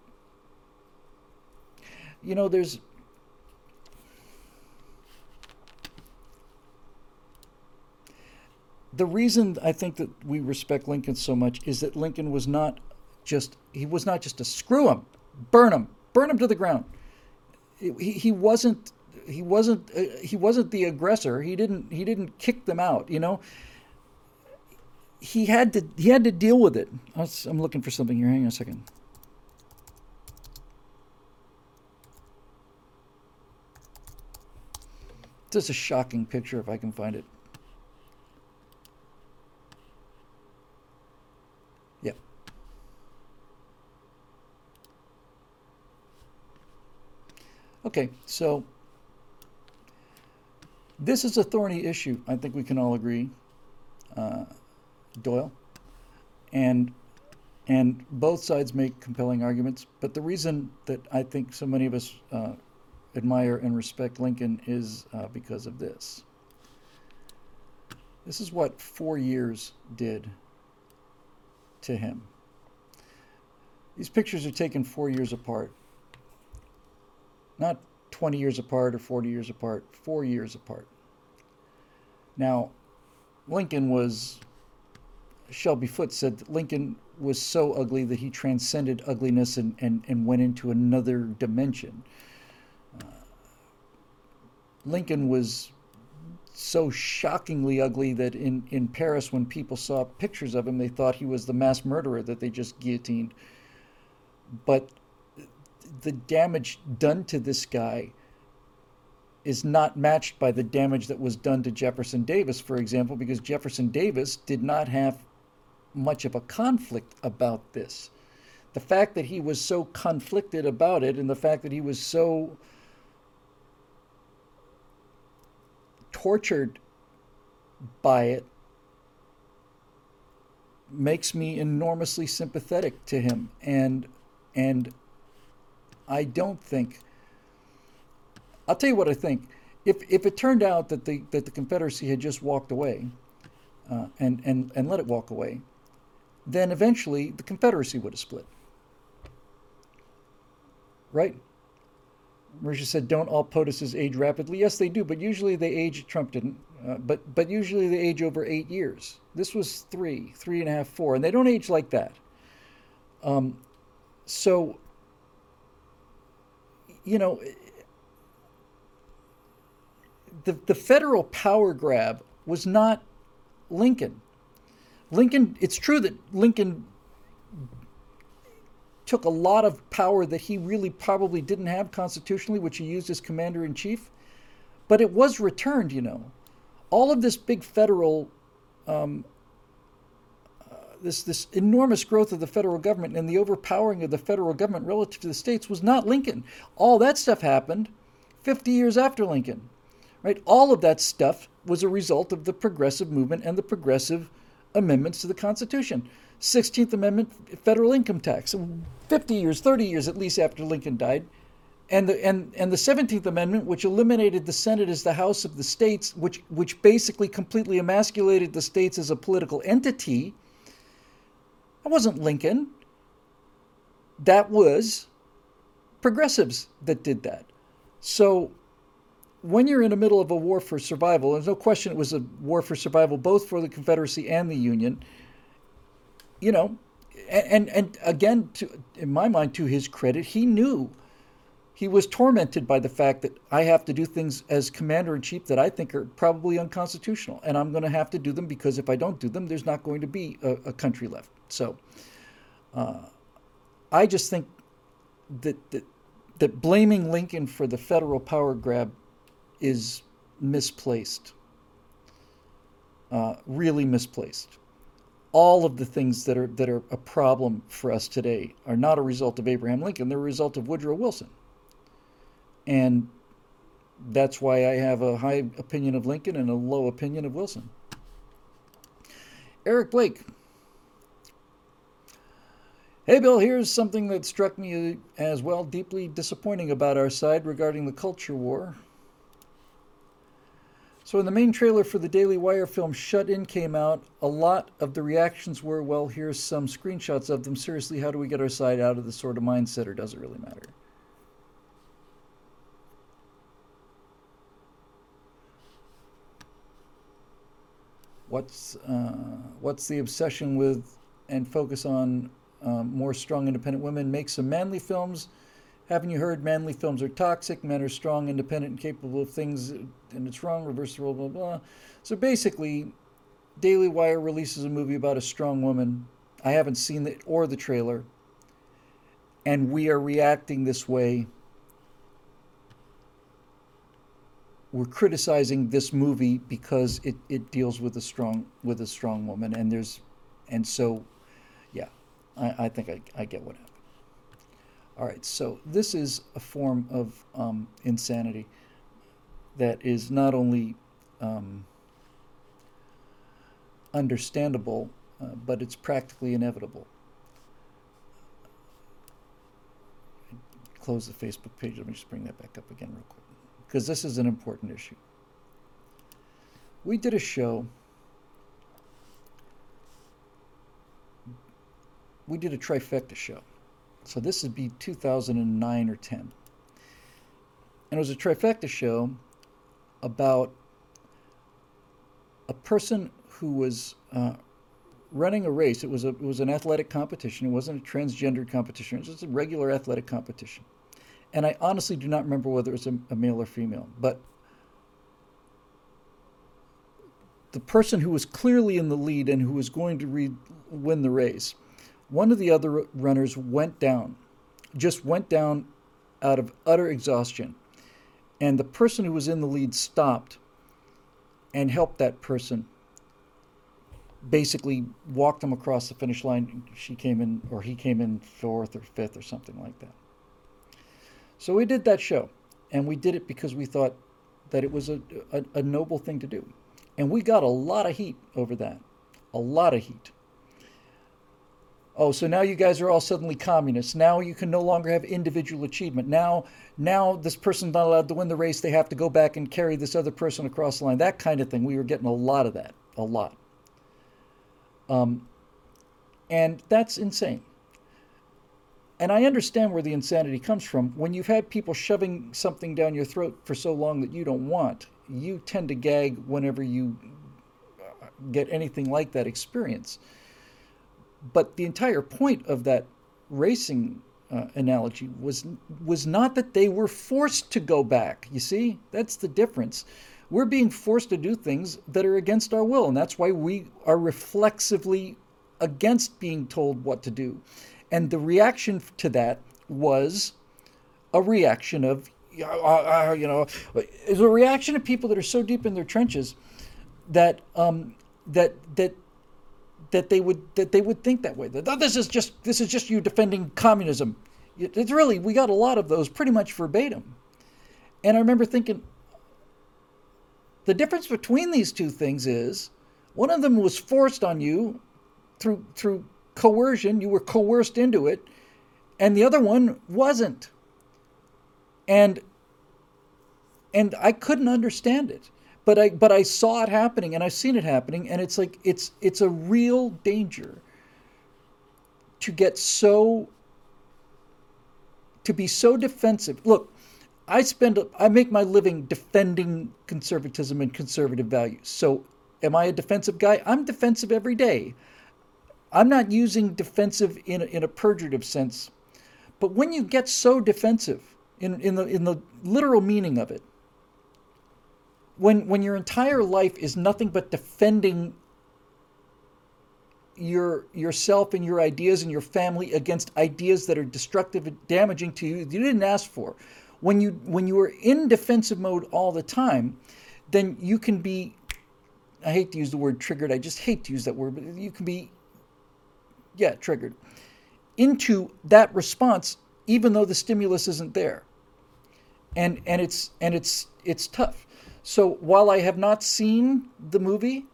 you know, there's the reason I think that we respect Lincoln so much is that Lincoln was not just he was not just a screw him, burn him, burn him to the ground. He, he wasn't he wasn't uh, he wasn't the aggressor. He didn't he didn't kick them out. You know. He had to he had to deal with it. I'm looking for something here. Hang on a second. This is a shocking picture if I can find it. Okay, so this is a thorny issue. I think we can all agree, uh, Doyle, and and both sides make compelling arguments. But the reason that I think so many of us uh, admire and respect Lincoln is uh, because of this. This is what four years did to him. These pictures are taken four years apart not 20 years apart or 40 years apart, four years apart. Now, Lincoln was, Shelby Foote said that Lincoln was so ugly that he transcended ugliness and, and, and went into another dimension. Uh, Lincoln was so shockingly ugly that in, in Paris, when people saw pictures of him, they thought he was the mass murderer that they just guillotined. But the damage done to this guy is not matched by the damage that was done to Jefferson Davis, for example, because Jefferson Davis did not have much of a conflict about this. The fact that he was so conflicted about it and the fact that he was so tortured by it makes me enormously sympathetic to him and and I don't think I'll tell you what I think if if it turned out that the that the Confederacy had just walked away uh, and and and let it walk away then eventually the Confederacy would have split right Marisha said, "Don't all POTUSs age rapidly?" Yes, they do, but usually they age. Trump didn't, uh, but but usually they age over eight years. This was three, three and a half, four, and they don't age like that. Um, so, you know, the the federal power grab was not Lincoln. Lincoln. It's true that Lincoln took a lot of power that he really probably didn't have constitutionally, which he used as commander in chief. But it was returned, you know. All of this big federal, um, this this enormous growth of the federal government and the overpowering of the federal government relative to the states was not Lincoln. All that stuff happened 50 years after Lincoln, right? All of that stuff was a result of the progressive movement and the progressive amendments to the Constitution. 16th Amendment federal income tax, 50 years, 30 years at least after Lincoln died. And the, and, and the 17th Amendment, which eliminated the Senate as the House of the states, which, which basically completely emasculated the states as a political entity, that wasn't Lincoln. That was progressives that did that. So when you're in the middle of a war for survival, there's no question it was a war for survival both for the Confederacy and the Union you know, and and again, to, in my mind, to his credit, he knew he was tormented by the fact that I have to do things as commander in chief that I think are probably unconstitutional, and I'm going to have to do them because if I don't do them, there's not going to be a, a country left. So, uh, I just think that, that that blaming Lincoln for the federal power grab is misplaced, uh, really misplaced all of the things that are that are a problem for us today are not a result of Abraham Lincoln, they're a result of Woodrow Wilson. And that's why I have a high opinion of Lincoln and a low opinion of Wilson. Eric Blake. Hey, Bill, here's something that struck me as well deeply disappointing about our side regarding the culture war. So, when the main trailer for the Daily Wire film Shut In came out, a lot of the reactions were, well, here's some screenshots of them. Seriously, how do we get our side out of this sort of mindset, or does it really matter? What's, uh, what's the obsession with and focus on um, more strong, independent women? Make some manly films haven't you heard manly films are toxic? Men are strong, independent, and capable of things, and it's wrong. Reverse the role, blah, blah. So basically, Daily Wire releases a movie about a strong woman. I haven't seen it or the trailer. And we are reacting this way. We're criticizing this movie because it, it deals with a strong with a strong woman and there's and so I, I think I, I get what happened. All right, so this is a form of um, insanity that is not only um, understandable, uh, but it's practically inevitable. Close the Facebook page. Let me just bring that back up again, real quick, because this is an important issue. We did a show. We did a trifecta show so this would be 2009 or 10. And it was a trifecta show about a person who was uh, running a race. It was a it was an athletic competition. It wasn't a transgendered competition. It was just a regular athletic competition. And I honestly do not remember whether it was a, a male or female. But the person who was clearly in the lead and who was going to re- win the race, one of the other runners went down, just went down out of utter exhaustion. And the person who was in the lead stopped and helped that person. Basically, walked them across the finish line. She came in, or he came in fourth or fifth or something like that. So we did that show, and we did it because we thought that it was a, a, a noble thing to do. And we got a lot of heat over that. A lot of heat. Oh, so now you guys are all suddenly communists. Now you can no longer have individual achievement. Now, now this person's not allowed to win the race. They have to go back and carry this other person across the line. That kind of thing. We were getting a lot of that, a lot. Um, and that's insane. And I understand where the insanity comes from. When you've had people shoving something down your throat for so long that you don't want, you tend to gag whenever you uh, get anything like that experience. But the entire point of that racing uh, analogy was was not that they were forced to go back. You see, that's the difference. We're being forced to do things that are against our will, and that's why we are reflexively against being told what to do. And the reaction to that was a reaction of, uh, uh, you know, is a reaction of people that are so deep in their trenches that um, that that that they would that they would think that way. That this is just this is just you defending communism. It's really we got a lot of those pretty much verbatim. And I remember thinking the difference between these two things is one of them was forced on you through through coercion, you were coerced into it, and the other one wasn't. And and I couldn't understand it. But I but I saw it happening and I've seen it happening and it's like it's it's a real danger to get so to be so defensive. Look, I spend I make my living defending conservatism and conservative values. So am I a defensive guy? I'm defensive every day. I'm not using defensive in a, in a pejorative sense, but when you get so defensive in, in the in the literal meaning of it, when when your entire life is nothing but defending your yourself and your ideas and your family against ideas that are destructive and damaging to you you didn't ask for when you when you are in defensive mode all the time then you can be i hate to use the word triggered i just hate to use that word but you can be yeah, triggered, into that response, even though the stimulus isn't there. And and it's and it's it's tough. So while I have not seen the movie,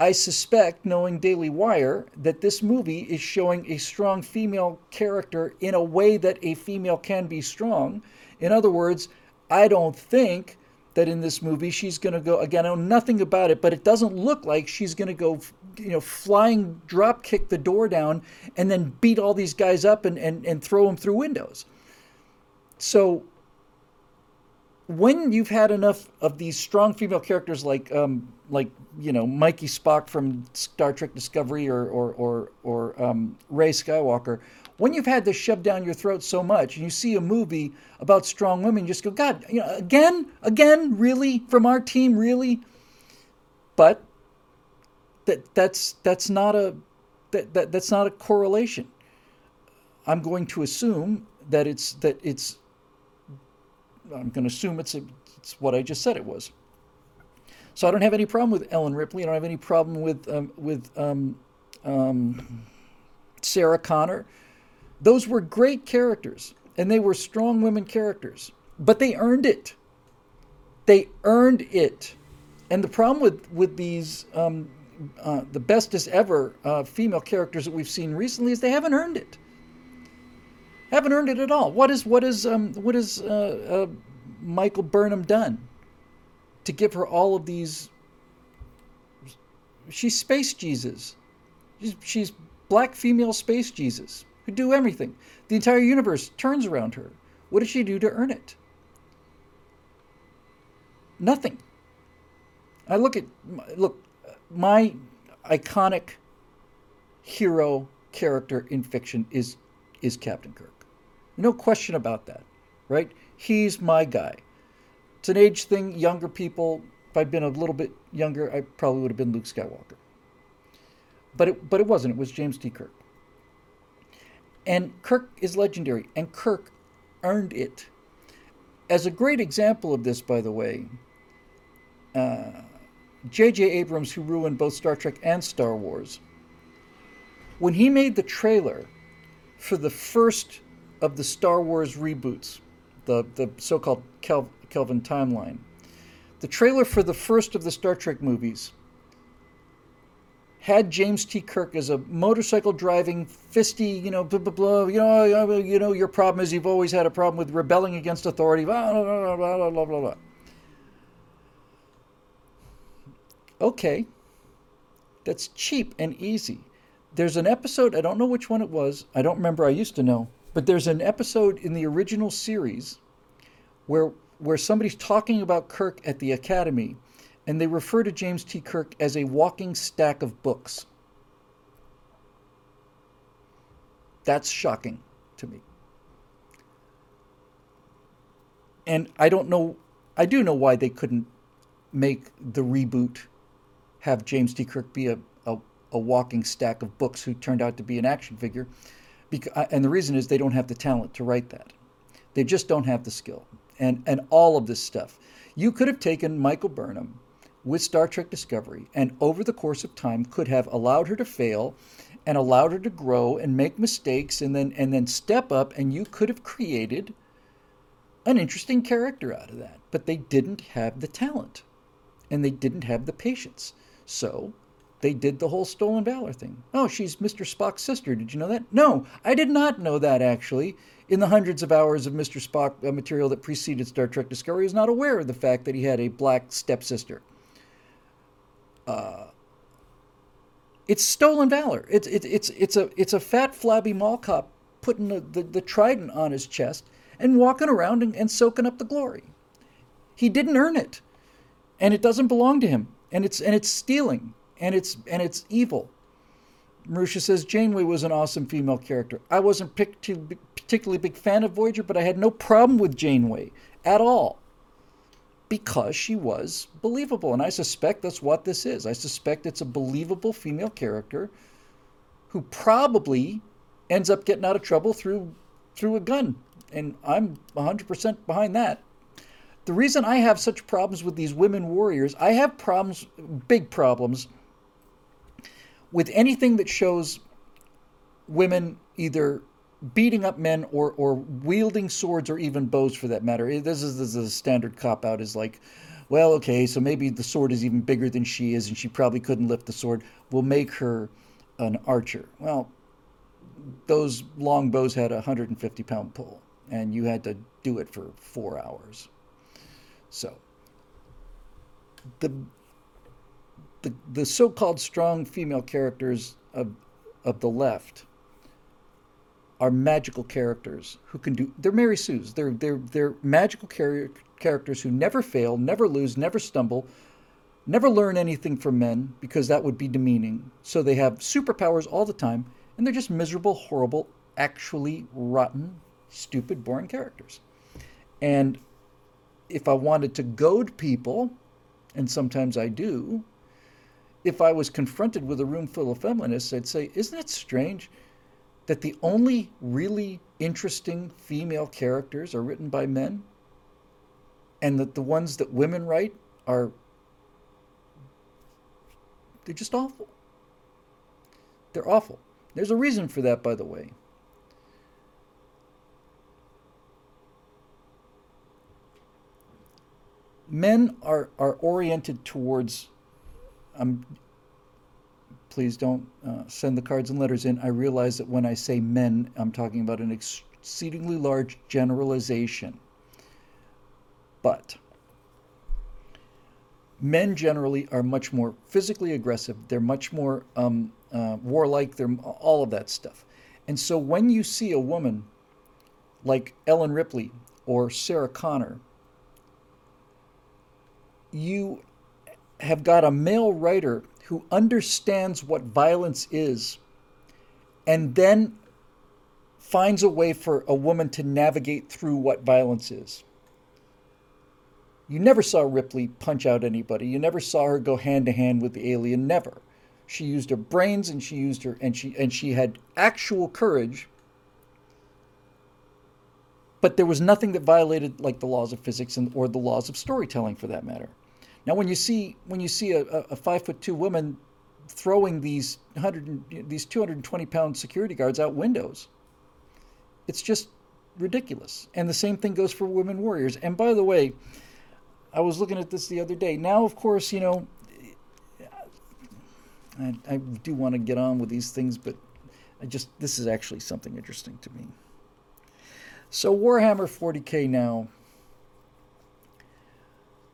I suspect, knowing Daily Wire, that this movie is showing a strong female character in a way that a female can be strong. In other words, I don't think that in this movie she's going to go again. I know nothing about it, but it doesn't look like she's going to go, you know, flying drop kick the door down and then beat all these guys up and and, and throw them through windows. So when you've had enough of these strong female characters like um, like you know Mikey Spock from Star Trek Discovery or or or, or um, Rey Skywalker, when you've had this shoved down your throat so much and you see a movie about strong women, you just go, God, you know, again, again, really, from our team, really. But that that's that's not a that, that that's not a correlation. I'm going to assume that it's that it's I'm going to assume it's a, it's what I just said it was. So I don't have any problem with Ellen Ripley. I don't have any problem with um, with um, um, Sarah Connor. Those were great characters, and they were strong women characters, but they earned it. They earned it. And the problem with, with these, um, uh, the bestest ever uh, female characters that we've seen recently is they haven't earned it. Haven't earned it at all. What is what is um, what is uh, uh Michael Burnham done to give her all of these? She's space Jesus. She's, she's black female space Jesus who do everything. The entire universe turns around her. What did she do to earn it? Nothing. I look at look my iconic hero character in fiction is is Captain Kirk. No question about that, right? He's my guy. It's an age thing. Younger people If I'd been a little bit younger, I probably would have been Luke Skywalker. But it, but it wasn't. It was James T. Kirk. And Kirk is legendary, and Kirk earned it. As a great example of this, by the way, uh, J.J. Abrams, who ruined both Star Trek and Star Wars, when he made the trailer for the first of the Star Wars reboots, the, the so called Kel- Kelvin timeline, the trailer for the first of the Star Trek movies had James T. Kirk as a motorcycle driving, fisty, you know, blah, blah, blah, you know, uh, uh, you know, your problem is you've always had a problem with rebelling against authority, blah, blah, blah, blah, blah, blah, blah. Okay, that's cheap and easy. There's an episode, I don't know which one it was, I don't remember, I used to know, but there's an episode in the original series where where somebody's talking about Kirk at the academy and they refer to James T. Kirk as a walking stack of books. That's shocking to me. And I don't know, I do know why they couldn't make the reboot have James T. Kirk be a, a, a walking stack of books who turned out to be an action figure. Because, uh, and the reason is they don't have the talent to write that. They just don't have the skill. And, and all of this stuff. You could have taken Michael Burnham with Star Trek Discovery and over the course of time could have allowed her to fail and allowed her to grow and make mistakes and then and then step up and you could have created an interesting character out of that. But they didn't have the talent and they didn't have the patience. So they did the whole stolen valor thing. Oh, she's Mr. Spock's sister. Did you know that? No, I did not know that actually. In the hundreds of hours of Mr. Spock uh, material that preceded Star Trek Discovery, I was not aware of the fact that he had a black stepsister. Uh, it's stolen valor. It's it, it's it's a it's a fat flabby mall cop putting the, the, the trident on his chest and walking around and, and soaking up the glory. He didn't earn it, and it doesn't belong to him, and it's and it's stealing, and it's and it's evil. Marusha says Janeway was an awesome female character. I wasn't particularly big fan of Voyager, but I had no problem with Janeway at all because she was believable. And I suspect that's what this is. I suspect it's a believable female character who probably ends up getting out of trouble through through a gun. And I'm 100% behind that. The reason I have such problems with these women warriors, I have problems, big problems, with anything that shows women either beating up men or, or wielding swords or even bows for that matter. This is, this is a standard cop out is like, well, okay, so maybe the sword is even bigger than she is and she probably couldn't lift the sword. We'll make her an archer. Well, those long bows had a 150 pound pull and you had to do it for four hours. So the the, the so-called strong female characters of of the left are magical characters who can do they're Mary Sue's. They're they're they're magical char- characters who never fail, never lose, never stumble, never learn anything from men because that would be demeaning. So they have superpowers all the time and they're just miserable, horrible, actually rotten, stupid, boring characters. And if I wanted to goad people, and sometimes I do, if I was confronted with a room full of feminists, I'd say, Isn't it strange that the only really interesting female characters are written by men? And that the ones that women write are. They're just awful. They're awful. There's a reason for that, by the way. Men are, are oriented towards um, please don't uh, send the cards and letters in. I realize that when I say men, I'm talking about an exceedingly large generalization. But men generally are much more physically aggressive. They're much more um, uh, warlike. They're all of that stuff. And so when you see a woman like Ellen Ripley or Sarah Connor, you have got a male writer who understands what violence is and then finds a way for a woman to navigate through what violence is. You never saw Ripley punch out anybody. You never saw her go hand to hand with the alien. Never. She used her brains and she used her and she and she had actual courage. But there was nothing that violated like the laws of physics and or the laws of storytelling for that matter. Now when you see when you see a, a five foot two woman throwing these hundred these two hundred and twenty pound security guards out windows, it's just ridiculous. And the same thing goes for women warriors. And by the way, I was looking at this the other day. Now, of course, you know, I, I do want to get on with these things, but I just, this is actually something interesting to me. So, Warhammer 40k now,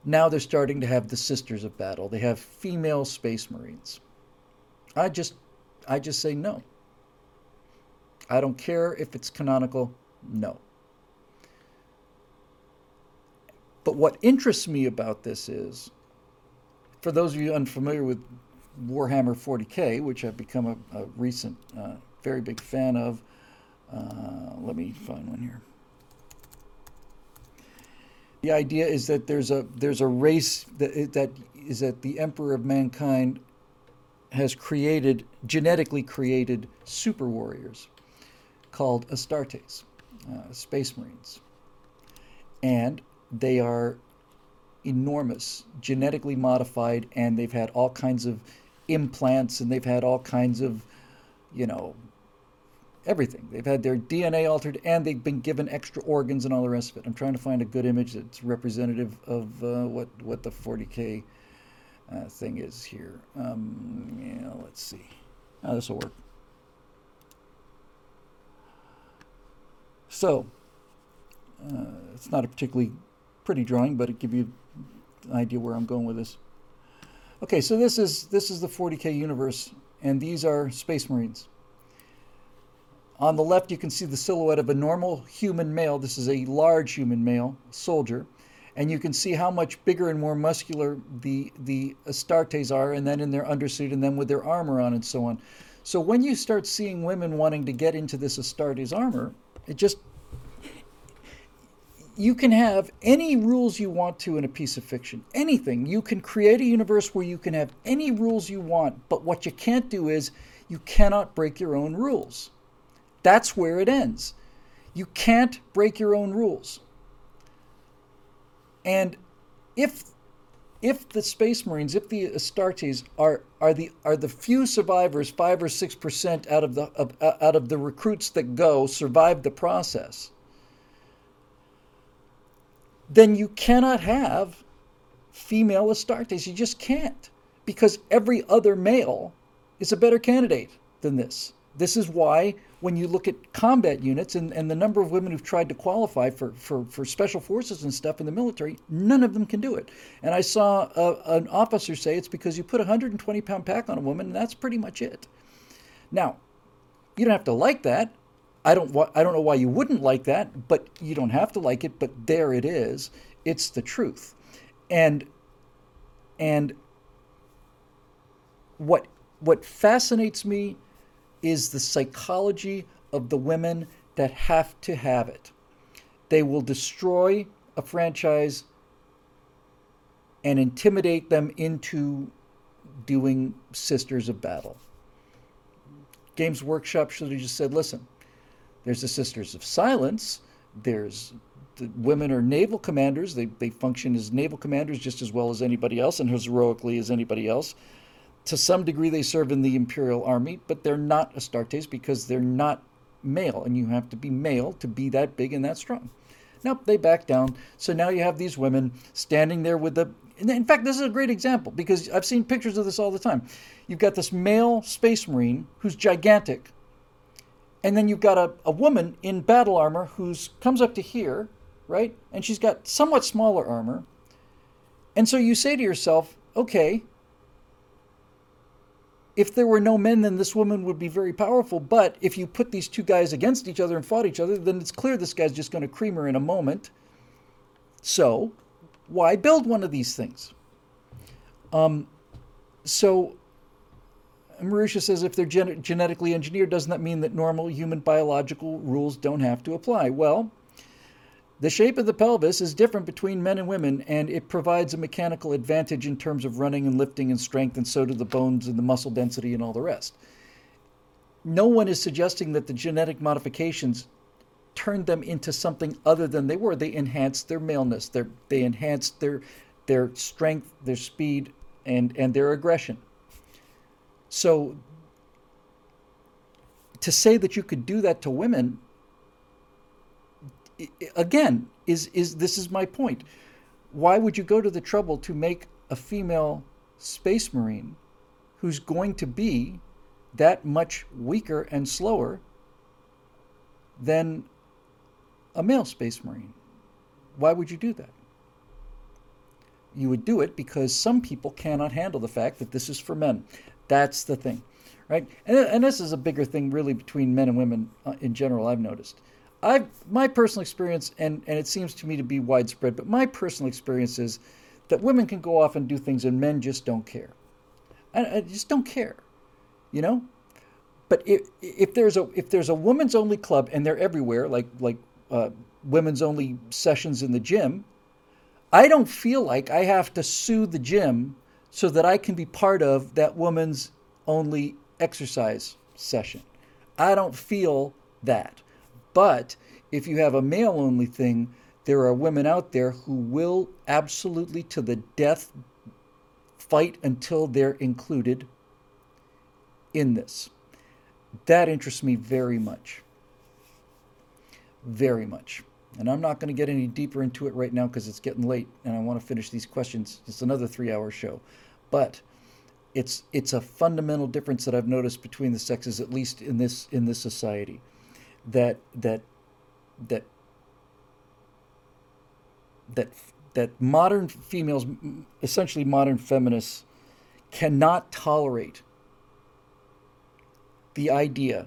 now they're starting to have the Sisters of Battle. They have female Space Marines. I just, I just say no. I don't care if it's canonical, no. But what interests me about this is, for those of you unfamiliar with Warhammer 40k, which I've become a, a recent, uh, very big fan of, uh, let me find one here. The idea is that there's a there's a race that that is that the Emperor of mankind has created genetically created super warriors called Astartes, uh, Space Marines, and they are enormous, genetically modified, and they've had all kinds of implants and they've had all kinds of, you know, everything. They've had their DNA altered and they've been given extra organs and all the rest of it. I'm trying to find a good image that's representative of uh, what what the 40k uh, thing is here. Um, yeah, let's see. Oh, this will work. So, uh, it's not a particularly pretty drawing, but it give you an idea where I'm going with this. Okay, so this is this is the 40k universe, and these are Space Marines. On the left, you can see the silhouette of a normal human male. This is a large human male soldier, and you can see how much bigger and more muscular the the Astartes are, and then in their undersuit, and then with their armor on, and so on. So when you start seeing women wanting to get into this Astartes armor, it just you can have any rules you want to in a piece of fiction. Anything. You can create a universe where you can have any rules you want, but what you can't do is you cannot break your own rules. That's where it ends. You can't break your own rules. And if if the Space Marines, if the Astartes are are the are the few survivors, five or six percent out of the of, out of the recruits that go survive the process, then you cannot have female Astartes. You just can't because every other male is a better candidate than this. This is why when you look at combat units and, and the number of women who've tried to qualify for, for, for special forces and stuff in the military, none of them can do it. And I saw a, an officer say it's because you put a 120 pound pack on a woman and that's pretty much it. Now, you don't have to like that. I don't I don't know why you wouldn't like that, but you don't have to like it, but there it is. It's the truth. And and what what fascinates me is the psychology of the women that have to have it. They will destroy a franchise and intimidate them into doing Sisters of Battle. Games Workshop should have just said, listen, there's the Sisters of Silence. There's the women are naval commanders. They, they function as naval commanders just as well as anybody else and as heroically as anybody else. To some degree, they serve in the Imperial Army, but they're not Astartes because they're not male, and you have to be male to be that big and that strong. Nope, they back down. So now you have these women standing there with the. In fact, this is a great example because I've seen pictures of this all the time. You've got this male space marine who's gigantic, and then you've got a, a woman in battle armor who's comes up to here, right? And she's got somewhat smaller armor. And so you say to yourself, okay, if there were no men, then this woman would be very powerful. But if you put these two guys against each other and fought each other, then it's clear this guy's just going to cream her in a moment. So, why build one of these things? Um, so Marusha says if they're gen- genetically engineered, doesn't that mean that normal human biological rules don't have to apply? Well, The shape of the pelvis is different between men and women, and it provides a mechanical advantage in terms of running and lifting and strength, and so do the bones and the muscle density and all the rest. No one is suggesting that the genetic modifications turned them into something other than they were. They enhanced their maleness. Their, they enhanced their their strength, their speed, and and their aggression. So to say that you could do that to women again is is this is my point. Why would you go to the trouble to make a female space marine who's going to be that much weaker and slower than a male space marine? Why would you do that? You would do it because some people cannot handle the fact that this is for men. That's the thing, right? And, and this is a bigger thing, really, between men and women uh, in general. I've noticed. I've my personal experience, and and it seems to me to be widespread, but my personal experience is that women can go off and do things, and men just don't care. I, I just don't care, you know. But if if there's a if there's a women's only club, and they're everywhere, like like uh, women's only sessions in the gym, I don't feel like I have to sue the gym so that I can be part of that woman's only exercise session. I don't feel that. But if you have a male only thing, there are women out there who will absolutely to the death fight until they're included in this. That interests me very much. Very much. And I'm not going to get any deeper into it right now because it's getting late and I want to finish these questions. It's another three hour show. But it's it's a fundamental difference that I've noticed between the sexes, at least in this in this society that that that that that modern females, essentially modern feminists, cannot tolerate the idea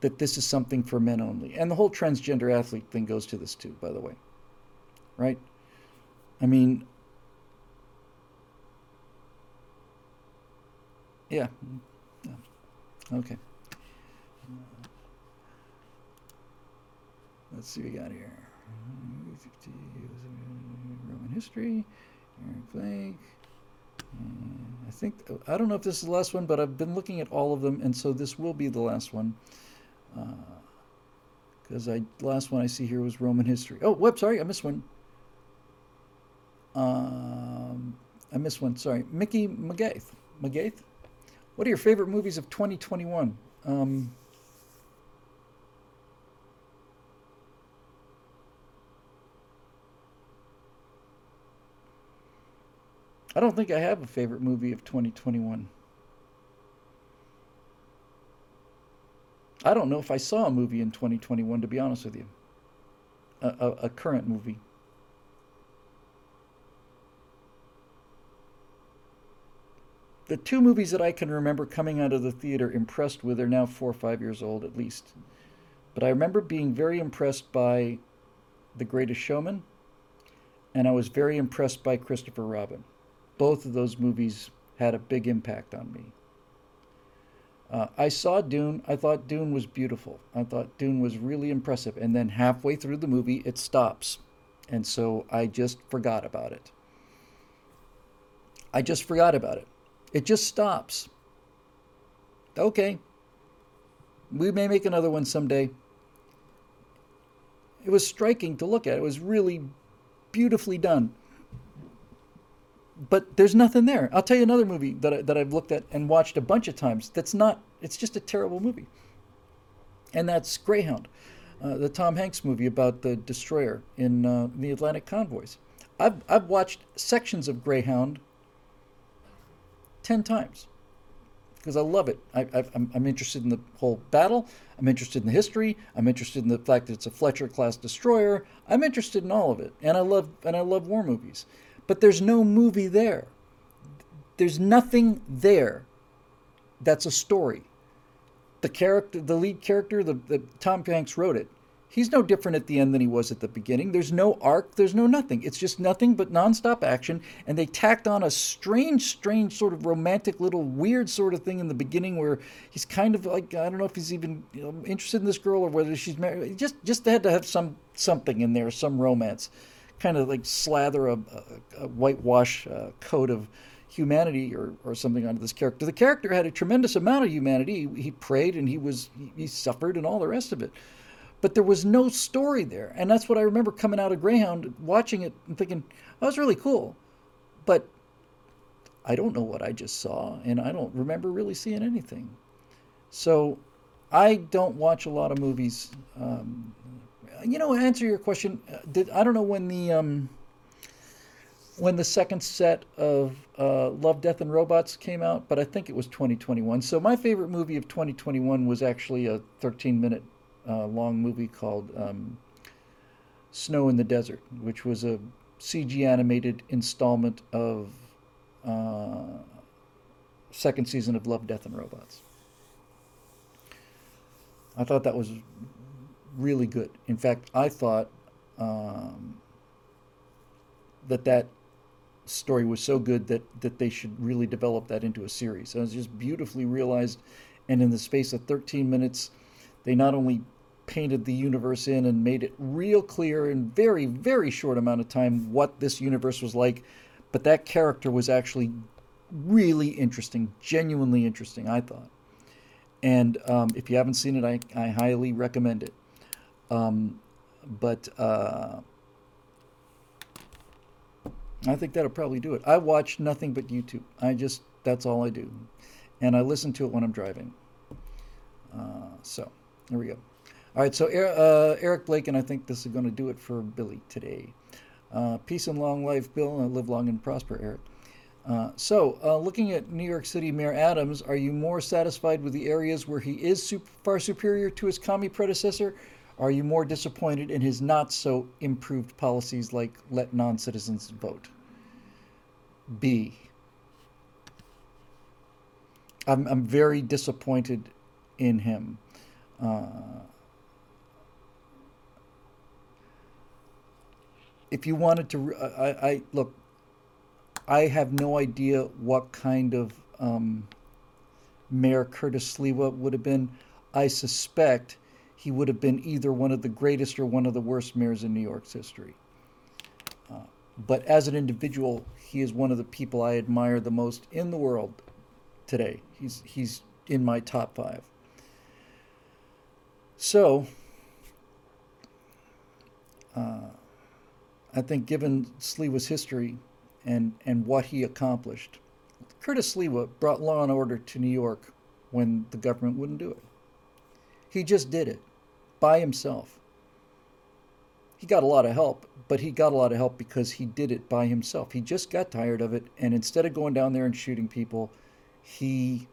that this is something for men only. And the whole transgender athlete thing goes to this too, by the way. Right? I mean, yeah. Okay. Let's see what we got here. Roman history. Blake. I think I don't know if this is the last one, but I've been looking at all of them, and so this will be the last one. Because uh, I last one I see here was Roman history. Oh, whoop! Sorry, I missed one. Um, I missed one. Sorry, Mickey McGaith. McGaith. What are your favorite movies of 2021? Um, I don't think I have a favorite movie of 2021. I don't know if I saw a movie in 2021, to be honest with you. A, a, a current movie. The two movies that I can remember coming out of the theater impressed with are now four or five years old at least. But I remember being very impressed by The Greatest Showman, and I was very impressed by Christopher Robin both of those movies had a big impact on me. Uh, I saw Dune. I thought Dune was beautiful. I thought Dune was really impressive. And then halfway through the movie, it stops. And so I just forgot about it. I just forgot about it. It just stops. Okay. We may make another one someday. It was striking to look at. It was really beautifully done but there's nothing there. I'll tell you another movie that I, that I've looked at and watched a bunch of times. That's not. It's just a terrible movie. And that's Greyhound, uh, the Tom Hanks movie about the destroyer in uh, the Atlantic convoys. I've I've watched sections of Greyhound ten times because I love it. I, am I'm interested in the whole battle. I'm interested in the history. I'm interested in the fact that it's a Fletcher class destroyer. I'm interested in all of it, and I love and I love war movies but there's no movie there. There's nothing there that's a story. The character, the lead character, the, the Tom Hanks wrote it. He's no different at the end than he was at the beginning. There's no arc, there's no nothing. It's just nothing but nonstop action. And they tacked on a strange, strange sort of romantic little weird sort of thing in the beginning where he's kind of like I don't know if he's even you know, interested in this girl or whether she's married. Just just had to have some something in there, some romance, kind of like slather a, a, a whitewash uh, coat of humanity or, or something onto this character. The character had a tremendous amount of humanity. He, he prayed and he was he, he suffered and all the rest of it but there was no story there. And that's what I remember coming out of Greyhound, watching it and thinking, that was really cool. But I don't know what I just saw, and I don't remember really seeing anything. So I don't watch a lot of movies. Um, you know, answer your question. uh, Did I don't know when the um, when the second set of uh, Love, Death, and Robots came out, but I think it was 2021. So my favorite movie of 2021 was actually a 13 minute uh, long movie called um, Snow in the Desert, which was a CG animated installment of uh, second season of Love, Death, and Robots. I thought that was really good. In fact, I thought um, that that story was so good that that they should really develop that into a series. It was just beautifully realized, and in the space of 13 minutes, they not only painted the universe in and made it real clear in very very short amount of time what this universe was like, but that character was actually really interesting, genuinely interesting. I thought, and um, if you haven't seen it, I, I highly recommend it. Um, but uh, I think that'll probably do it. I watch nothing but YouTube. I just that's all I do, and I listen to it when I'm driving. Uh, so there we go. All right, so uh, Eric Blake, and I think this is going to do it for Billy today. Uh, peace and long life, Bill, and live long and prosper, Eric. Uh, so, uh, looking at New York City Mayor Adams, are you more satisfied with the areas where he is super, far superior to his commie predecessor? Are you more disappointed in his not so improved policies like let non citizens vote? B. I'm, I'm very disappointed in him. Uh, if you wanted to, I, I look. I have no idea what kind of um, Mayor Curtis Sliwa would have been. I suspect he would have been either one of the greatest or one of the worst mayors in New York's history. Uh, but as an individual, he is one of the people I admire the most in the world today. He's he's in my top five. So. Uh, I think given Sliwa's history and, and what he accomplished, Curtis Sliwa brought law and order to New York when the government wouldn't do it. He just did it by himself. He got a lot of help, but he got a lot of help because he did it by himself. He just got tired of it, and instead of going down there and shooting people, he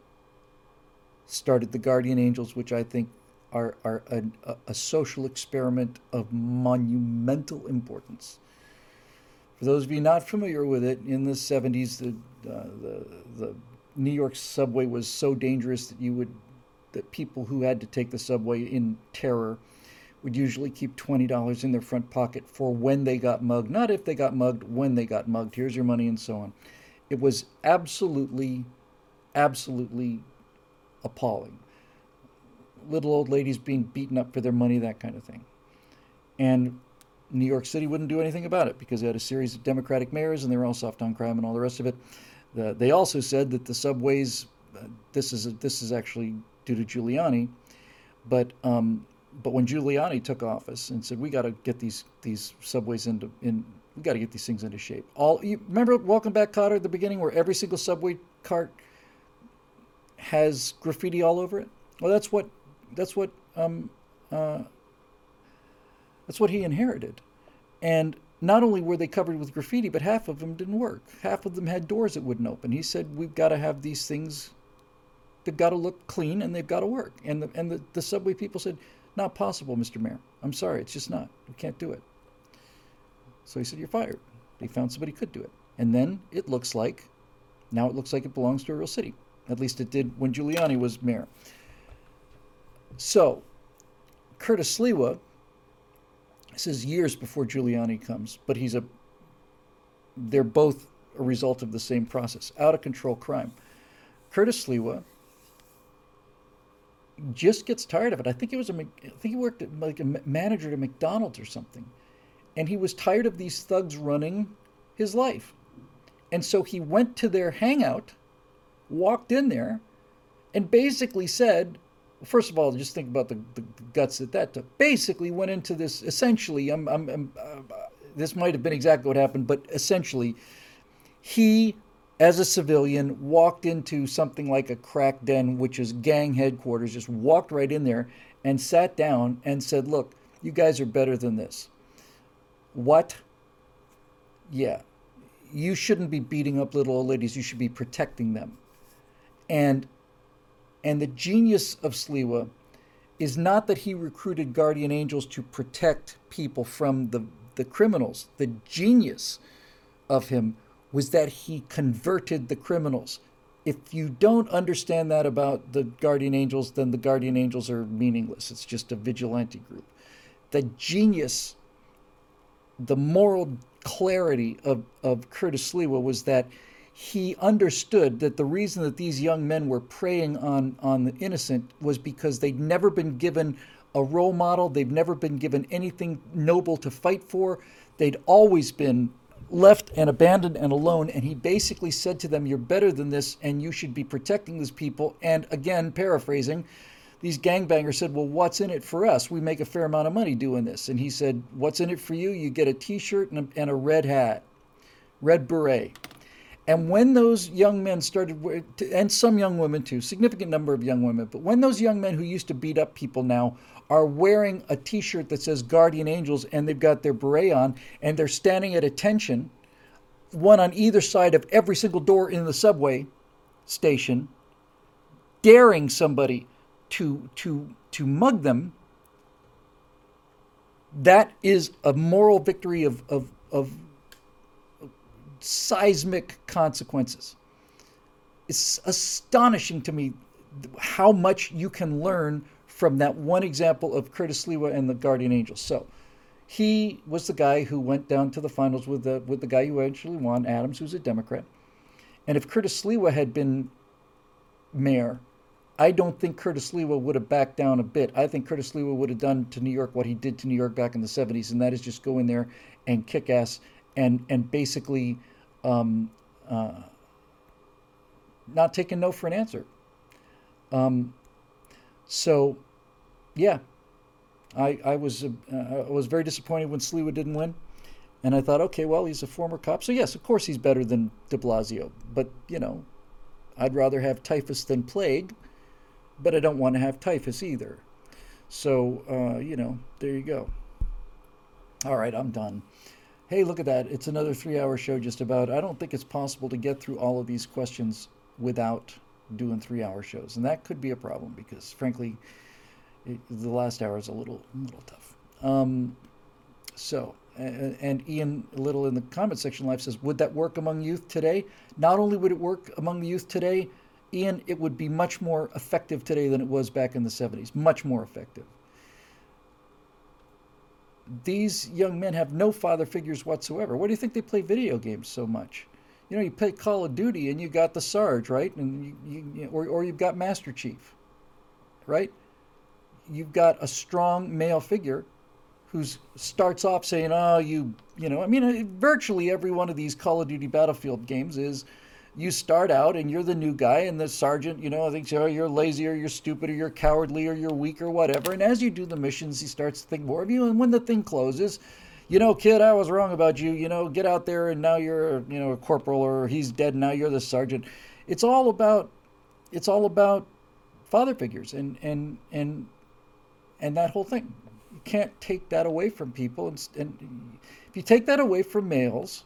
started the Guardian Angels, which I think are, are a, a social experiment of monumental importance. For those of you not familiar with it, in the 70s, the, uh, the, the New York subway was so dangerous that you would that people who had to take the subway in terror would usually keep $20 in their front pocket for when they got mugged, not if they got mugged, when they got mugged. Here's your money and so on. It was absolutely absolutely appalling. Little old ladies being beaten up for their money, that kind of thing. And New York City wouldn't do anything about it because they had a series of Democratic mayors and they were all soft on crime and all the rest of it. The, they also said that the subways, uh, this is a, this is actually due to Giuliani, but um, but when Giuliani took office and said we got to get these these subways into in we got to get these things into shape. All you remember Welcome Back Kotter at the beginning where every single subway cart has graffiti all over it. Well, that's what that's what um, uh, that's what he inherited. And not only were they covered with graffiti, but half of them didn't work. Half of them had doors that wouldn't open. He said, "We've got to have these things. They've got to look clean and they've got to work." And the and the, the subway people said, "Not possible, Mr. Mayor. I'm sorry, it's just not. We can't do it." So he said, "You're fired." They found somebody could do it, and then it looks like, now it looks like it belongs to a real city. At least it did when Giuliani was mayor. So, Curtis This is years before Giuliani comes, but he's a. They're both a result of the same process. Out of control crime. Curtis Sliwa just gets tired of it. I think he was a, I think he worked at, like a manager at McDonald's or something, and he was tired of these thugs running his life, and so he went to their hangout, walked in there, and basically said, first of all, just think about the, the guts that that took. Basically, went into this. Essentially, I'm, I'm, I'm uh, this might have been exactly what happened, but essentially, he, as a civilian, walked into something like a crack den, which is gang headquarters. Just walked right in there and sat down and said, "Look, you guys are better than this." What? Yeah, you shouldn't be beating up little old ladies. You should be protecting them. And and the genius of Sliwa is not that he recruited guardian angels to protect people from the, the criminals. The genius of him was that he converted the criminals. If you don't understand that about the guardian angels, then the guardian angels are meaningless. It's just a vigilante group. The genius, the moral clarity of, of Curtis Sliwa was that he understood that the reason that these young men were preying on, on the innocent was because they'd never been given a role model, they've never been given anything noble to fight for, they'd always been left and abandoned and alone. And he basically said to them, You're better than this, and you should be protecting these people. And again, paraphrasing, these gangbangers said, Well, what's in it for us? We make a fair amount of money doing this. And he said, What's in it for you? You get a t shirt and, and a red hat, red beret. And when those young men started, and some young women too, significant number of young women, but when those young men who used to beat up people now are wearing a t shirt that says Guardian Angels and they've got their beret on and they're standing at attention, one on either side of every single door in the subway station, daring somebody to, to, to mug them, that is a moral victory of, of, of seismic consequences. It's astonishing to me how much you can learn from that one example of Curtis Sliwa and the Guardian Angels. So he was the guy who went down to the finals with the with the guy who eventually won, Adams, who's a Democrat. And if Curtis Sliwa had been mayor, I don't think Curtis Sliwa would have backed down a bit. I think Curtis Sliwa would have done to New York what he did to New York back in the 70s, and that is just go in there and kick ass and and basically um, uh, not taking no for an answer. Um, so, yeah, I I was uh, I was very disappointed when Sliwa didn't win, and I thought, okay, well, he's a former cop, so yes, of course he's better than De Blasio, but you know, I'd rather have typhus than plague, but I don't want to have typhus either. So, uh, you know, there you go. All right, I'm done hey, look at that. It's another three hour show just about. I don't think it's possible to get through all of these questions without doing three hour shows. And that could be a problem because, frankly, the last hour is a little, little tough. Um, so, and, Ian a Little in the comment section live says, would that work among youth today? Not only would it work among the youth today, Ian, it would be much more effective today than it was back in the 70s. Much more effective these young men have no father figures whatsoever. Why do you think they play video games so much? You know, you play Call of Duty and you got the Sarge, right? And you, you or, or you've got Master Chief, right? You've got a strong male figure who starts off saying, "Oh, you, you know." I mean, uh, virtually every one of these Call of Duty Battlefield games is you start out and you're the new guy, and the sergeant, you know, thinks, oh, you're lazy or you're stupid or you're cowardly or you're weak or whatever. And as you do the missions, he starts to think more of you. And when the thing closes, you know, kid, I was wrong about you. You know, get out there and now you're, you know, a corporal or he's dead. Now you're the sergeant. It's all about, it's all about father figures and and and and that whole thing. You can't take that away from people. And, and if you take that away from males,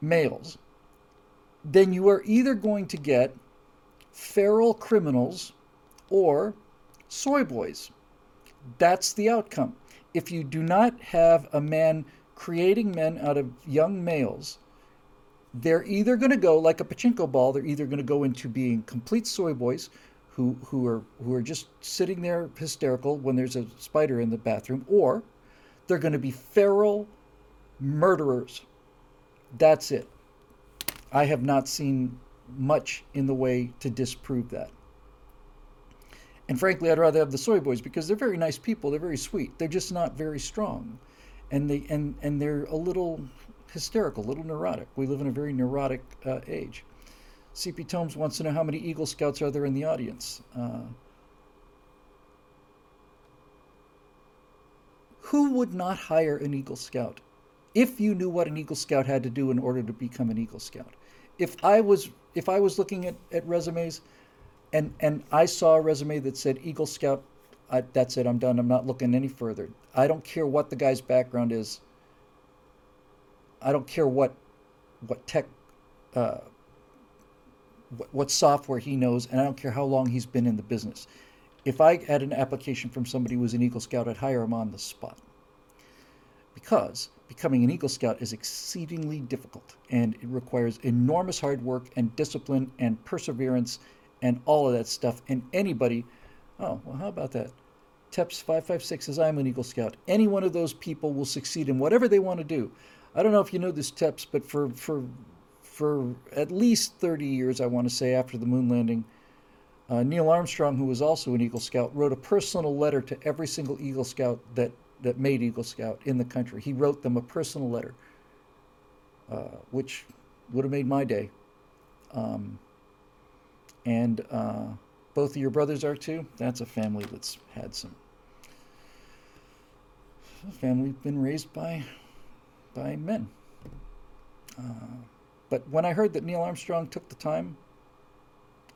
males, then you are either going to get feral criminals or soy boys. That's the outcome. If you do not have a man creating men out of young males, they're either going to go like a pachinko ball, they're either going to go into being complete soy boys who who are who are just sitting there hysterical when there's a spider in the bathroom, or they're going to be feral murderers. That's it. I have not seen much in the way to disprove that. And frankly, I'd rather have the soy boys because they're very nice people. They're very sweet. They're just not very strong, and they and and they're a little hysterical, a little neurotic. We live in a very neurotic uh, age. CP Tomes wants to know how many Eagle Scouts are there in the audience. Uh, who would not hire an Eagle Scout if you knew what an Eagle Scout had to do in order to become an Eagle Scout? If I was if I was looking at, at resumes and and I saw a resume that said Eagle Scout, I, that's it. I'm done. I'm not looking any further. I don't care what the guy's background is. I don't care what what tech, uh, what, software he knows, and I don't care how long he's been in the business. If I had an application from somebody who was an Eagle Scout, I'd hire him on the spot. Because becoming an Eagle Scout is exceedingly difficult, and it requires enormous hard work and discipline and perseverance and all of that stuff. And anybody, oh, well, how about that? TEPS 556 says, I'm an Eagle Scout. Any one of those people will succeed in whatever they want to do. I don't know if you know this, TEPS, but for, for, for at least 30 years, I want to say, after the moon landing, uh, Neil Armstrong, who was also an Eagle Scout, wrote a personal letter to every single Eagle Scout that, that made Eagle Scout in the country. He wrote them a personal letter, uh, which would have made my day. Um, and uh, both of your brothers are too. That's a family that's had some. Family been raised by, by men. Uh, but when I heard that Neil Armstrong took the time,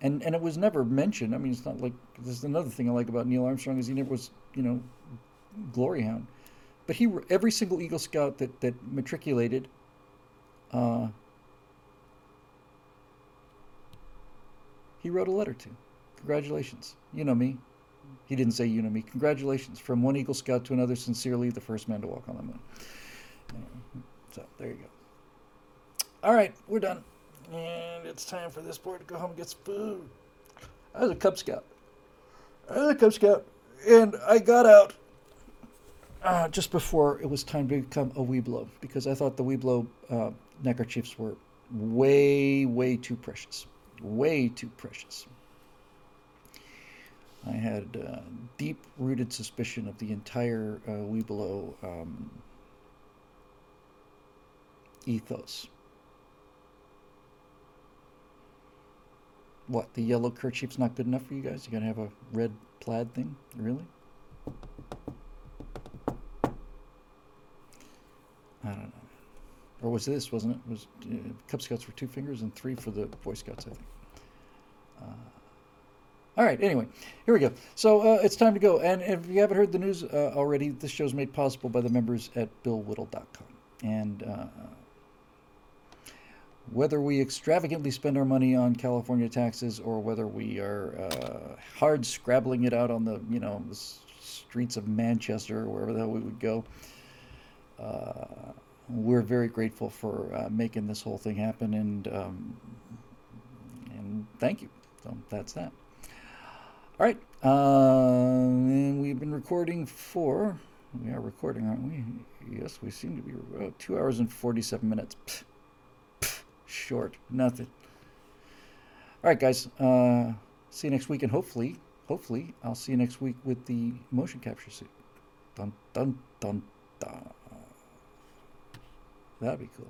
and and it was never mentioned. I mean, it's not like this is another thing I like about Neil Armstrong is he never was you know, glory hound, but he every single Eagle Scout that that matriculated. Uh, he wrote a letter to. Congratulations. You know me. He didn't say you know me. Congratulations. From one Eagle Scout to another, sincerely, the first man to walk on the moon. So there you go. All right, we're done. And it's time for this boy to go home and get some food. I was a Cub Scout. I was a Cub Scout. And I got out uh, just before it was time to become a Weeblo because I thought the Weeblo uh, neckerchiefs were way, way too precious way too precious. I had uh, deep rooted suspicion of the entire uh, Weeblo um, ethos. What, the yellow kerchief's not good enough for you guys? You gotta have a red plaid thing? Really? I don't know. Or was this, wasn't it? it was uh, Cub Scouts for two fingers and three for the Boy Scouts, I think. Uh, all right, anyway, here we go. So uh, it's time to go. And if you haven't heard the news uh, already, this show's made possible by the members at BillWhittle.com. And uh, whether we extravagantly spend our money on California taxes or whether we are uh, hard scrabbling it out on the, you know, the streets of Manchester or wherever the hell we would go, uh, we're very grateful for uh, making this whole thing happen, and um, and thank you. So that's that. All right, uh, and we've been recording for. We are recording, aren't we? Yes, we seem to be uh, two hours and forty-seven minutes. Pff, pff, short, nothing. All right, guys. Uh, see you next week, and hopefully, hopefully, I'll see you next week with the motion capture suit. Dun dun dun dun. That'd be cool.